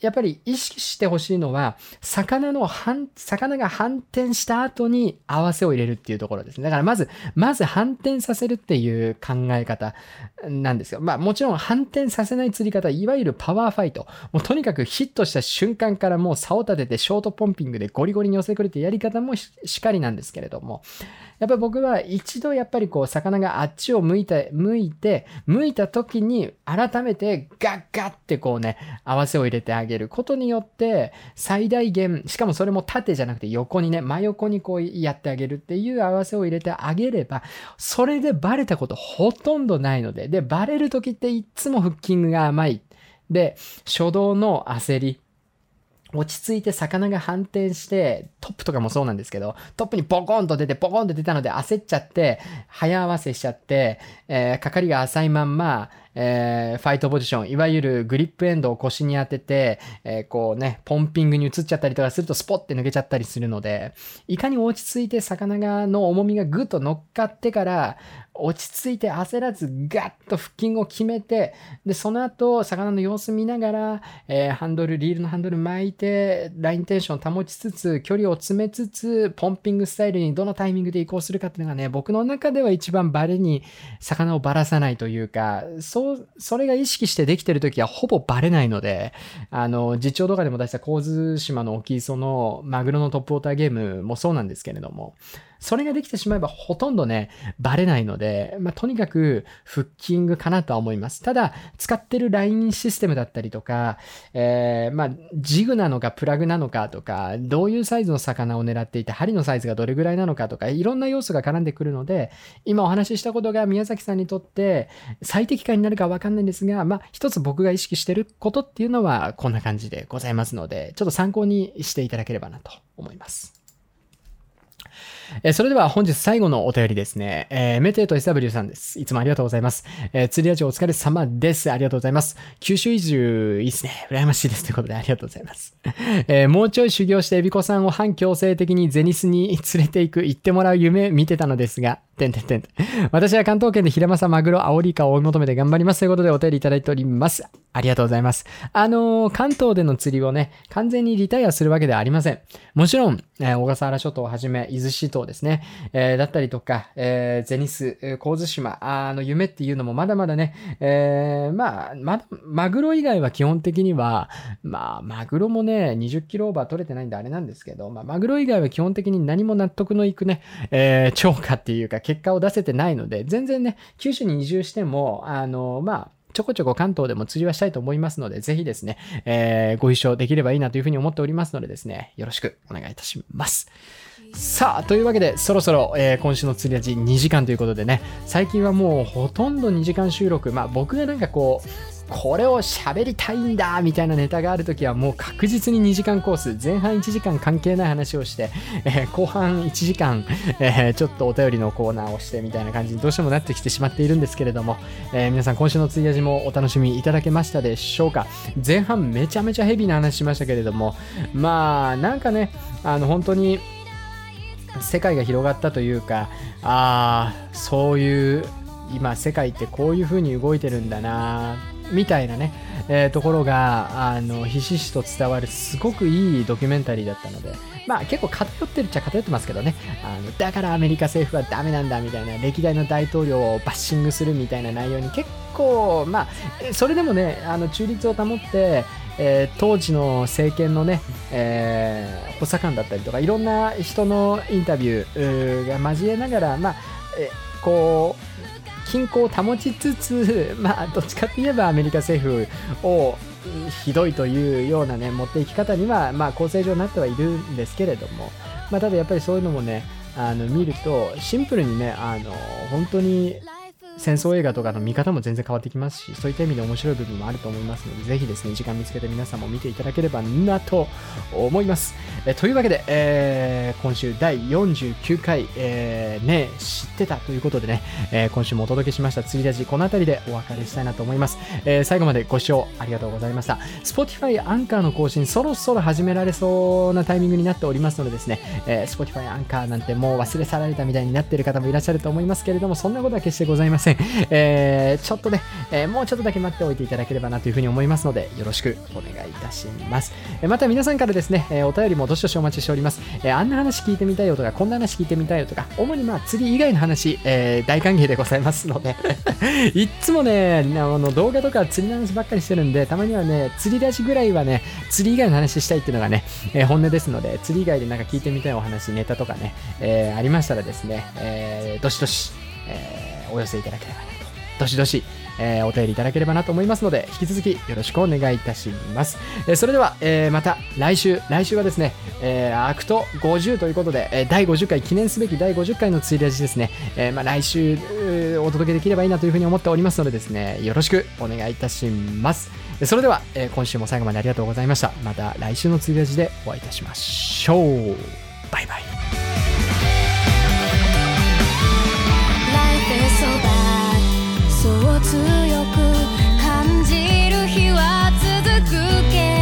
やっぱり意識してほしいのは、魚の反、魚が反転した後に合わせを入れるっていうところですね。だからまず、まず反転させるっていう考え方なんですよ。まあもちろん反転させない釣り方、いわゆるパワーファイト。もうとにかくヒットした瞬間からもう竿立ててショートポンピングでゴリゴリに寄せてくれてやり方もしっかりなんですけれども、やっぱり僕は一度やっぱりこう魚があっちを向いて、向いて、向いた時に改めてガッガッってこうね、合わせを入れてあげることによって最大限、しかもそれも縦じゃなくて横にね、真横にこうやってあげるっていう合わせを入れてあげれば、それでバレたことほとんどないので、で、バレる時っていつもフッキングが甘い。で、初動の焦り。落ち着いて魚が反転して、トップとかもそうなんですけど、トップにボコンと出て、ボコンと出たので焦っちゃって、早合わせしちゃって、えー、かかりが浅いまんま、えー、ファイトポジション、いわゆるグリップエンドを腰に当てて、えー、こうね、ポンピングに移っちゃったりとかするとスポッて抜けちゃったりするので、いかに落ち着いて魚がの重みがぐっと乗っかってから、落ち着いて焦らずガッと腹筋を決めて、で、その後、魚の様子見ながら、えー、ハンドル、リールのハンドル巻いて、ラインテンション保ちつつ、距離を詰めつつ、ポンピングスタイルにどのタイミングで移行するかっていうのがね、僕の中では一番バレに魚をばらさないというか、そう、それが意識してできてるときはほぼバレないので、あの、実況動画でも出した神津島の沖磯のマグロのトップウォーターゲームもそうなんですけれども、それができてしまえばほとんどね、バレないので、まあ、とにかくフッキングかなとは思います。ただ、使ってるラインシステムだったりとか、えー、まあ、ジグなのかプラグなのかとか、どういうサイズの魚を狙っていて、針のサイズがどれぐらいなのかとか、いろんな要素が絡んでくるので、今お話ししたことが宮崎さんにとって最適化になるかわかんないんですが、まあ、一つ僕が意識してることっていうのはこんな感じでございますので、ちょっと参考にしていただければなと思います。えー、それでは本日最後のお便りですね。えー、メテイと SW さんです。いつもありがとうございます。えー、釣りラジオお疲れ様です。ありがとうございます。九州移住いいっすね。羨ましいです。ということでありがとうございます。えー、もうちょい修行してエビコさんを反強制的にゼニスに連れて行く、行ってもらう夢見てたのですが、てんてんてん。私は関東圏でヒラマサ、マグロ、アオリイカを追い求めて頑張りますということでお便りいただいております。ありがとうございます。あのー、関東での釣りをね、完全にリタイアするわけではありません。もちろん、えー、小笠原諸島をはじめ、伊豆諸島ですね、えー、だったりとか、えー、銭洲、神津島、あの、夢っていうのもまだまだね、えー、まあ、ま、マグロ以外は基本的には、まあ、マグロもね、20キロオーバー取れてないんであれなんですけど、まあ、マグロ以外は基本的に何も納得のいくね、えー、超過っていうか、結果を出せてないので、全然ね、九州に移住しても、あの、まあ、ちょこちょこ関東でも釣りはしたいと思いますので、ぜひですね、えー、ご一緒できればいいなというふうに思っておりますのでですね、よろしくお願いいたします。さあ、というわけで、そろそろ、えー、今週の釣り味2時間ということでね、最近はもうほとんど2時間収録、まあ僕がなんかこう、これを喋りたいんだみたいなネタがあるときはもう確実に2時間コース、前半1時間関係ない話をして、えー、後半1時間、えー、ちょっとお便りのコーナーをしてみたいな感じにどうしてもなってきてしまっているんですけれども、えー、皆さん今週の追い味もお楽しみいただけましたでしょうか。前半めちゃめちゃヘビーな話しましたけれども、まあなんかね、あの本当に世界が広がったというか、ああ、そういう今世界ってこういう風に動いてるんだなみたいなね、えー、ところが、あの、ひしひしと伝わるすごくいいドキュメンタリーだったので、まあ結構偏ってるっちゃ偏ってますけどね、あの、だからアメリカ政府はダメなんだみたいな、歴代の大統領をバッシングするみたいな内容に結構、まあ、それでもね、あの、中立を保って、えー、当時の政権のね、えー、補佐官だったりとか、いろんな人のインタビューが交えながら、まあ、えこう、均衡を保ちつつ、まあ、どっちかって言えばアメリカ政府をひどいというようなね、持っていき方には、まあ、構成上なってはいるんですけれども、まあ、ただやっぱりそういうのもね、あの見ると、シンプルにね、あの本当に戦争映画とかの見方も全然変わってきますし、そういった意味で面白い部分もあると思いますので、ぜひですね、時間見つけて皆さんも見ていただければなと思います。えというわけで、えー、今週第49回、えー、ね、知ってたということでね、えー、今週もお届けしました釣りラジ、この辺りでお別れしたいなと思います。えー、最後までご視聴ありがとうございました。Spotify アンカーの更新、そろそろ始められそうなタイミングになっておりますのでですね、えー、Spotify アンカーなんてもう忘れ去られたみたいになっている方もいらっしゃると思いますけれども、そんなことは決してございません。せん。えー、ちょっとね、えー、もうちょっとだけ待っておいていただければなというふうに思いますので、よろしくお願いいたします。え、また皆さんからですね、えお便りもどしどしお待ちしております。えあんな話聞いてみたいよとか、こんな話聞いてみたいよとか、主にまあ釣り以外の話、え大歓迎でございますので いっつもね、あの動画とか釣りの話ばっかりしてるんで、たまにはね、釣り出しぐらいはね、釣り以外の話したいっていうのがね、え本音ですので、釣り以外でなんか聞いてみたいお話、ネタとかね、えありましたらですね、えどしどし、えーお寄せいただければなと、どしどし、えー、お便りいただければなと思いますので、引き続きよろしくお願いいたします。えー、それでは、えー、また来週、来週はですね、えー、アクト50ということで、え、第50回、記念すべき第50回のツイラジですね、えまあ、来週、お届けできればいいなというふうに思っておりますのでですね、よろしくお願いいたします。それでは、え、今週も最後までありがとうございました。また来週のツイラジでお会いいたしましょう。バイバイそう強く感じる日は続くけど。